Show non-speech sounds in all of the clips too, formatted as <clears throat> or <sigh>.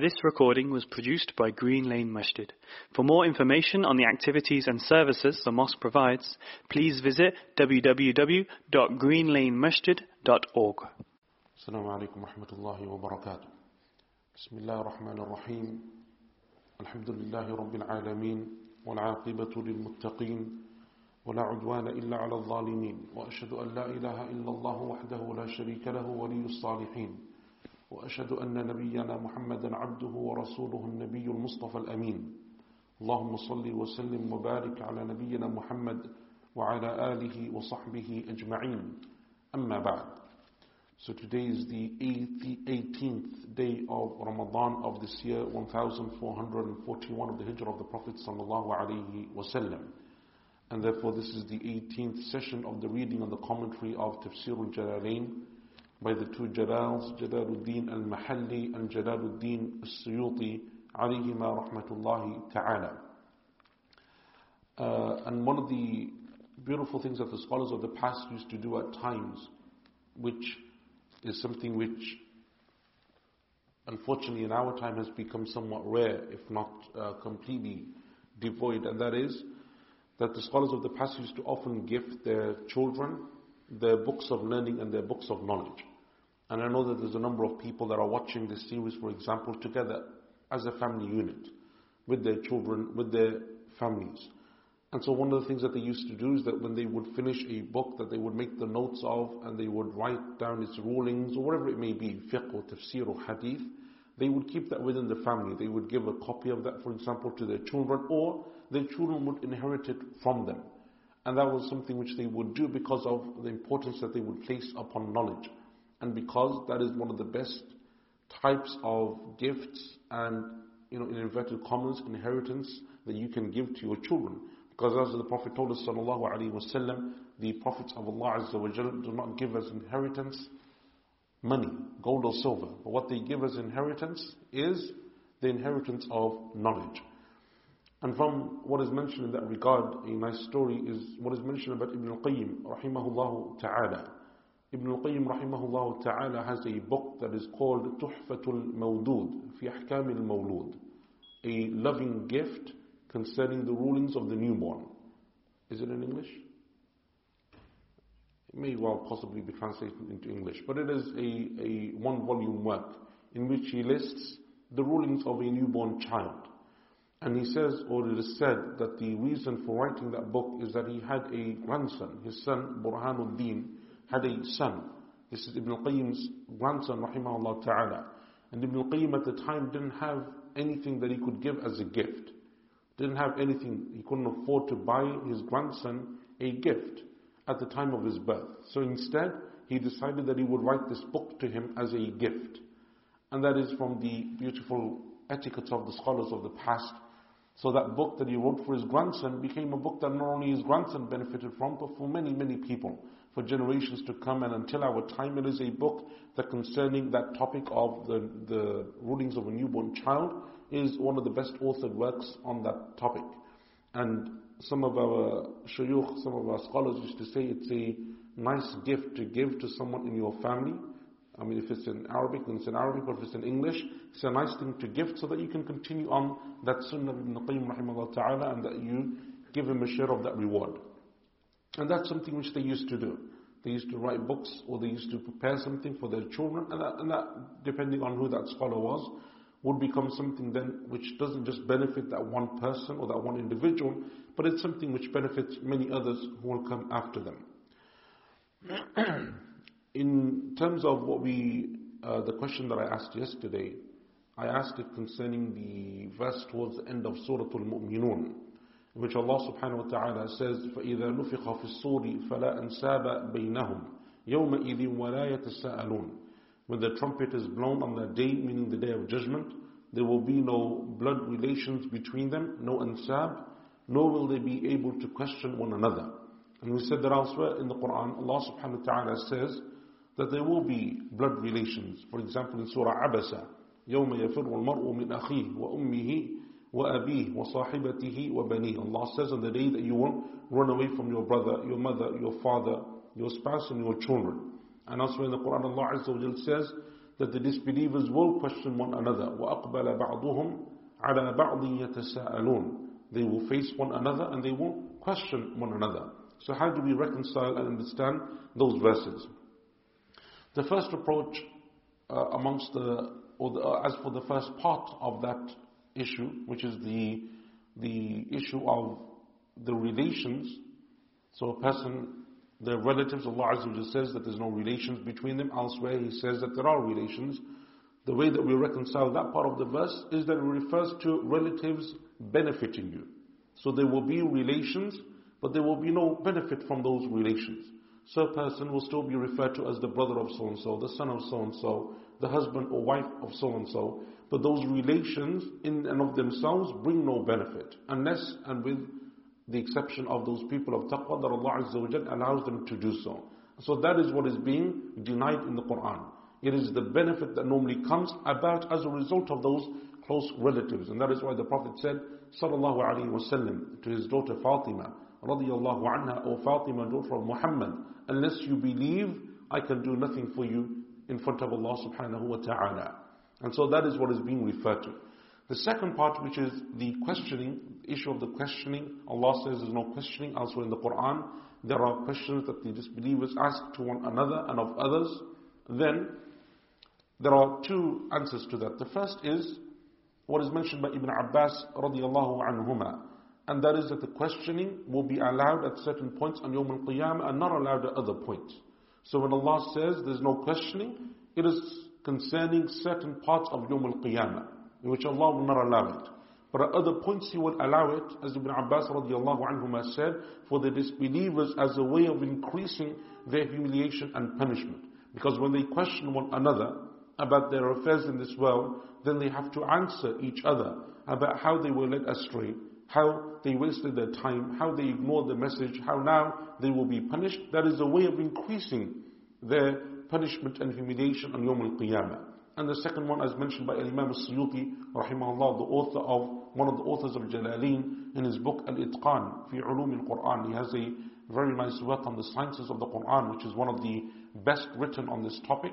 This recording was produced by Green Lane Masjid. For more information on the activities and services the mosque provides, please visit www.greenlanemasjid.org. Assalamu alaikum wa rahmatullahi wa barakatuh. Bismillah ar-Rahman ar-Rahim. Alhamdulillahi Rabbil Alameen. والعاقبة للمتقين ولا عدوان إلا على الظالمين وأشهد أن لا إله إلا الله وحده لا شريك له ولي الصالحين وأشهد أن نبينا محمدا عبده ورسوله النبي المصطفى الأمين اللهم صل وسلم وبارك على نبينا محمد وعلى آله وصحبه أجمعين أما بعد So today is the 18th day of Ramadan of this year 1441 of the Hijrah of the Prophet sallallahu alaihi wasallam. And therefore this is the 18th session of the reading and the commentary of Tafsir al-Jalalain by the two Jalals, Jalaluddin al-Mahalli and Jalaluddin al-Suyuti alayhima rahmatullahi ta'ala. Uh, and one of the beautiful things that the scholars of the past used to do at times, which is something which unfortunately in our time has become somewhat rare, if not uh, completely devoid, and that is that the scholars of the past used to often gift their children their books of learning and their books of knowledge. And I know that there's a number of people that are watching this series, for example, together as a family unit, with their children, with their families. And so one of the things that they used to do is that when they would finish a book that they would make the notes of and they would write down its rulings or whatever it may be, fiqh or tafsir or hadith, they would keep that within the family. They would give a copy of that, for example, to their children or their children would inherit it from them. And that was something which they would do because of the importance that they would place upon knowledge. And because that is one of the best types of gifts and, you know, in inverted commas, inheritance that you can give to your children. Because as the Prophet told us, sallallahu alaihi wasallam, the prophets of Allah Azza wa Jalla do not give us inheritance money, gold or silver. But what they give as inheritance is the inheritance of knowledge. And from what is mentioned in that regard, a nice story is what is mentioned about Ibn al-Qayyim, rahimahullah ta'ala. Ibn al-Qayyim, rahimahullah ta'ala, has a book that is called Tuhfatul Mawdud, fi ahkam al-mawlud. A loving gift concerning the rulings of the newborn. Is it in English? It may well possibly be translated into English, but it is a, a one volume work in which he lists the rulings of a newborn child. And he says, or it is said, that the reason for writing that book is that he had a grandson. His son, Burhanuddin, had a son. This is Ibn al-Qayyim's grandson, rahimahullah ta'ala. And Ibn al-Qayyim at the time didn't have anything that he could give as a gift. Didn't have anything, he couldn't afford to buy his grandson a gift at the time of his birth. So instead, he decided that he would write this book to him as a gift. And that is from the beautiful etiquette of the scholars of the past. So that book that he wrote for his grandson became a book that not only his grandson benefited from, but for many, many people, for generations to come. And until our time, it is a book that concerning that topic of the, the rulings of a newborn child is one of the best authored works on that topic. And some of our shuyukh, some of our scholars used to say it's a nice gift to give to someone in your family. I mean, if it's in Arabic, then it's in Arabic, but if it's in English, it's a nice thing to gift so that you can continue on that sunnah of Ibn Qayyim ta'ala and that you give him a share of that reward. And that's something which they used to do. They used to write books or they used to prepare something for their children and that, and that depending on who that scholar was, would become something then which doesn't just benefit that one person or that one individual, but it's something which benefits many others who will come after them. <clears throat> In terms of what we, uh, the question that I asked yesterday, I asked it concerning the verse towards the end of Surah Al-Mu'minun, in which Allah subhanahu wa ta'ala says, فَإِذَا نُفِخَ فِي الصُّورِ فَلَا أَنْسَابَ بَيْنَهُمْ يَوْمَئِذٍ وَلَا يَتَسَاءَلُونَ When the trumpet is blown on that day, meaning the day of judgment, there will be no blood relations between them, no ansab, nor will they be able to question one another. And we said that elsewhere in the Quran, Allah subhanahu wa ta'ala says, that there will be blood relations. For example, in Surah Abasa, يوم يفر المرء من أخيه وأمه وأبيه وصاحبته وبنيه. Allah says on the day that you will run away from your brother, your mother, your father, your spouse and your children. And also in the Quran Allah Azza wa says that the disbelievers will question one another. وَأَقْبَلَ بَعْضُهُمْ عَلَى بَعْضٍ يَتَسَاءَلُونَ They will face one another and they will question one another. So how do we reconcile and understand those verses? The first approach uh, amongst the, or the, uh, as for the first part of that issue, which is the, the issue of the relations. So a person, the relatives, Allah Azza says that there's no relations between them. Elsewhere He says that there are relations. The way that we reconcile that part of the verse is that it refers to relatives benefiting you. So there will be relations, but there will be no benefit from those relations. So a person will still be referred to as the brother of so and so, the son of so and so, the husband or wife of so and so. But those relations in and of themselves bring no benefit unless and with the exception of those people of taqwa that Allah allows them to do so. So that is what is being denied in the Quran. It is the benefit that normally comes about as a result of those close relatives. And that is why the Prophet said, Sallallahu Alaihi Wasallam, to his daughter Fatima, radiyallahu anha, O Fatima, daughter of Muhammad, unless you believe, I can do nothing for you in front of Allah subhanahu wa ta'ala. And so that is what is being referred to. The second part, which is the questioning, issue of the questioning, Allah says there's no questioning elsewhere in the Quran. There are questions that the disbelievers ask to one another and of others. Then, there are two answers to that. The first is what is mentioned by Ibn Abbas radiallahu anhuma. And that is that the questioning will be allowed at certain points on Yawm al-Qiyamah and not allowed at other points. So when Allah says there's no questioning, it is concerning certain parts of Yawm al-Qiyamah, in which Allah will not allow it. But at other points He will allow it, as Ibn Abbas radiallahu anhuma said, for the disbelievers as a way of increasing their humiliation and punishment. Because when they question one another about their affairs in this world, then they have to answer each other about how they were led astray, how they wasted their time, how they ignored the message, how now they will be punished. That is a way of increasing their punishment and humiliation on Yawm al-Qiyamah. And the second one, as mentioned by Imam al-Suyuti, rahimahullah, the author of, one of the authors of Jalalain, in his book Al-Itqan, fi ulum al-Quran. He has a very nice work on the sciences of the Quran, which is one of the best written on this topic.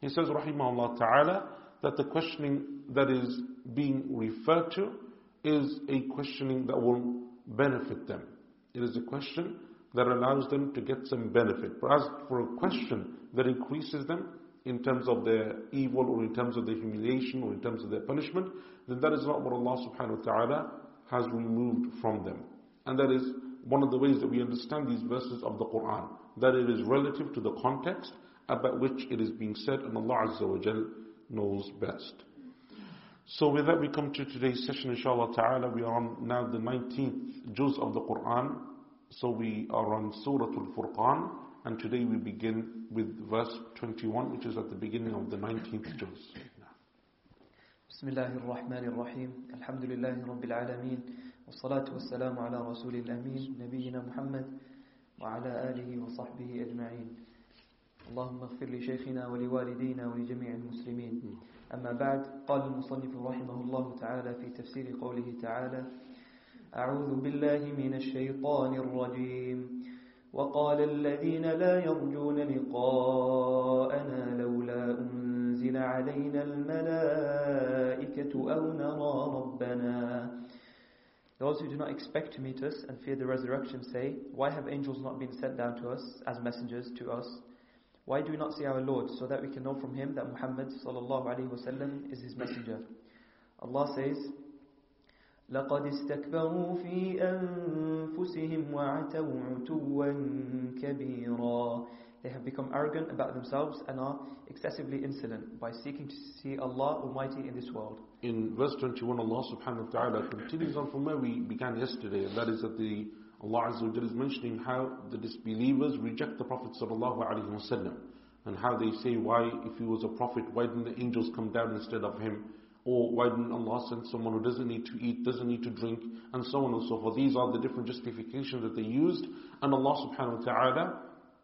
He says, rahimahullah ta'ala, that the questioning that is being referred to is a questioning that will benefit them. It is a question that allows them to get some benefit. But as for a question that increases them in terms of their evil or in terms of their humiliation or in terms of their punishment, then that is not what Allah subhanahu wa ta'ala has removed from them. And that is one of the ways that we understand these verses of the Quran, that it is relative to the context about which it is being said and Allah Azza wa Jal knows best. So with that we come to today's session inshallah ta'ala. We are on now the 19th juz of the Quran. So we are on Surah Al-Furqan and today we begin with verse 21 which is at the beginning of the 19th juz. بسم الله الرحمن الرحيم الحمد لله رب العالمين والصلاة والسلام على رسول الأمين نبينا محمد وعلى آله وصحبه أجمعين اللهم اغفر لشيخنا ولوالدينا ولجميع المسلمين أما بعد قال المصنف رحمه الله تعالى في تفسير قوله تعالى أعوذ بالله من الشيطان الرجيم وقال الذين لا يرجون لقاءنا لولا أنزل علينا الملائكة أو نرى ربنا Those who do not expect to meet us and fear the resurrection say, Why have angels not been sent down to us as messengers to us? Why do we not see our Lord so that we can know from him that Muhammad sallallahu alaihi wasallam is his messenger? Allah says, لقد استكبروا في أنفسهم وعتوا عتوا كبيرا They have become arrogant about themselves and are excessively insolent by seeking to see Allah Almighty in this world. In verse 21, Allah subhanahu wa ta'ala continues on from where we began yesterday, and that is that the Allah Azza wa is mentioning how the disbelievers reject the Prophet sallallahu alaihi wasallam, and how they say, why, if he was a prophet, why didn't the angels come down instead of him? Or why didn't Allah send someone who doesn't need to eat, doesn't need to drink, and so on and so forth. These are the different justifications that they used, and Allah subhanahu wa ta'ala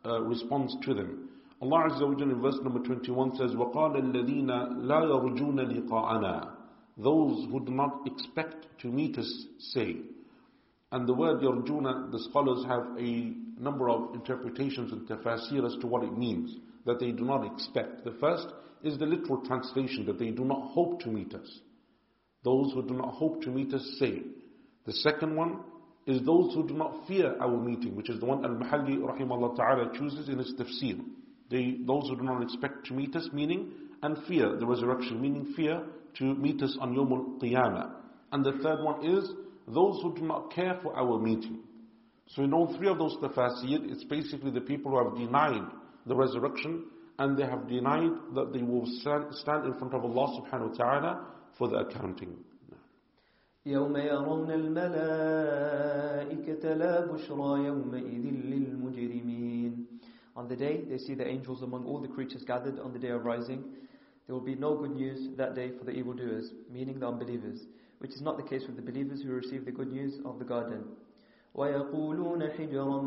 uh, responds to them. Allah Azza wa Jalla in verse number 21 says, وَقَالَ الَّذِينَ لَا يَرْجُونَ لِقَاءَنَا Those who do not expect to meet us say. And the word yarjuna, the scholars have a number of interpretations and tafsir as to what it means, that they do not expect. The first is the literal translation that they do not hope to meet us. Those who do not hope to meet us say. The second one is those who do not fear our meeting, which is the one Al-Mahalli rahimahullah ta'ala chooses in his tafsir. They, those who do not expect to meet us, meaning, and fear the resurrection, meaning fear to meet us on Yawm al-Qiyamah. And the third one is those who do not care for our meeting. So in all three of those tafasir, it's basically the people who have denied the resurrection and they have denied that they will stand in front of Allah subhanahu wa ta'ala for the accounting. يوم يرون الملائكة لا بشرى يومئذ للمجرمين On the day they see the angels among all the creatures gathered on the day of rising, there will be no good news that day for the evildoers, meaning the unbelievers, which is not the case with the believers who receive the good news of the garden. وَيَقُولُونَ حِجْرًا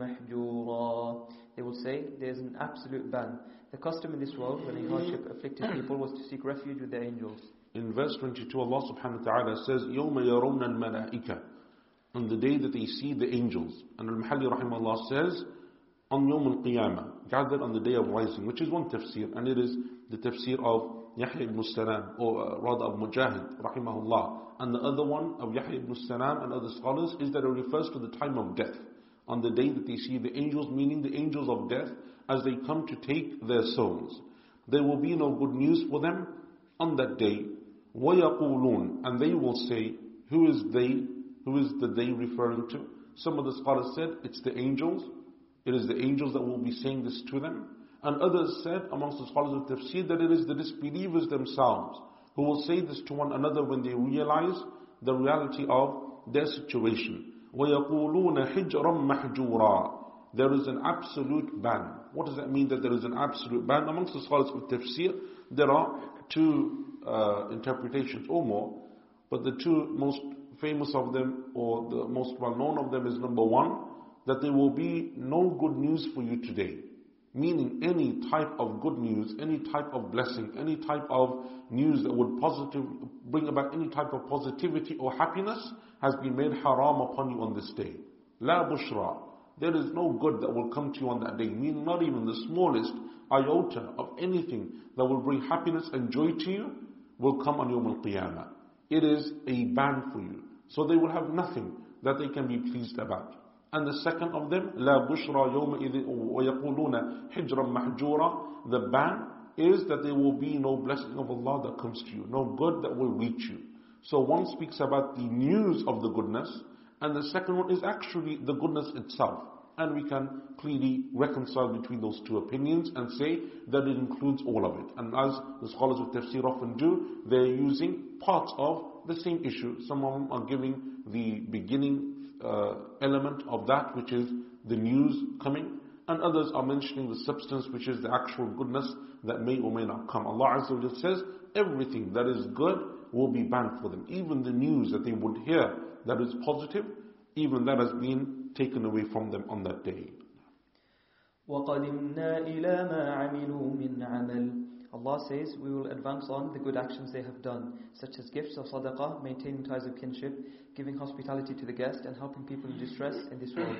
مَحْجُورًا They will say, there is an absolute ban. The custom in this world, when a hardship afflicted people, was to seek refuge with the angels. In verse 22, Allah subhanahu wa ta'ala says, يَوْمَ يَرَوْنَ الْمَلَائِكَةِ On the day that they see the angels. And Al-Mahalli rahimahullah says, on Yawm al-Qiyamah, gathered on the day of rising, which is one tafsir, and it is the tafsir of Yahya ibn Salam, or uh, rather of Mujahid, rahimahullah. And the other one of Yahya ibn Salam and other scholars is that it refers to the time of death. On the day that they see the angels, meaning the angels of death, as they come to take their souls. There will be no good news for them on that day وَيَقُولُونَ And they will say, who is they? Who is the they referring to? Some of the scholars said, it's the angels. It is the angels that will be saying this to them. And others said, amongst the scholars of tafsir, that it is the disbelievers themselves who will say this to one another when they realize the reality of their situation. وَيَقُولُونَ حِجْرًا مَحْجُورًا There is an absolute ban. What does that mean that there is an absolute ban? Amongst the scholars of tafsir, there are two uh, interpretations or more, but the two most famous of them or the most well known of them is number one, that there will be no good news for you today. Meaning any type of good news, any type of blessing, any type of news that would positive, bring about any type of positivity or happiness has been made haram upon you on this day. La bushra. There is no good that will come to you on that day. Meaning not even the smallest iota of anything that will bring happiness and joy to you will come on Yawm al-Qiyamah. It is a ban for you. So they will have nothing that they can be pleased about. And the second of them, لا بشرى يومئذ ويقولون حجرا محجورا The ban is that there will be no blessing of Allah that comes to you, no good that will reach you. So one speaks about the news of the goodness, and the second one is actually the goodness itself. And we can clearly reconcile between those two opinions and say that it includes all of it. And as the scholars of tafsir often do, they're using parts of the same issue. Some of them are giving the beginning uh, element of that, which is the news coming, and others are mentioning the substance, which is the actual goodness that may or may not come. Allah Azza wa says, everything that is good will be banned for them. Even the news that they would hear that is positive, even that has been taken away from them on that day. وَقَدِمْنَا إِلَى مَا عَمِلُوا مِنْ عَمَلٍ Allah says, We will advance on the good actions they have done, such as gifts of sadaqah, maintaining ties of kinship, giving hospitality to the guest, and helping people in distress in this world.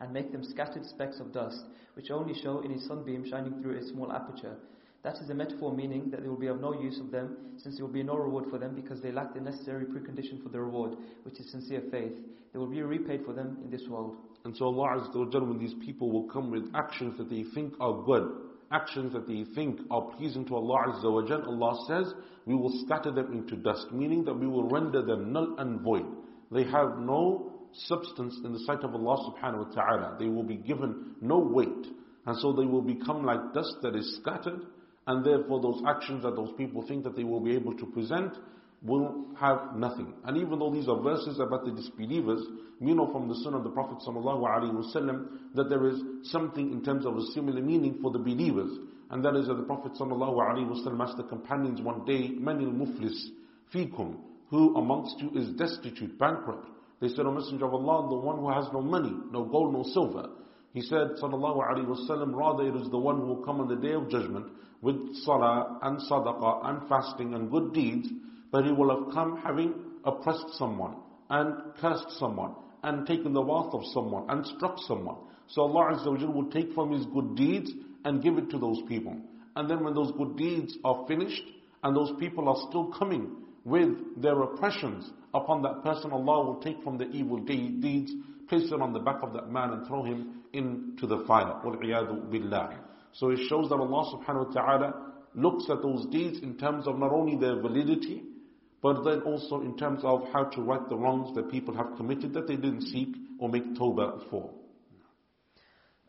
And make them scattered specks of dust, which only show in a sunbeam shining through a small aperture. That is a metaphor meaning that they will be of no use of them, since there will be no reward for them because they lack the necessary precondition for the reward, which is sincere faith. They will be repaid for them in this world. And so Allah Azza when these people will come with actions that they think are good, actions that they think are pleasing to Allah Azza wa Allah says, we will scatter them into dust, meaning that we will render them null and void. They have no substance in the sight of Allah subhanahu wa ta'ala. They will be given no weight. And so they will become like dust that is scattered and therefore those actions that those people think that they will be able to present will have nothing. And even though these are verses about the disbelievers, we know from the Sunnah of the Prophet ﷺ that there is something in terms of a similar meaning for the believers. And that is that the Prophet ﷺ asked the companions one day, Many muflis fikum, who amongst you is destitute, bankrupt? They said, O Messenger of Allah, the one who has no money, no gold, no silver. He said, Sallallahu Alaihi Wasallam, rather it is the one who will come on the day of judgment with salah and sadaqah and fasting and good deeds, but he will have come having oppressed someone and cursed someone and taken the wealth of someone and struck someone. So Allah Azza wa will take from his good deeds and give it to those people. And then when those good deeds are finished, and those people are still coming with their oppressions upon that person, Allah will take from the evil deeds, place it on the back of that man and throw him into the fire. billah. So it shows that Allah subhanahu wa ta'ala looks at those deeds in terms of not only their validity, but then also in terms of how to right the wrongs that people have committed that they didn't seek or make tawbah for.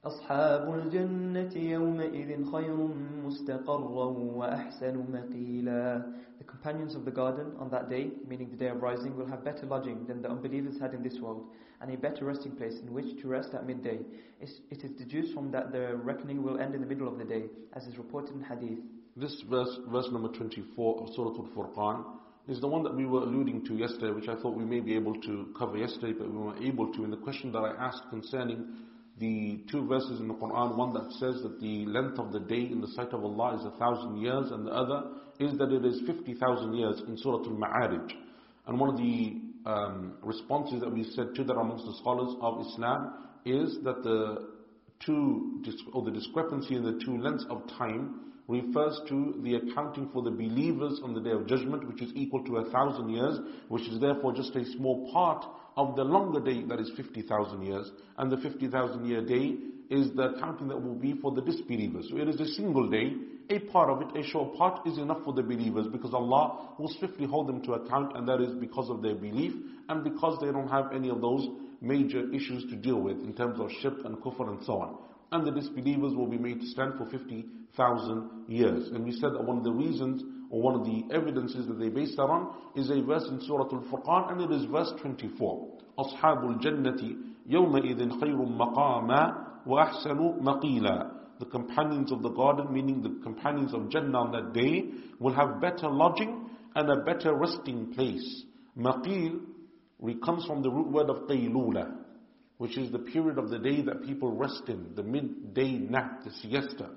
أصحاب الجنة يومئذ خير مستقرا وأحسن مقيلا The companions of the garden on that day, meaning the day of rising, will have better lodging than the unbelievers had in this world, and a better resting place in which to rest at midday. It is deduced from that the reckoning will end in the middle of the day, as is reported in hadith. This verse, verse number 24 of Surah Al-Furqan, is the one that we were alluding to yesterday, which I thought we may be able to cover yesterday, but we weren't able to. In the question that I asked concerning the two verses in the Quran, one that says that the length of the day in the sight of Allah is a thousand years, and the other is that it is 50,000 years in Surah Al-Ma'arij. And one of the um, responses that we said to that amongst the scholars of Islam is that the two, or the discrepancy in the two lengths of time refers to the accounting for the believers on the day of judgment, which is equal to a thousand years, which is therefore just a small part of the longer day that is 50,000 years. And the 50,000 year day is the accounting that will be for the disbelievers. So it is a single day. A part of it, a short part, is enough for the believers because Allah will swiftly hold them to account, and that is because of their belief and because they don't have any of those major issues to deal with in terms of shirk and kufr and so on And the disbelievers will be made to stand for 50,000 years. And we said that one of the reasons or one of the evidences that they based that on is a verse in Surah Al-Furqan and it is verse 24. أصحاب الجنة يومئذ خير مقاما وأحسن مقيلا The companions of the garden, meaning the companions of Jannah on that day, will have better lodging and a better resting place. Maqil comes from the root word of qaylula, which is the period of the day that people rest in, the midday nap, the siesta.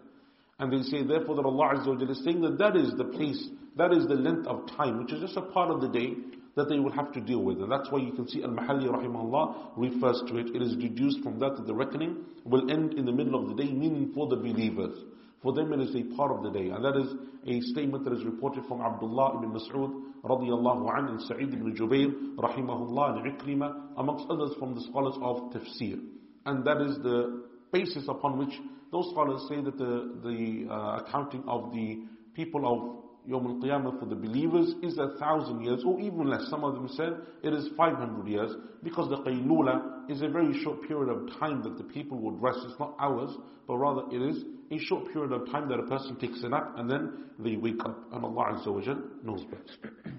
And they say therefore that Allah Azza wa is saying that that is the place, that is the length of time, which is just a part of the day that they will have to deal with. And that's why you can see Al-Mahalli rahimahullah refers to it. It is deduced from that that the reckoning will end in the middle of the day, meaning for the believers. For them it is a part of the day. And that is a statement that is reported from Abdullah ibn Mas'ud radiallahu anhu and Sa'id ibn Jubayr rahimahullah and Ikrima amongst others from the scholars of tafsir. And that is the basis upon which those scholars say that the, the uh, accounting of the people of Yom al-Qiyamah for the believers is a thousand years or even less. Some of them said it is 500 years because the qaylula is a very short period of time that the people would rest. It's not hours, but rather it is a short period of time that a person takes a nap and then they wake up. And Allah Azza wa Jal knows best. <clears throat>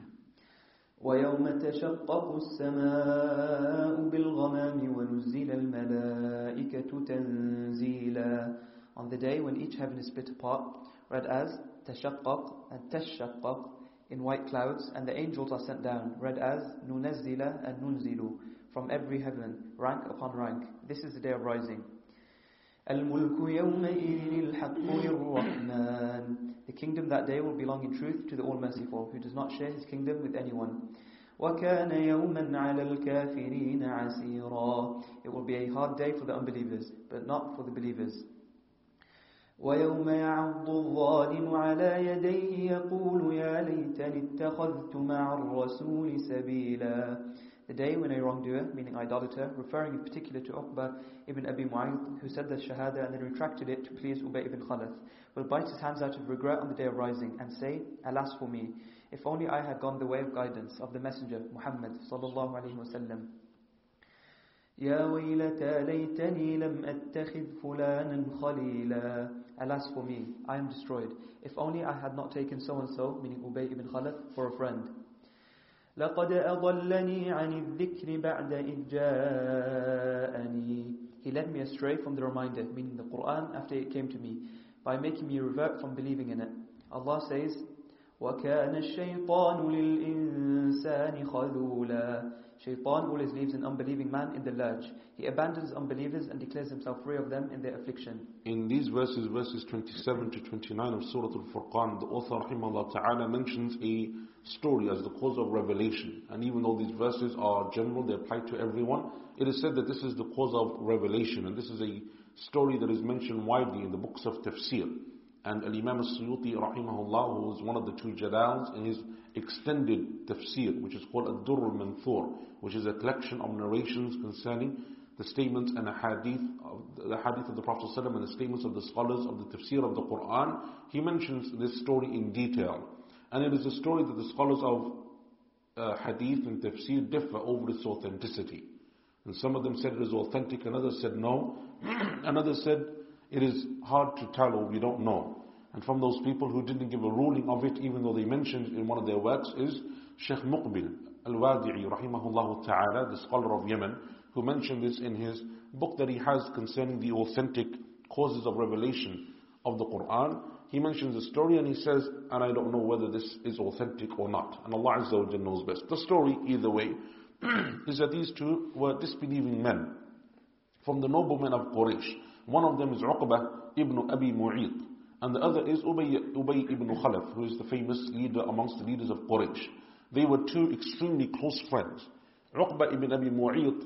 ويوم تشقق السماء بالغمام ونزل الملائكة تنزيلا On the day when each heaven is split apart, read as تشقق and تشقق in white clouds, and the angels are sent down, read as ننزل and ننزل from every heaven, rank upon rank. This is the day of rising. الملك يومئذ الحق للرحمن The kingdom that day will belong in truth to the All-Merciful, who does not share his kingdom with anyone. وَكَانَ يَوْمًا عَلَى الْكَافِرِينَ عَسِيرًا It will be a hard day for the unbelievers, but not for the believers. ويوم يعض الظالم على يديه يقول يا ليتني اتخذت مع الرسول سبيلا the day when a wrongdoer, meaning idolater, referring in particular to Uqba ibn Abi Mu'ayth, who said the Shahada and then retracted it to please Ubay ibn Khalaf, will bite his hands out of regret on the day of rising and say, Alas for me, if only I had gone the way of guidance of the Messenger Muhammad sallallahu alaihi wasallam. يا ويلتى ليتني لم أتخذ فلانا خليلا Alas for me, I am destroyed. If only I had not taken so and so, meaning Ubay ibn Khalaf, for a friend. لقد أضلني عن الذكر بعد إذ جاءني He led me astray from the reminder, meaning the Quran, after it came to me, by making me revert from believing in it. Allah says, وَكَانَ الشَّيْطَانُ لِلْإِنسَانِ خَذُولًا Shaitan always leaves an unbelieving man in the lurch. He abandons unbelievers and declares himself free of them in their affliction. In these verses, verses 27 to 29 of Surah Al-Furqan, the author rahimahullah ta'ala mentions a story as the cause of revelation. And even though these verses are general, they apply to everyone, it is said that this is the cause of revelation. And this is a story that is mentioned widely in the books of tafsir. And Al-Imam al-Suyuti rahimahullah, who was one of the two Jalals in his extended tafsir, which is called Ad-Durr al-Manthur, which is a collection of narrations concerning the statements and the hadith of the hadith of the Prophet and the statements of the scholars of the tafsir of the Quran, he mentions this story in detail. And it is a story that the scholars of uh, hadith and tafsir differ over its authenticity. And some of them said it is authentic, and others said no, <clears throat> and others said it is hard to tell or we don't know. And from those people who didn't give a ruling of it, even though they mentioned it in one of their works, is Sheikh Muqbil al-Wadi'i, rahimahullah ta'ala, the scholar of Yemen, who mentioned this in his book that he has concerning the authentic causes of revelation of the Quran. He mentions the story and he says, and I don't know whether this is authentic or not. And Allah Azza wa knows best. The story, either way, <clears throat> is that these two were disbelieving men from the noblemen of Quraysh. One of them is Uqbah ibn Abi Mu'id, and the other is Ubay, Ubay ibn Khalaf, who is the famous leader amongst the leaders of Quraysh. They were two extremely close friends. Uqbah ibn Abi Mu'id,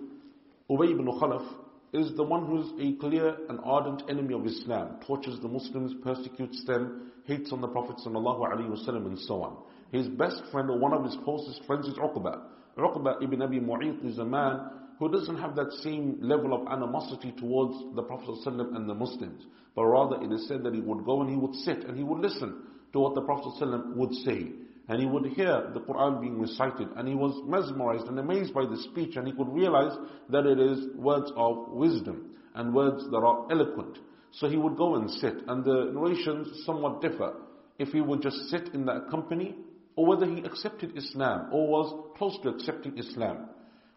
Ubay ibn Khalaf, is the one who is a clear and ardent enemy of Islam, tortures the Muslims, persecutes them, hates on the Prophet ﷺ, and so on. His best friend or one of his closest friends is Uqbah. Uqbah ibn Abi Mu'ayt is a man who doesn't have that same level of animosity towards the Prophet ﷺ and the Muslims. But rather it is said that he would go and he would sit and he would listen to what the Prophet ﷺ would say. And he would hear the Quran being recited and he was mesmerized and amazed by the speech and he could realize that it is words of wisdom and words that are eloquent. So he would go and sit and the narrations somewhat differ. If he would just sit in that company or whether he accepted Islam or was close to accepting Islam.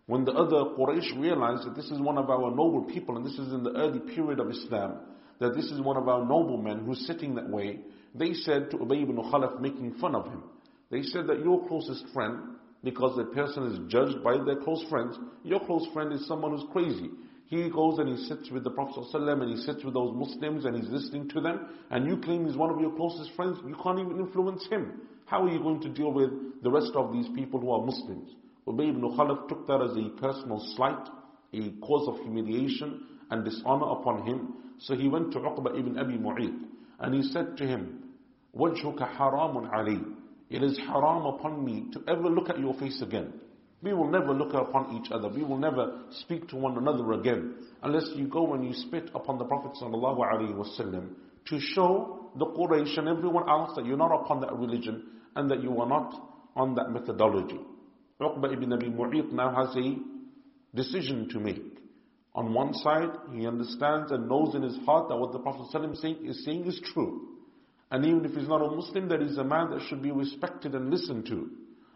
When the other Quraysh realized that this is one of our noble people and this is in the early period of Islam, that this is one of our noblemen who's sitting that way, they said to Ubay ibn Khalaf making fun of him. They said that your closest friend, because the person is judged by their close friends, your close friend is someone who's crazy. He goes and he sits with the Prophet ﷺ and he sits with those Muslims and he's listening to them, and you claim he's one of your closest friends, you can't even influence him. How are you going to deal with the rest of these people who are Muslims? Ubay ibn Khalaf took that as a personal slight, a cause of humiliation and dishonor upon him. So he went to Uqba ibn Abi Mu'id and he said to him, وَجْهُكَ حَرَامٌ عَلَيْهِ it is haram upon me to ever look at your face again. We will never look upon each other. We will never speak to one another again unless you go and you spit upon the Prophet ﷺ to show the Quraysh and everyone else that you're not upon that religion and that you are not on that methodology. Uqba ibn Abi Mu'ayt now has a decision to make. On one side, he understands and knows in his heart that what the Prophet ﷺ is saying is true. And even if he's not a Muslim, that is a man that should be respected and listened to.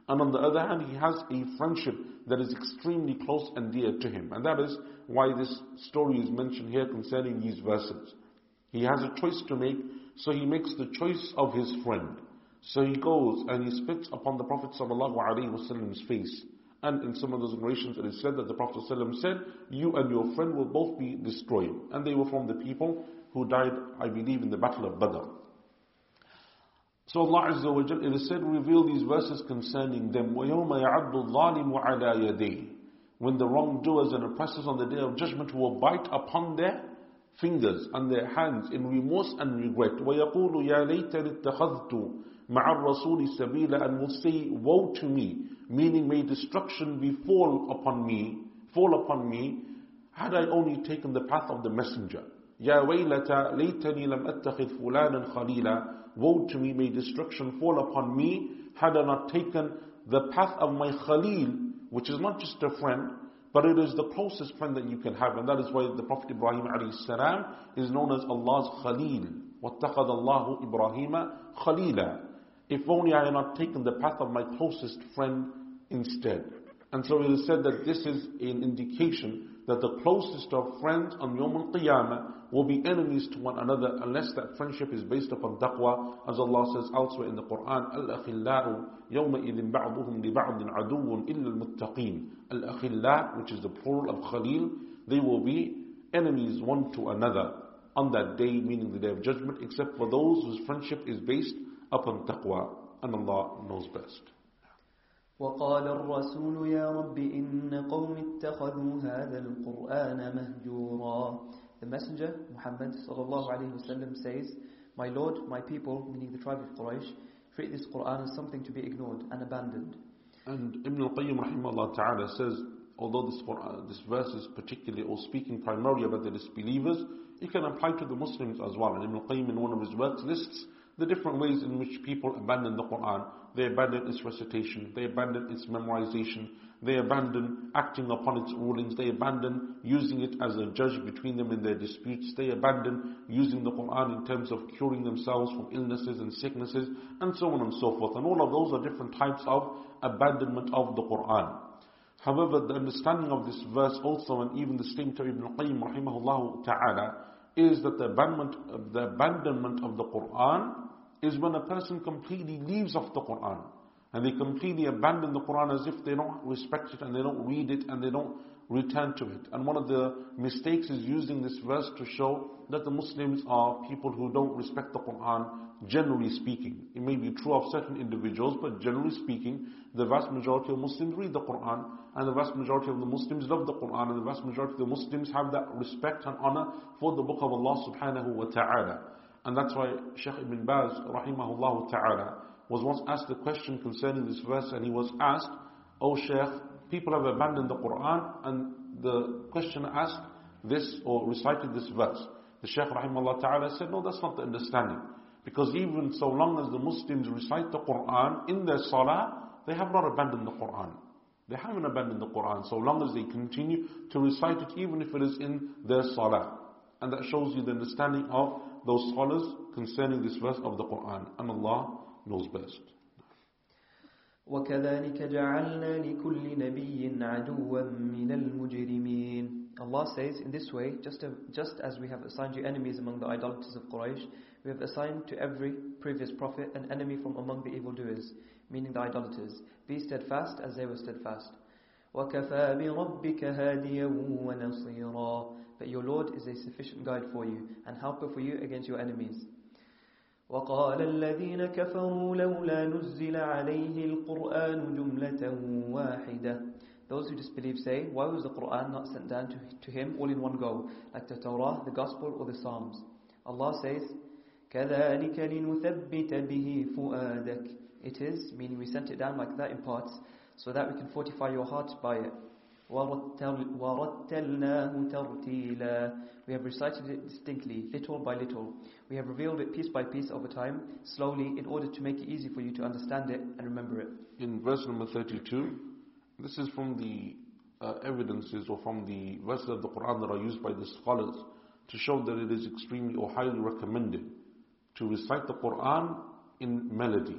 And on the other hand, he has a friendship that is extremely close and dear to him. And that is why this story is mentioned here concerning these verses. He has a choice to make, so he makes the choice of his friend. So he goes and he spits upon the Prophet ﷺ's face. And in some of those narrations it is said that the Prophet said, You and your friend will both be destroyed. And they were from the people who died, I believe, in the Battle of Badr. So Allah Azza wa Jal, it is said, reveal these verses concerning them. وَيَوْمَ يَعَدُّ الظَّالِمُ عَلَى يَدَيْهِ When the wrongdoers and oppressors on the day of judgment will bite upon their fingers and their hands in remorse and regret. وَيَقُولُ يَا لَيْتَنِ اتَّخَذْتُ مع الرسول سبيلا and will say, Woe to me, meaning may destruction befall upon me, fall upon me, had I only taken the path of the messenger. يا ويلتا ليتني لم أتخذ فلانا خليلا Woe to me, may destruction fall upon me, had I not taken the path of my Khalil, which is not just a friend, but it is the closest friend that you can have. And that is why the Prophet Ibrahim salam is known as Allah's Khalil. وَاتَّخَذَ اللَّهُ إِبْرَاهِيمَ خَلِيلًا if only I had not taken the path of my closest friend instead. And so it is said that this is an indication that the closest of friends on Yom Al-Qiyamah will be enemies to one another unless that friendship is based upon taqwa, as Allah says elsewhere in the Quran, Al-Akhillau يَوْمَئِذٍ بَعْضُهُمْ لِبَعْضٍ عَدُوٌ إِلَّا الْمُتَّقِينَ Al-Akhillau, which is the plural of Khalil, they will be enemies one to another on that day, meaning the day of judgment, except for those whose friendship is based upon taqwa and Allah knows best. وقال الرسول يا رب إن قوم اتخذوا هذا القرآن مهجورا The Messenger, Muhammad sallallahu alayhi wasallam says, My Lord, my people, meaning the tribe of Quraysh, treat this Quran as something to be ignored and abandoned. And Ibn al-Qayyim rahimahullah ta'ala says, although this, Quran, this verse is particularly or speaking primarily about the disbelievers, it can apply to the Muslims as well. And Ibn al-Qayyim in one of his works lists the different ways in which people abandon the Quran. They abandon its recitation, they abandon its memorization, they abandon acting upon its rulings, they abandon using it as a judge between them in their disputes, they abandon using the Quran in terms of curing themselves from illnesses and sicknesses, and so on and so forth. And all of those are different types of abandonment of the Quran. However, the understanding of this verse also, and even the statement of Ibn Qayyim rahimahullah ta'ala, is that the abandonment, the abandonment of the Quran is when a person completely leaves off the Quran. And they completely abandon the Quran as if they don't respect it and they don't read it and they don't return to it. And one of the mistakes is using this verse to show that the Muslims are people who don't respect the Quran, generally speaking. It may be true of certain individuals, but generally speaking, the vast majority of Muslims read the Quran, and the vast majority of the Muslims love the Quran, and the vast majority of the Muslims have that respect and honor for the book of Allah subhanahu wa ta'ala. And that's why Sheikh Ibn Baz, rahimahullah ta'ala, was once asked a question concerning this verse, and he was asked, Oh Sheikh, people have abandoned the Quran, and the questioner asked this or recited this verse. The Sheikh rahimahullah ta'ala said, No, that's not the understanding. Because even so long as the Muslims recite the Quran in their salah, they have not abandoned the Quran. They haven't abandoned the Quran so long as they continue to recite it even if it is in their salah. And that shows you the understanding of those scholars concerning this verse of the Quran. And Allah knows best. وكذلك جعلنا لكل نبي عدوا من المجرمين Allah says in this way, just, just as we have assigned you enemies among the idolaters of Quraysh, we have assigned to every previous prophet an enemy from among the evildoers, meaning the idolaters. Be steadfast as they were steadfast. وَكَفَى بِرَبِّكَ هَادِيًا وَنَصِيرًا But your Lord is a sufficient guide for you and helper for you against your enemies. وقال الذين كفروا لولا نزل عليه القرآن جملة واحدة Those who disbelieve say, why was the Quran not sent down to, to him all in one go, like the Torah, the Gospel, or the Psalms? Allah says, كَذَلِكَ لِنُثَبِّتَ بِهِ فُؤَادَكَ It is, meaning we sent it down like that in parts, so that we can fortify your heart by it. وَرَتَّلْنَاهُ تَرْتِيلًا We have recited it distinctly, little by little. We have revealed it piece by piece over time, slowly, in order to make it easy for you to understand it and remember it. In verse number 32, this is from the uh, evidences or from the verses of the Quran that are used by the scholars to show that it is extremely or highly recommended to recite the Quran in melody.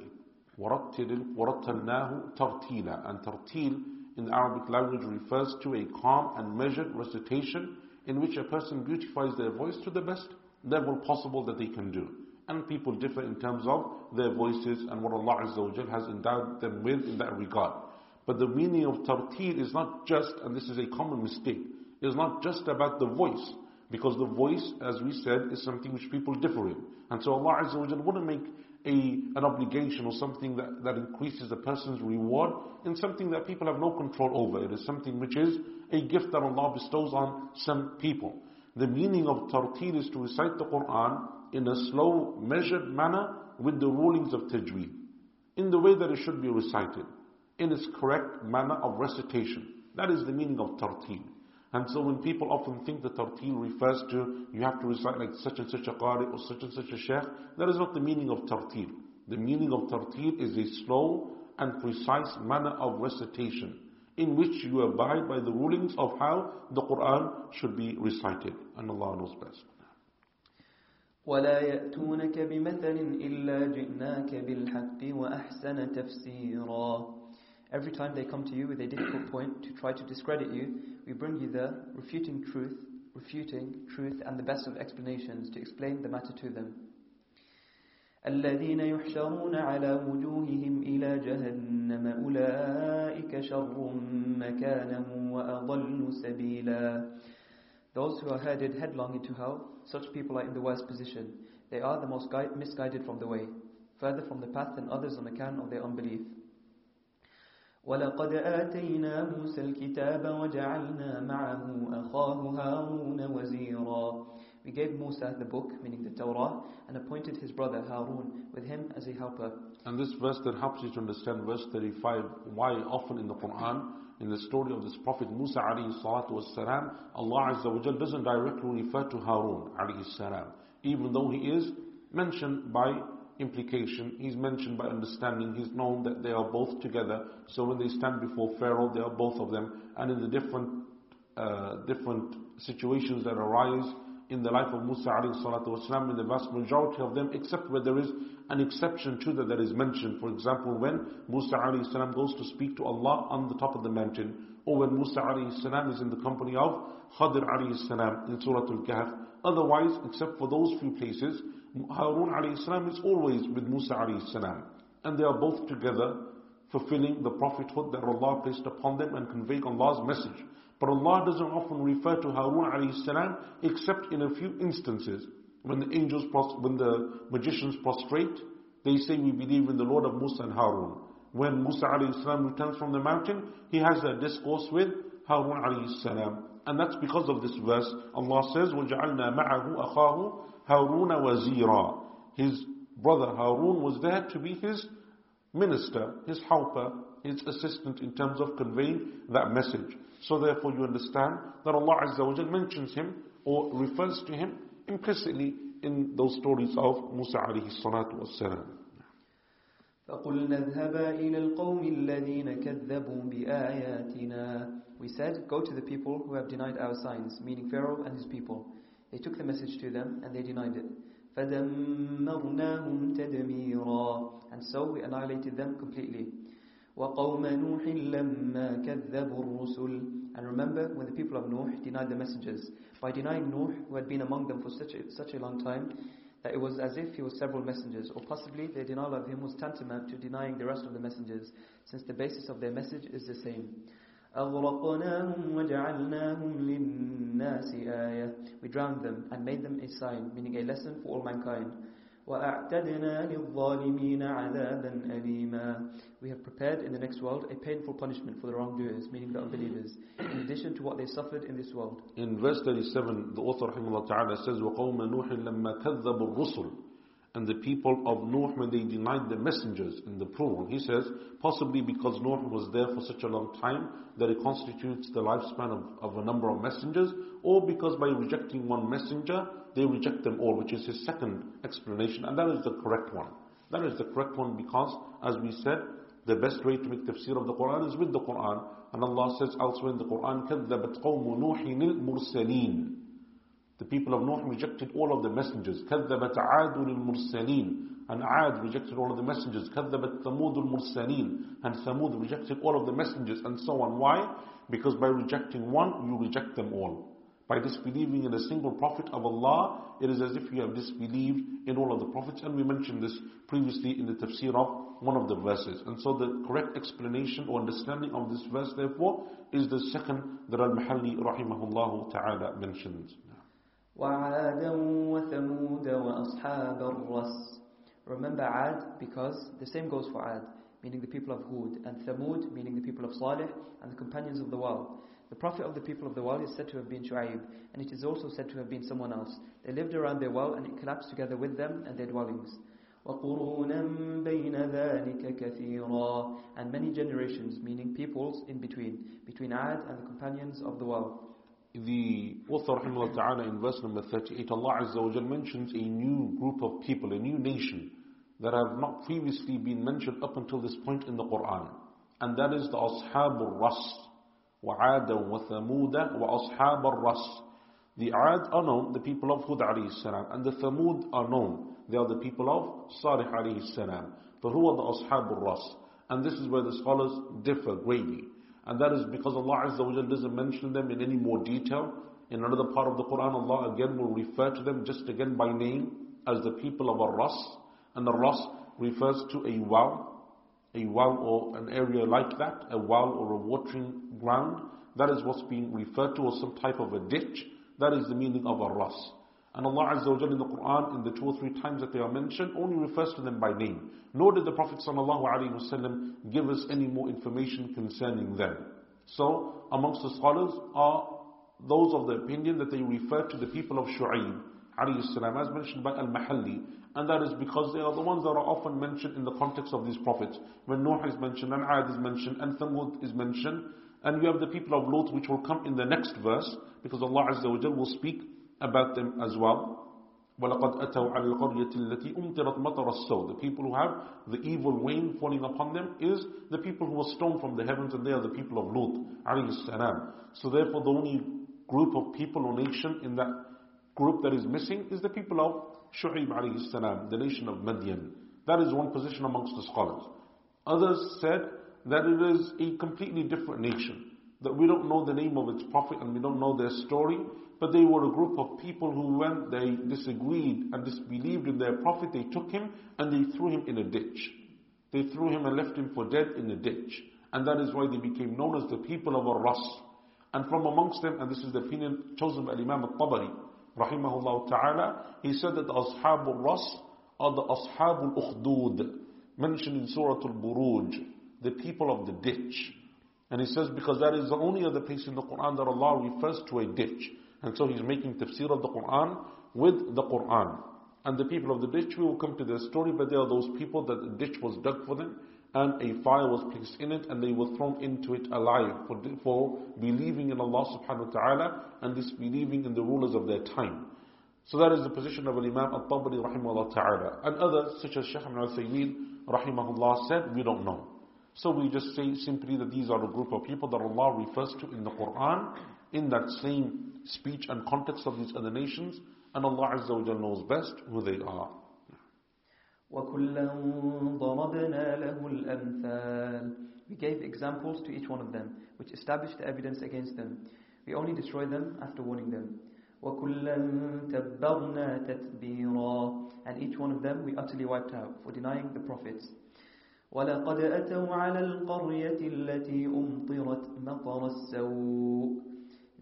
وَرَتَّلْنَاهُ تَرْتِيلًا And tartil in the Arabic language refers to a calm and measured recitation in which a person beautifies their voice to the best level possible that they can do. And people differ in terms of their voices and what Allah Azza has endowed them with in that regard. But the meaning of tartil is not just, and this is a common mistake, is not just about the voice. Because the voice, as we said, is something which people differ in. And so Allah Azza wouldn't make a, an obligation or something that, that increases a person's reward in something that people have no control over. It is something which is a gift that Allah bestows on some people. The meaning of tartil is to recite the Quran in a slow, measured manner with the rulings of tajweed, in the way that it should be recited, in its correct manner of recitation. That is the meaning of tartil. And so when people often think that tartil refers to you have to recite like such and such a qari or such and such a sheikh, that is not the meaning of tartil. The meaning of tartil is a slow and precise manner of recitation in which you abide by the rulings of how the Quran should be recited. And Allah knows best. ولا يأتونك بمثل إلا جئناك بالحق وأحسن تفسيرا Every time they come to you with a difficult point to try to discredit you, we bring you the refuting truth, refuting truth and the best of explanations to explain the matter to them. الذين يحشرون على وجوههم إلى جهنم أولئك شر مكانا وأضل سبيلا Those who are headed headlong into hell, such people are in the worst position. They are the most misguided from the way, further from the path than others on account of their unbelief. ولقد آتينا موسى الكتاب وجعلنا معه أخاه هارون وزيرا We gave Musa the book, meaning the Torah, and appointed his brother Harun with him as a helper. And this verse that helps you to understand verse 35, why often in the Quran, in the story of this Prophet Musa alayhi salatu wasalam, Allah Azza wa Jal doesn't directly refer to Harun alayhi salam, even though he is mentioned by implication, he's mentioned by understanding, he's known that they are both together. So when they stand before Pharaoh, they are both of them. And in the different, uh, different situations that arise in the life of Musa alayhi salatu wasalam, in the vast majority of them, except where there is an exception to that that is mentioned. For example, when Musa alayhi salam goes to speak to Allah on the top of the mountain, or when Musa alayhi salam is in the company of Khadir alayhi salam in Surah Al-Kahf. Otherwise, except for those few places, Harun alayhi is always with Musa alayhi salam. And they are both together fulfilling the prophethood that Allah placed upon them and conveying Allah's message. But Allah doesn't often refer to Harun alayhi except in a few instances. When the angels, when the magicians prostrate, they say we believe in the Lord of Musa and Harun. When Musa alayhi salam returns from the mountain, he has a discourse with Harun alayhi. And that's because of this verse. Allah says, وَجَعَلْنَا مَعَهُ أَخَاهُ هَارُونَ وَزِيرًا His brother Harun was there to be his minister, his helper, his assistant in terms of conveying that message. So therefore you understand that Allah Azza wa Jal mentions him or refers to him implicitly in those stories of Musa alayhi salatu wassalam. فقلنا اذهبا إلى القوم الذين كذبوا بآياتنا We said, go to the people who have denied our signs, meaning Pharaoh and his people. They took the message to them and they denied it. فَدَمَّرْنَاهُمْ تَدْمِيرًا And so we annihilated them completely. وَقَوْمَ نُوحٍ لَمَّا كَذَّبُوا الرُّسُلِ And remember when the people of Nuh denied the messengers. By denying Nuh, who had been among them for such a, such a long time, that it was as if he was several messengers, or possibly their denial of him was tantamount to denying the rest of the messengers, since the basis of their message is the same. أغرقناهم وجعلناهم للناس آية We drowned them and made them a sign, meaning a lesson for all mankind. وأعتدنا للظالمين عذابا أليما We have prepared in the next world a painful punishment for the wrongdoers, meaning the unbelievers, in addition to what they suffered in this world. In verse 37, the author rahimahullah ta'ala says, وَقَوْمَ نُوحٍ لَمَّا كَذَّبُوا الرُّسُلِ and the people of Nuh when they denied the messengers in the Quran, He says, possibly because Nuh was there for such a long time that it constitutes the lifespan of, of a number of messengers, or because by rejecting one messenger, they reject them all, which is his second explanation, and that is the correct one. That is the correct one because, as we said, the best way to make tafsir of the Quran is with the Quran. And Allah says elsewhere in the Quran, كَذَّبَتْ قَوْمُ نُوحٍ الْمُرْسَلِينَ the people of Nuh rejected all of the messengers. كذبت عاد المرسلين and Ad rejected all of the messengers. كذبت ثمود المرسلين and Thamud rejected all of the messengers and so on. Why? Because by rejecting one, you reject them all. By disbelieving in a single prophet of Allah, it is as if you have disbelieved in all of the prophets. And we mentioned this previously in the tafsir of one of the verses. And so the correct explanation or understanding of this verse, therefore, is the second that Al-Mahalli rahimahullah ta'ala mentions. وعادا وثمود وأصحاب الرس Remember Ad because the same goes for Ad, meaning the people of Hud, and Thamud, meaning the people of Salih, and the companions of the well. The prophet of the people of the well is said to have been Shu'aib, and it is also said to have been someone else. They lived around their well, and it collapsed together with them and their dwellings. وَقُرُونًا بَيْنَ ذَلِكَ كَثِيرًا And many generations, meaning peoples in between, between Ad and the companions of the well the author rahimahullah ta'ala in verse number 38, Allah Azza wa Jal mentions a new group of people, a new nation that have not previously been mentioned up until this point in the Quran. And that is the Ashab al-Ras. وعاد وثمود وأصحاب الرس The Ad are known, the people of Hud alayhi salam, and the Thamud are known. They are the people of Salih alayhi salam. But who are the Ashab al-Ras? And this is where the scholars differ greatly. And that is because Allah Azza wa Jal doesn't mention them in any more detail. In another part of the Quran, Allah again will refer to them just again by name as the people of Ar-Ras. And the Ras refers to a well, a well or an area like that, a well or a watering ground. That is what's being referred to as some type of a ditch. That is the meaning of Ar-Ras. And Allah Azza wa Jalla in the Quran, in the two or three times that they are mentioned, only refers to them by name. Nor did the Prophet ﷺ give us any more information concerning them. So, amongst the scholars are those of the opinion that they refer to the people of Shu'aib, as mentioned by Al-Mahalli, and that is because they are the ones that are often mentioned in the context of these prophets. When Nuh is mentioned, and Ad is mentioned, and Thamud is mentioned, and you have the people of Lot which will come in the next verse, because Allah Azza wa will speak about them as well. وَلَقَدْ أَتَوْا عَلَى الْقَرْيَةِ الَّتِي أُمْطِرَتْ مَطَرَ السَّوْءِ The people who have the evil rain falling upon them is the people who were stoned from the heavens and they are the people of Lut, alayhi salam. So therefore the only group of people or nation in that group that is missing is the people of Shu'aib alayhi salam, the nation of Midian. That is one position amongst the scholars. Others said that it is a completely different nation. That we don't know the name of its prophet and we don't know their story but they were a group of people who, when they disagreed and disbelieved in their prophet, they took him and they threw him in a ditch. They threw him and left him for dead in a ditch. And that is why they became known as the people of Ar-Ras. And from amongst them, and this is the opinion chosen by Imam al-Tabari, rahimahullah ta'ala, he said that Ashab al-Ras are the Ashab al-Ukhdud, mentioned in Surah al-Buruj, the people of the ditch. And he says because that is the only other place in the Quran that Allah refers to a ditch. And so he's making tafsir of the Quran with the Quran. And the people of the ditch, we will come to their story, but they are those people that the ditch was dug for them and a fire was placed in it and they were thrown into it alive for, for believing in Allah subhanahu wa ta'ala and disbelieving in the rulers of their time. So that is the position of Imam al-Tabari rahimahullah ta'ala. And others such as Shaykh Al-Sa'di rahimahullah said, we don't know. So we just say simply that these are a group of people that Allah refers to in the Quran in that same speech and context of these other nations, and Allah Azza wa Jalla knows best who they are. وَكُلًّا ضَرَبْنَا لَهُ الْأَمْثَالِ We gave examples to each one of them, which established the evidence against them. We only destroy them after warning them. وَكُلًّا تَبَّرْنَا تَتْبِيرًا And each one of them we utterly wiped out for denying the prophets. وَلَقَدْ أَتَوْا عَلَى الْقَرْيَةِ الَّتِي أُمْطِرَتْ مَطَرَ السَّوْءِ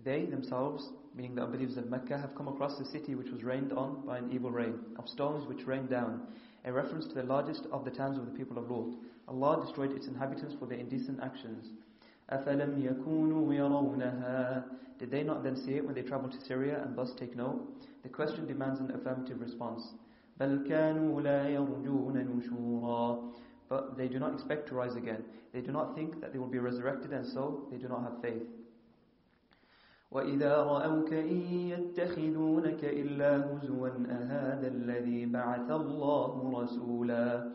they themselves, meaning the unbelievers of Mecca, have come across a city which was rained on by an evil rain, of stones which rained down, a reference to the largest of the towns of the people of Lot. Allah destroyed its inhabitants for their indecent actions. أَفَلَمْ يَكُونُوا يَرَوْنَهَا Did they not then see it when they traveled to Syria and thus take note? The question demands an affirmative response. بَلْ كَانُوا لَا يَرْجُونَ نُشُورًا But they do not expect to rise again. They do not think that they will be resurrected and so they do not have faith. وإذا رأوك إن يتخذونك إلا هزوا أهذا الذي بعث الله رسولا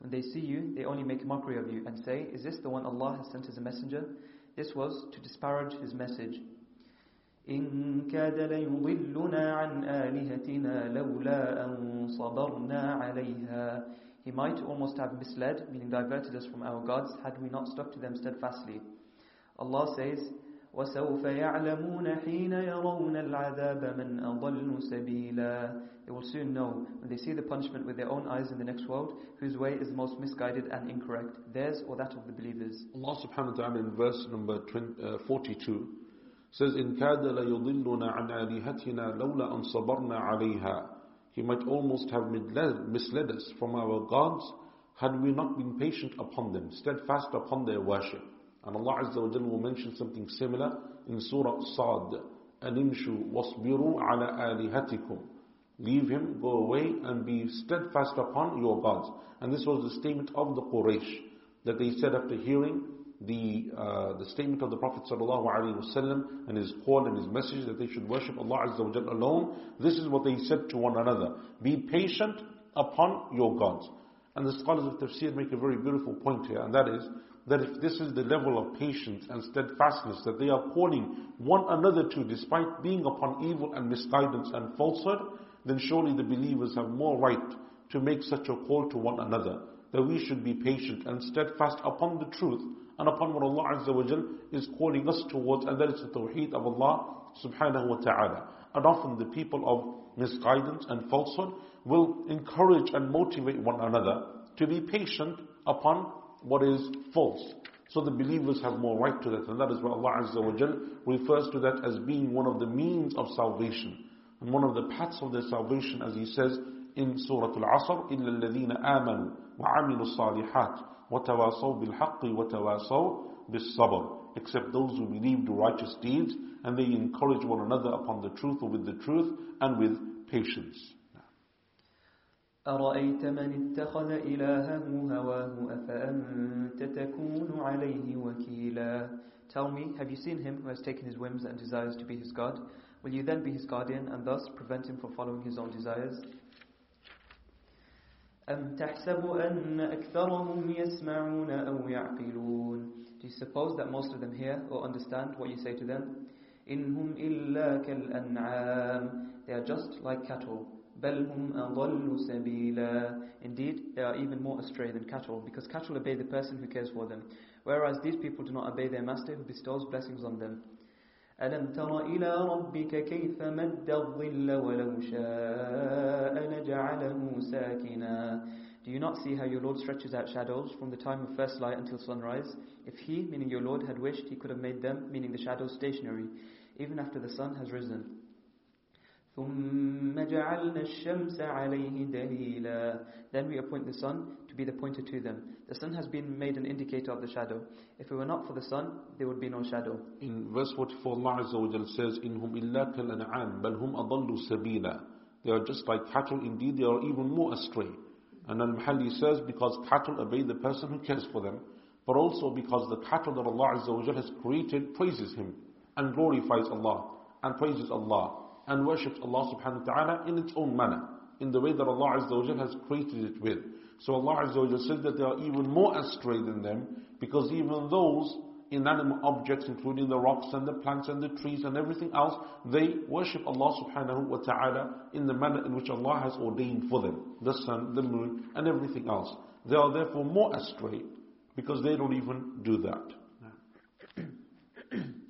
When they see you, they only make mockery of you and say, Is this the one Allah has sent as a messenger? This was to disparage his message. إن كاد ليضلنا عن آلهتنا لولا أن صبرنا عليها He might almost have misled, meaning diverted us from our gods, had we not stuck to them steadfastly. Allah says, وسوف يعلمون حين يرون العذاب من أضل سبيلا They will soon know when they see the punishment with their own eyes in the next world whose way is the most misguided and incorrect theirs or that of the believers Allah subhanahu wa ta'ala in verse number 20, uh, 42 says إن كاد ليضلنا عن آلهتنا لولا أن صبرنا عليها He might almost have misled us from our gods had we not been patient upon them steadfast upon their worship and Allah Azza wa Jalla will mention something similar in Surah Sad. أَنِمْشُوا وَاصْبِرُوا عَلَى آلِهَتِكُمْ Leave him, go away and be steadfast upon your gods. And this was the statement of the Quraysh that they said after hearing the uh, the statement of the Prophet ﷺ and his call and his message that they should worship Allah Azza wa Jalla alone. This is what they said to one another. Be patient upon your gods. And the scholars of tafsir make a very beautiful point here, and that is that if this is the level of patience and steadfastness that they are calling one another to despite being upon evil and misguidance and falsehood, then surely the believers have more right to make such a call to one another. That we should be patient and steadfast upon the truth and upon what Allah Azza wa Jal is calling us towards, and that is the tawheed of Allah subhanahu wa ta'ala. And often the people of misguidance and falsehood will encourage and motivate one another to be patient upon what is false. So the believers have more right to that, and that is why Allah Azza wa Jal refers to that as being one of the means of salvation. And one of the paths of their salvation, as he says in Surah Al-Asr, إِلَّا الَّذِينَ آمَنُوا وَعَمِلُوا الصَّالِحَاتِ وَتَوَاصَوْا بِالْحَقِّ وَتَوَاصَوْا بِالصَّبْرِ Except those who believe do righteous deeds and they encourage one another upon the truth or with the truth and with patience. أرأيت من اتخذ إلهه هواه أفأنت تكون عليه وكيلا Tell me, have you seen him who has taken his whims and desires to be his God? Will you then be his guardian and thus prevent him from following his own desires? أم تحسب أن أكثرهم يسمعون أو يعقلون Do you suppose that most of them hear or understand what you say to them? إنهم إلا كالأنعام They are just like cattle بل هم أضل سبيلا Indeed, they are even more astray than cattle because cattle obey the person who cares for them whereas these people do not obey their master who bestows blessings on them ألم تر إلى ربك كيف مد الظل ولو شاء لجعله ساكنا Do you not see how your Lord stretches out shadows from the time of first light until sunrise? If He, meaning your Lord, had wished, He could have made them, meaning the shadows, stationary, even after the sun has risen. ثم جعلنا الشمس عليه دليلا Then we appoint the sun to be the pointer to them. The sun has been made an indicator of the shadow. If it were not for the sun, there would be no shadow. In verse 44, Allah Azza wa Jal says, إِنْهُمْ إِلَّا كَالْأَنْعَامِ بَلْ هُمْ أَضَلُّ They are just like cattle, indeed they are even more astray. And Al-Mahalli says, because cattle obey the person who cares for them, but also because the cattle that Allah Azza wa has created praises Him and glorifies Allah and praises Allah and worships Allah subhanahu wa ta'ala in its own manner, in the way that Allah Azza wa has created it with. So Allah Azza wa says that they are even more astray than them, because even those inanimate objects, including the rocks and the plants and the trees and everything else, they worship Allah subhanahu wa ta'ala in the manner in which Allah has ordained for them. The sun, the moon, and everything else. They are therefore more astray, because they don't even do that. <clears throat>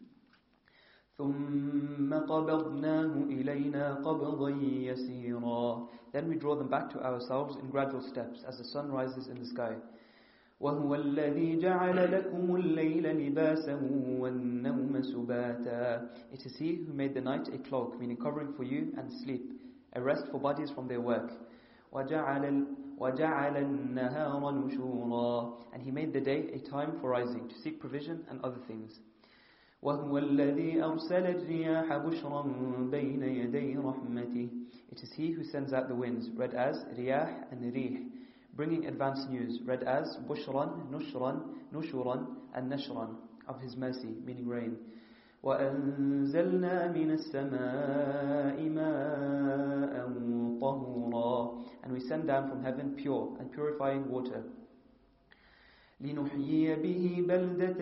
ثم قبضناه إلينا قبضا يسيرا Then we draw them back to ourselves in gradual steps as the sun rises in the sky. وهو الذي جعل لكم الليل لباسا والنوم سباتا It is He who made the night a cloak, meaning covering for you and sleep, a rest for bodies from their work. وجعل, وجعل النهار نشورا And He made the day a time for rising, to seek provision and other things. وهو الذي أرسل الرياح بشرا بين يدي رحمته It is He who sends out the winds, read as riyah and rih, bringing advance news, read as bushran, nushran, nushuran, and nashran, of His mercy, meaning rain. وأنزلنا من السماء ماء طهورا And we send down from heaven pure and purifying water. لنحيي به بلدة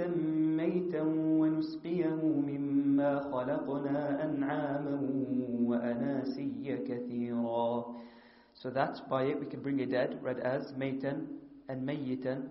ميتا ونسقيه مما خلقنا أنعاما وأناسيا كثيرا So that by it we can bring a dead, read as maitan and mayitan.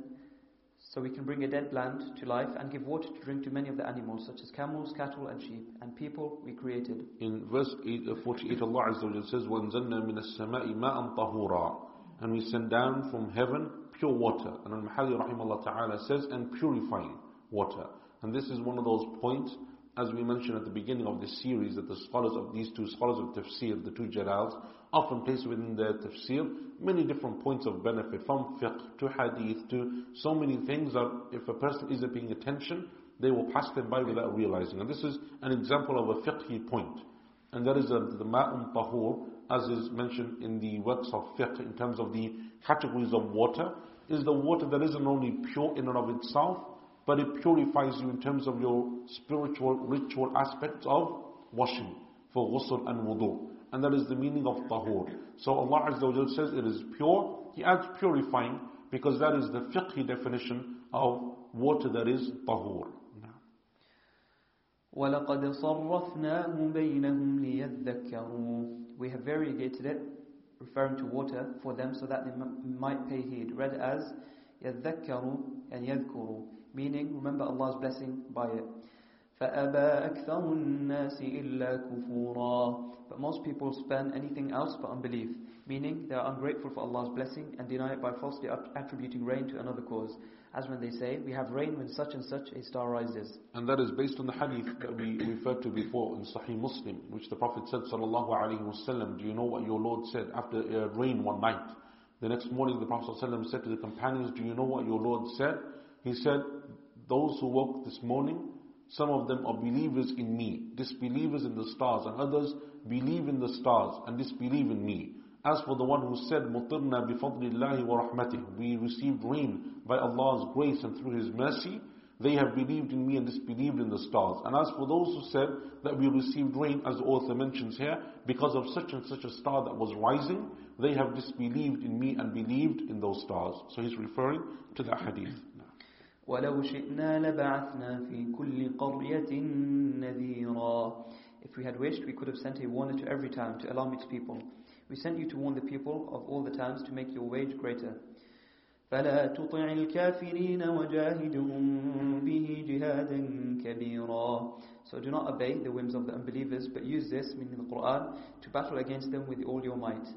So we can bring a dead land to life and give water to drink to many of the animals, such as camels, cattle, and sheep. And people we created. In verse 8, uh, 48, Allah Azza wa says, وَانزَلْنَا مِنَ السَّمَاءِ مَاءً طَهُورًا And we send down from heaven pure water. And Al-Mahalli rahimahullah ta'ala says, and purifying water. And this is one of those points, as we mentioned at the beginning of this series, that the scholars of these two scholars of tafsir, the two jalals, often place within their tafsir many different points of benefit, from fiqh to hadith to so many things that if a person isn't paying attention, they will pass them by without realizing. And this is an example of a fiqhi point. And that is uh, the, the ma'um tahur, as is mentioned in the works of fiqh in terms of the categories of water, is the water that isn't only pure in and of itself, but it purifies you in terms of your spiritual, ritual aspects of washing for ghusl and wudu. And that is the meaning of tahur. So Allah Azza wa says it is pure. He adds purifying because that is the fiqhi definition of water that is tahur. We have variegated it referring to water, for them so that they might pay heed. Read as يَذَّكَّرُوا and يَذْكُرُوا Meaning, remember Allah's blessing by it. فأبى أكثر الناس إلا كفورا But most people spend anything else but unbelief, meaning they are ungrateful for Allah's blessing and deny it by falsely attributing rain to another cause. As when they say, we have rain when such and such a star rises. And that is based on the hadith that we referred to before in Sahih Muslim, which the Prophet said, Sallallahu Alaihi Wasallam, do you know what your Lord said after uh, rain one night? The next morning the Prophet ﷺ said to the companions, do you know what your Lord said? He said, those who woke this morning, some of them are believers in me, disbelievers in the stars, and others believe in the stars and disbelieve in me. As for the one who said, مُطِرْنَا بِفَضْلِ اللَّهِ وَرَحْمَتِهِ We received rain by Allah's grace and through His mercy. They have believed in me and disbelieved in the stars. And as for those who said that we received rain, as the author mentions here, because of such and such a star that was rising, they have disbelieved in me and believed in those stars. So he's referring to that hadith. ولو شئنا لبعثنا في كل قرية نذيرا If we had wished, we could have sent a warner to every town to alarm its people. We sent you to warn the people of all the towns to make your wage greater. فلا تطع الكافرين وجاهدهم به جهادا كبيرا So do not obey the whims of the unbelievers, but use this, meaning the Quran, to battle against them with all your might.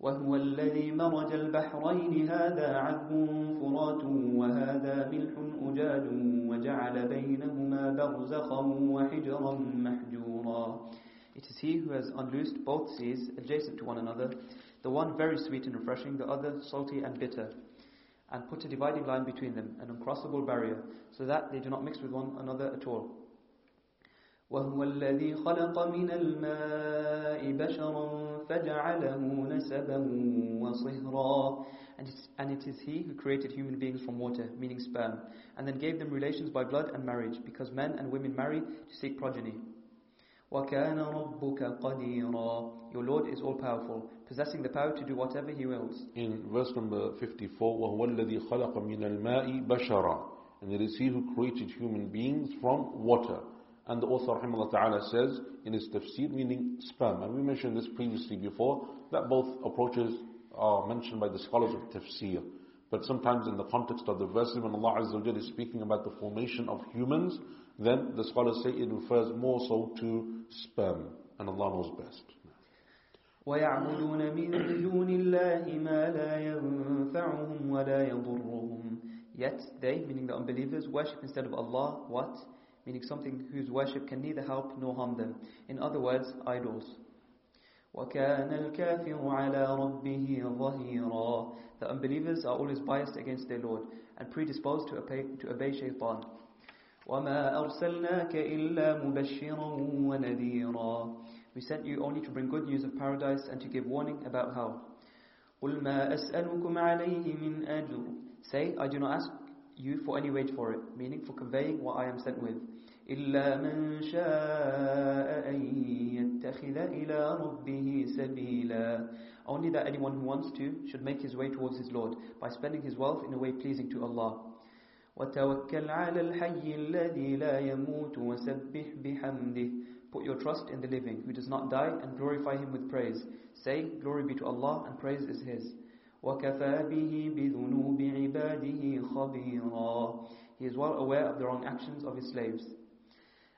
وهو الذي مرج البحرين هذا عذب فرات وهذا ملح أجاج وجعل بينهما برزخا وحجرا محجورا It is he who has unloosed both seas adjacent to one another, the one very sweet and refreshing, the other salty and bitter, and put a dividing line between them, an uncrossable barrier, so that they do not mix with one another at all. وهو الذي خلق من الماء بشرا فجعله نسبا وصهرا and, and it is he who created human beings from water, meaning sperm, and then gave them relations by blood and marriage, because men and women marry to seek progeny. وَكَانَ رَبُّكَ قَدِيرًا Your Lord is all-powerful, possessing the power to do whatever He wills. In verse number 54, وَهُوَ الَّذِي خَلَقَ مِنَ الْمَاءِ بَشَرًا And it is He who created human beings from water. And the author rahimahullah ta'ala says in his tafsir, meaning sperm. And we mentioned this previously before, that both approaches are mentioned by the scholars of tafsir. But sometimes in the context of the verse, when Allah Azza wa is speaking about the formation of humans, then the scholars say it refers more so to sperm, and Allah knows best. ويعبدون من دون الله ما لا ينفعهم ولا يضرهم Yet they, meaning the unbelievers, worship instead of Allah what? Meaning something whose worship can neither help nor harm them. In other words, idols. وَكَانَ الْكَافِرُ عَلَى رَبِّهِ ظَهِيرًا The unbelievers are always biased against their Lord and predisposed to obey, to obey shaitan. وَمَا أَرْسَلْنَاكَ إِلَّا مُبَشِّرًا وَنَذِيرًا We sent you only to bring good news of paradise and to give warning about hell. قُلْ مَا أَسْأَلُكُمْ عَلَيْهِ مِنْ أَجْرٍ Say, I do not ask you for any wage for it, meaning for conveying what I am sent with. إِلَّا مَنْ شَاءَ أَن يَتَّخِذَ إِلَىٰ رَبِّهِ سَبِيلًا Only that anyone who wants to should make his way towards his Lord by spending his wealth in a way pleasing to Allah. وتوكل على الحي الذي لا يموت وسبح بحمده Put your trust in the living who does not die and glorify him with praise. Say, glory be to Allah and praise is his. وكفى به بذنوب عباده خبيرا He is well aware of the wrong actions of his slaves.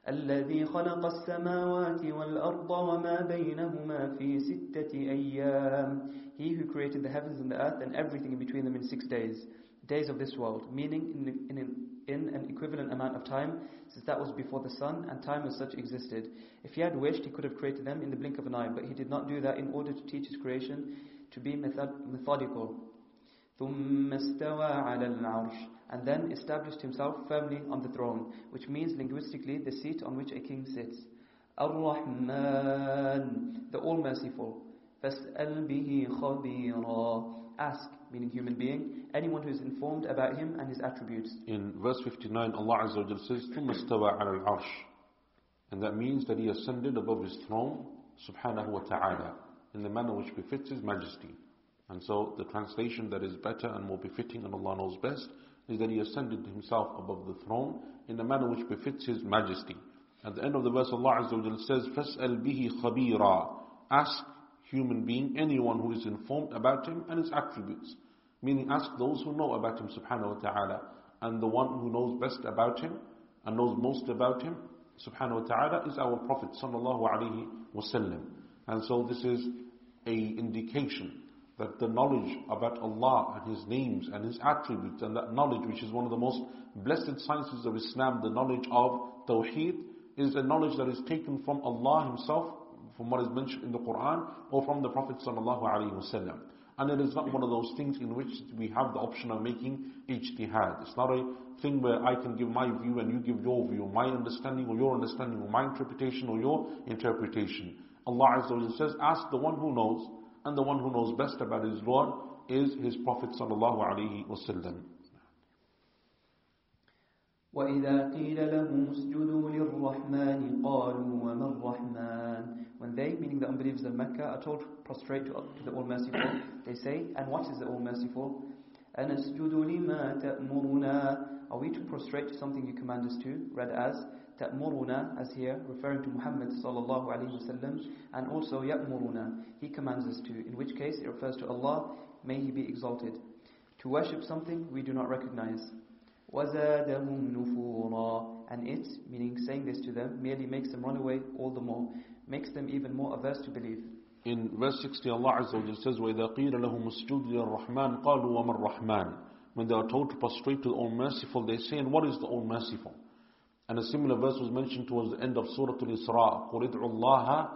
الذي خلق السماوات والأرض وما بينهما في ستة أيام He who created the heavens and the earth and everything in between them in six days days of this world, meaning in, in, in an equivalent amount of time, since that was before the sun and time as such existed. If he had wished, he could have created them in the blink of an eye, but he did not do that in order to teach his creation to be method, methodical. ثم استوى على العرش and then established himself firmly on the throne, which means linguistically the seat on which a king sits. Ar-Rahman, the All-Merciful. فَاسْأَلْ بِهِ خَبِيرًا Ask, meaning human being, anyone who is informed about him and his attributes. In verse 59, Allah Azza wa says, ثُمَّ اسْتَوَى عَلَى الْعَرْشِ And that means that he ascended above his throne, subhanahu wa ta'ala, in the manner which befits his majesty. And so the translation that is better and more befitting and Allah knows best is that he ascended himself above the throne in the manner which befits his majesty. At the end of the verse Allah Azza wa says, فَاسْأَلْ بِهِ خَبِيرًا Ask human being, anyone who is informed about him and his attributes. Meaning ask those who know about him subhanahu wa ta'ala. And the one who knows best about him and knows most about Him, subhanahu wa ta'ala, is our Prophet sallallahu alaihi wasallam. And so this is a indication that the knowledge about Allah and His names and His attributes and that knowledge which is one of the most blessed sciences of Islam, the knowledge of Tawheed, is a knowledge that is taken from Allah Himself, from what is mentioned in the Quran, or from the Prophet sallallahu alaihi wasallam. And it is not one of those things in which we have the option of making ijtihad. It's not a thing where I can give my view and you give your view, my understanding or your understanding, or my interpretation or your interpretation. Allah Azza wa says, ask the one who knows, and the one who knows best about his Lord is his Prophet sallallahu alaihi wasallam. وإذا قيل لهم اسجدوا للرحمن قالوا وما الرحمن When they, meaning the unbelievers of Mecca, are told to prostrate to, to the All-Merciful, they say, and what is the All-Merciful? أَنَسْجُدُ لِمَا تَأْمُرُنَا Are we to prostrate to something you command us to? Read as تأمرنا as here, referring to Muhammad sallallahu alayhi wasallam, and also يأمرنا, he commands us to, in which case it refers to Allah, may he be exalted. To worship something we do not recognize. وَزَادَهُمْ نُفُورًا And it, meaning saying this to them, merely makes them run away all the more, makes them even more averse to believe. In verse 60, Allah Azza wa says, وَإِذَا قِيلَ لَهُمُ اسْجُدْ لِلرَّحْمَنِ قَالُوا وَمَا الرَّحْمَنِ When they are told to prostrate to the All-Merciful, they say, and what is the All-Merciful? And a similar verse was mentioned towards the end of Surah Al-Isra. قُلِ ادْعُوا اللَّهَ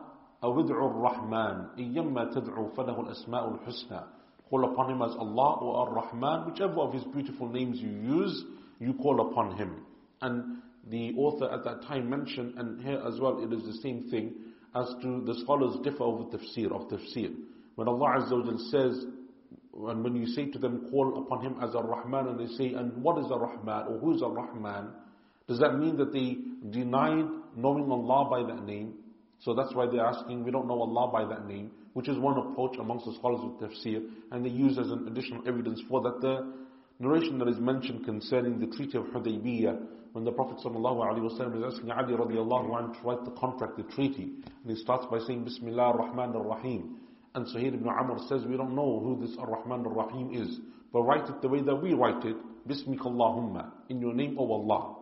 أَوْ ادْعُوا الرَّحْمَنِ إِيَّمَّا تَدْعُوا فَلَهُ الْأَسْمَاءُ الْحُسْنَى Call upon Him as Allah or Ar-Rahman, whichever of His beautiful names you use, you call upon Him. And the author at that time mentioned, and here as well it is the same thing, as to the scholars differ over tafsir of tafsir. When Allah Azza wa says, and when you say to them, call upon Him as Ar-Rahman, and they say, and what is Ar-Rahman, or who is Ar-Rahman? Does that mean that they denied knowing Allah by that name? So that's why they're asking, we don't know Allah by that name, which is one approach amongst the scholars of tafsir, and they use as an additional evidence for that the narration that is mentioned concerning the Treaty of Hudaybiyah, when the Prophet ﷺ is asking Ali radiallahu anhu to write the contract, the treaty, and he starts by saying, Bismillah ar-Rahman ar-Rahim. And Suhail ibn Amr says, we don't know who this ar-Rahman ar-Rahim is, but write it the way that we write it, Bismika Allahumma, in your name, O Allah.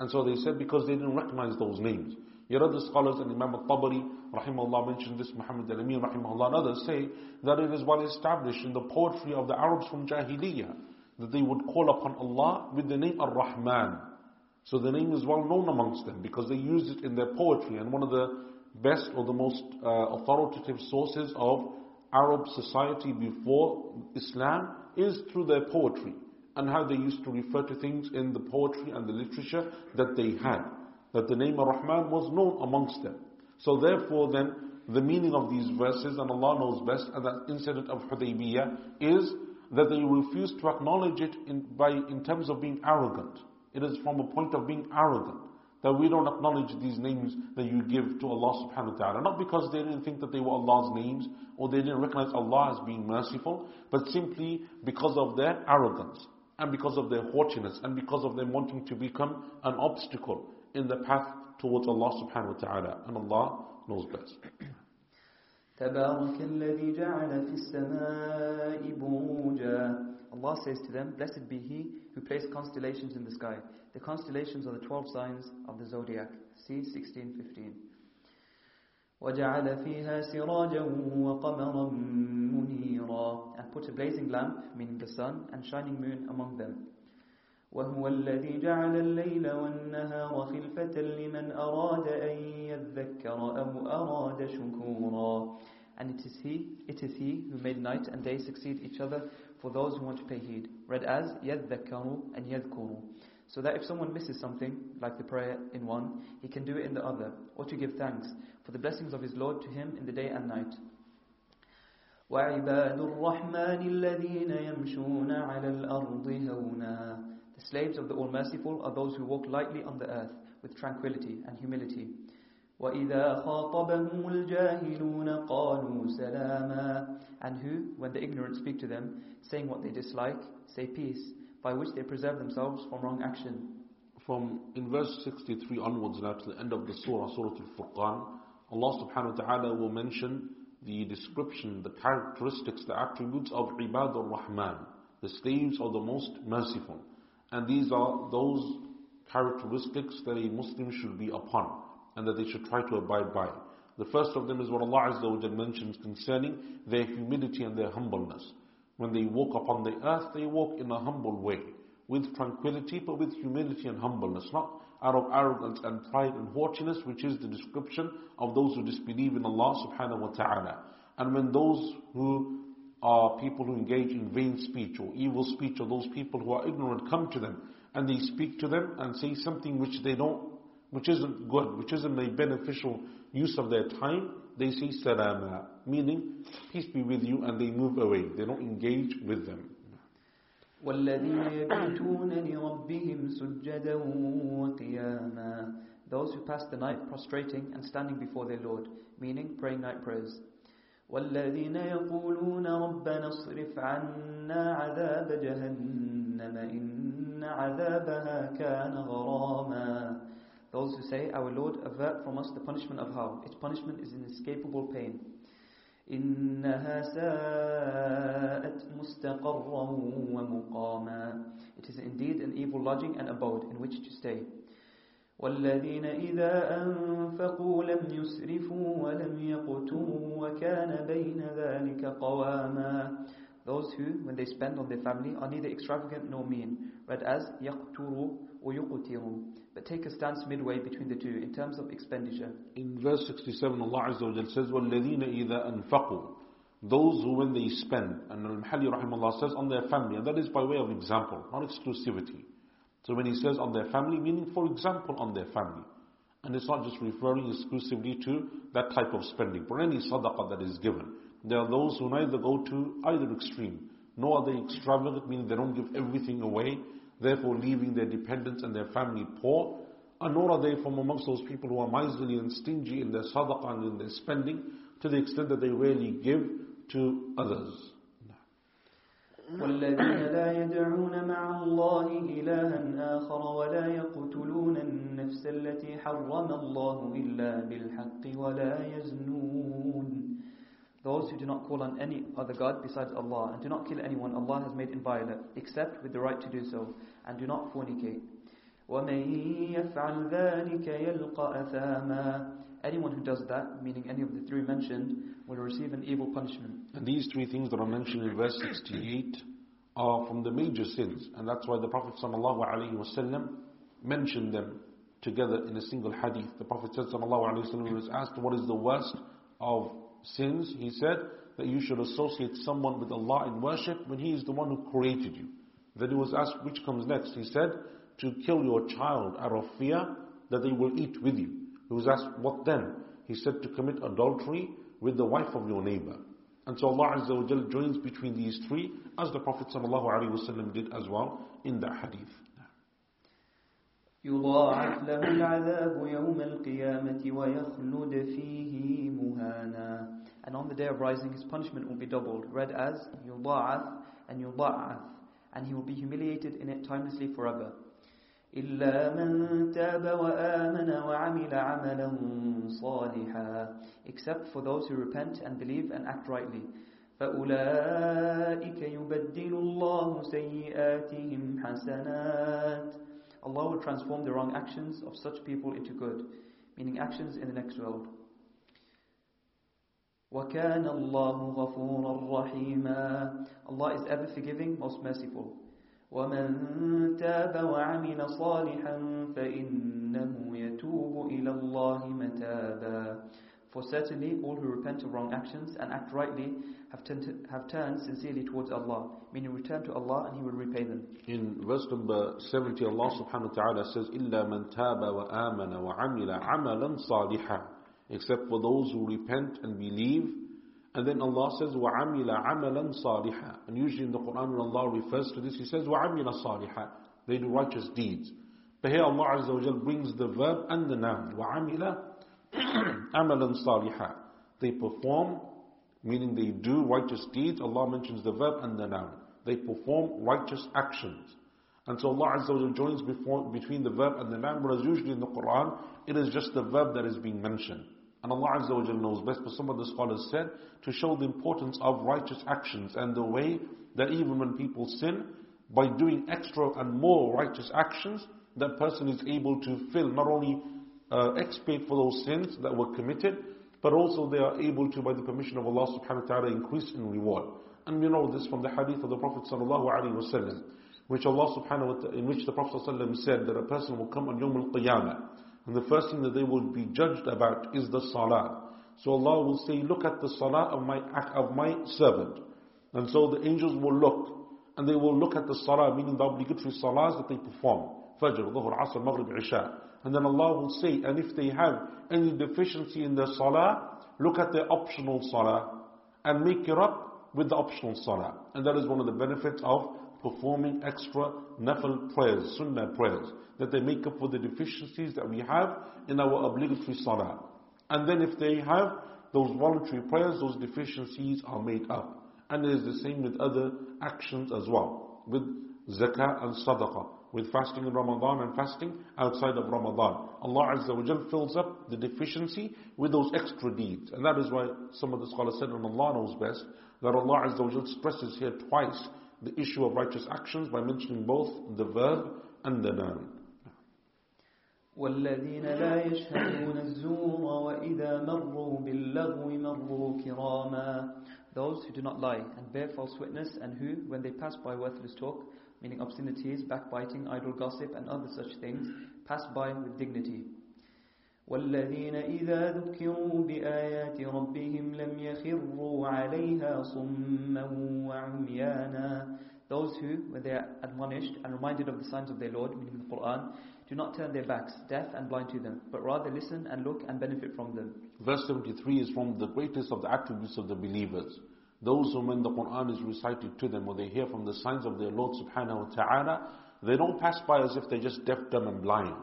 And so they said because they didn't recognize those names. Yet other scholars, and Imam al-Tabari, rahimahullah, mentioned this, Muhammad al-Amin, rahimahullah, and others say that it is well established in the poetry of the Arabs from Jahiliyyah that they would call upon Allah with the name Ar-Rahman. So the name is well known amongst them because they use it in their poetry. And one of the best or the most uh, authoritative sources of Arab society before Islam is through their poetry and how they used to refer to things in the poetry and the literature that they had. That the name Ar-Rahman was known amongst them. So therefore then, the meaning of these verses, and Allah knows best, and that incident of Hudaybiyah is that they refuse to acknowledge it in, by, in terms of being arrogant. It is from a point of being arrogant that we don't acknowledge these names that you give to Allah subhanahu wa ta'ala. Not because they didn't think that they were Allah's names or they didn't recognize Allah as being merciful, but simply because of their arrogance and because of their haughtiness and because of them wanting to become an obstacle in the path towards Allah subhanahu wa ta'ala. And Allah knows best. تبارك الذي جعل في السماء بروجا Allah says to them, Blessed be He who placed constellations in the sky. The constellations are the 12 signs of the zodiac. See 1615. وجعل فيها سراجا وقمرا منيرا and put a blazing lamp, meaning the sun, and shining moon among them. وهو الذي جعل الليل والنهار خلفة لمن أراد أن يذكر أو أراد شكورا And it is he, it is he who made night and day succeed each other for those who want to pay heed. Read as يذكر and يذكر. So that if someone misses something, like the prayer in one, he can do it in the other, or to give thanks for the blessings of his Lord to him in the day and night. وعباد الرحمن الذين يمشون على الأرض هونا The slaves of the All-Merciful are those who walk lightly on the earth with tranquility and humility. وَإِذَا خَاطَبَهُمُ الْجَاهِلُونَ قَالُوا سَلَامًا And who, when the ignorant speak to them, saying what they dislike, say peace, by which they preserve themselves from wrong action. From in verse 63 onwards now to the end of the surah, Surah Al-Furqan, Allah subhanahu wa ta'ala will mention the description, the characteristics, the attributes of Ibad al-Rahman, the slaves of the most merciful. And these are those characteristics that a Muslim should be upon and that they should try to abide by. The first of them is what Allah Azza wa mentions concerning their humility and their humbleness. When they walk upon the earth, they walk in a humble way, with tranquility, but with humility and humbleness, not out of arrogance and pride and haughtiness, which is the description of those who disbelieve in Allah subhanahu wa ta'ala. And when those who are people who engage in vain speech or evil speech, or those people who are ignorant come to them and they speak to them and say something which they don't, which isn't good, which isn't a beneficial use of their time, they say salama, meaning peace be with you, and they move away. They don't engage with them. والذين يبيتون لربهم سجدا وقياما Those who pass the night prostrating and standing before their Lord, meaning praying night prayers. والذين يقولون ربنا اصرف عنا عذاب جهنم إن عذابها كان غراما Those who say, Our Lord, avert from us the punishment of hell. Its punishment is inescapable pain. إنها ساءت مستقرا ومقاما It is indeed an evil lodging and abode in which to stay. والذين إذا أنفقوا لم يسرفوا ولم يقتروا وكان بين ذلك قواما Those who, when they spend on their family, are neither extravagant nor mean, read as يقتروا or but take a stance midway between the two in terms of expenditure. In verse 67 Allah Azza wa says وَالَّذِينَ إِذَا أَنفَقُوا those who when they spend and Al-Mahalli rahimahullah says on their family and that is by way of example not exclusivity. So when he says on their family meaning for example on their family. And it's not just referring exclusively to that type of spending. But any sadaqah that is given there are those who neither go to either extreme nor are they extravagant meaning they don't give everything away therefore leaving their dependents and their family poor, and nor are they from amongst those people who are miserly and stingy in their sadaqah and in their spending, to the extent that they rarely give to others. والذين لا يدعون مع الله إلها آخر ولا يقتلون النفس التي حرم الله إلا بالحق ولا يزنون those who do not call on any other God besides Allah and do not kill anyone Allah has made inviolate except with the right to do so and do not fornicate. Anyone who does that, meaning any of the three mentioned, will receive an evil punishment. And these three things that are mentioned in verse 68 are from the major sins, and that's why the Prophet ﷺ mentioned them together in a single hadith. The Prophet ﷺ was asked, What is the worst of sins, he said that you should associate someone with Allah in worship when He is the one who created you. Then he was asked which comes next. He said to kill your child out of fear that they will eat with you. He was asked what then? He said to commit adultery with the wife of your neighbor. And so Allah Azza wa joins between these three as the Prophet ﷺ did as well in that hadith. يضاعف له العذاب يوم القيامة ويخلد فيه مهانا And on the day of rising his punishment will be doubled, read as يضاعف and يضاعف and he will be humiliated in it timelessly forever. إلا من تاب وآمن وعمل عملا صالحا except for those who repent and believe and act rightly. فأولئك يبدل الله سيئاتهم حسنات Allah will transform the wrong actions of such people into good, meaning actions in the next world. وَكَانَ اللَّهُ غَفُورًا رَحِيمًا Allah is ever forgiving, most merciful. وَمَن تَابَ وَعَمِلَ صَالِحًا فَإِنَّهُ يَتُوبُ إِلَى اللَّهِ مَتَابًا For certainly all who repent of wrong actions and act rightly have turned, have turned sincerely towards Allah, meaning return to Allah and He will repay them. In verse number 70, Allah subhanahu wa ta'ala says, إِلَّا مَن تَابَ وَآمَنَ وَعَمِلَ عَمَلًا صَالِحًا Except for those who repent and believe. And then Allah says, وَعَمِلَ عَمَلًا صَالِحًا And usually in the Quran when Allah refers to this, He says, وَعَمِلَ صَالِحًا They do righteous deeds. But here Allah Azza wa Jal brings the verb and the noun. وَعَمِلَ <clears throat> Amalan salihah. They perform, meaning they do righteous deeds. Allah mentions the verb and the noun. They perform righteous actions. And so Allah Azza wa joins before, between the verb and the noun, whereas usually in the Quran, it is just the verb that is being mentioned. And Allah Azza wa knows best, but some of the scholars said, to show the importance of righteous actions and the way that even when people sin, by doing extra and more righteous actions, that person is able to fill not only uh, expiate for those sins that were committed, but also they are able to, by the permission of Allah subhanahu wa ta'ala, increase in reward. And we know this from the hadith of the Prophet sallallahu alaihi wasallam, which Allah subhanahu wa ta'ala, in which the Prophet sallallahu said that a person will come on Yawm al-Qiyamah, and the first thing that they will be judged about is the salah. So Allah will say, look at the salah of my, of my servant. And so the angels will look, and they will look at the salah, meaning the obligatory salahs that they perform. Fajr, Dhuhr, Asr, Maghrib, Isha. And then Allah will say, and if they have any deficiency in their salah, look at their optional salah and make it up with the optional salah. And that is one of the benefits of performing extra nafil prayers, sunnah prayers, that they make up for the deficiencies that we have in our obligatory salah. And then if they have those voluntary prayers, those deficiencies are made up. And it is the same with other actions as well, with zakah and sadaqah with fasting in Ramadan and fasting outside of Ramadan. Allah Azza wa Jal fills up the deficiency with those extra deeds. And that is why some of the scholars said, and Allah knows best, that Allah Azza wa Jal stresses here twice the issue of righteous actions by mentioning both the verb and the noun. والذين لا يشهدون الزور وإذا مروا باللغو مروا كراما Those who do not lie and bear false witness and who, when they pass by worthless talk, meaning obscenities, backbiting, idle gossip, and other such things, pass by with dignity. والذين إذا ذكروا بآيات ربهم لم يخروا عليها صما وعميانا Those who, when they are admonished and reminded of the signs of their Lord, meaning the Quran, do not turn their backs, deaf and blind to them, but rather listen and look and benefit from them. Verse 73 is from the greatest of the attributes of the believers. Those who when the Quran is recited to them or they hear from the signs of their Lord subhanahu wa ta'ala, they don't pass by as if they're just deaf, dumb and blind.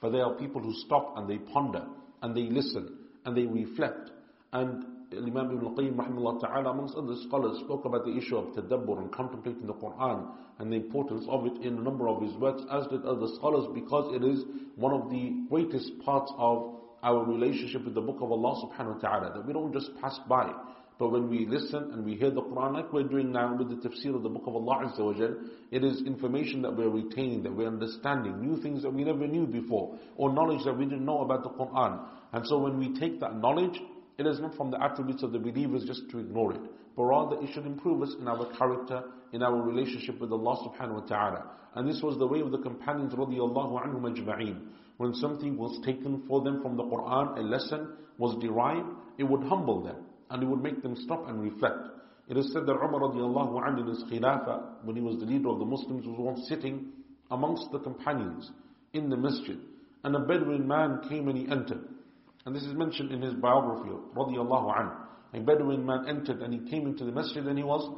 But they are people who stop and they ponder and they listen and they reflect. And Imam Ibn Qayyim ta'ala amongst other scholars spoke about the issue of tadabbur and contemplating the Quran and the importance of it in a number of his works as did other scholars because it is one of the greatest parts of our relationship with the book of Allah subhanahu wa ta'ala that we don't just pass by but when we listen and we hear the Quran like we're doing now with the tafsir of the book of Allah it is information that we're retaining, that we're understanding, new things that we never knew before, or knowledge that we didn't know about the Quran. And so when we take that knowledge, it is not from the attributes of the believers just to ignore it, but rather it should improve us in our character, in our relationship with Allah subhanahu wa ta'ala. And this was the way of the companions radiallahu anhum ajma'een. When something was taken for them from the Quran, a lesson was derived, it would humble them and it would make them stop and reflect. It is said that Umar radiallahu anhu in his khilafah, when he was the leader of the Muslims, was once sitting amongst the companions in the masjid, and a Bedouin man came and he entered. And this is mentioned in his biography, radiallahu anhu. A Bedouin man entered and he came into the masjid and he was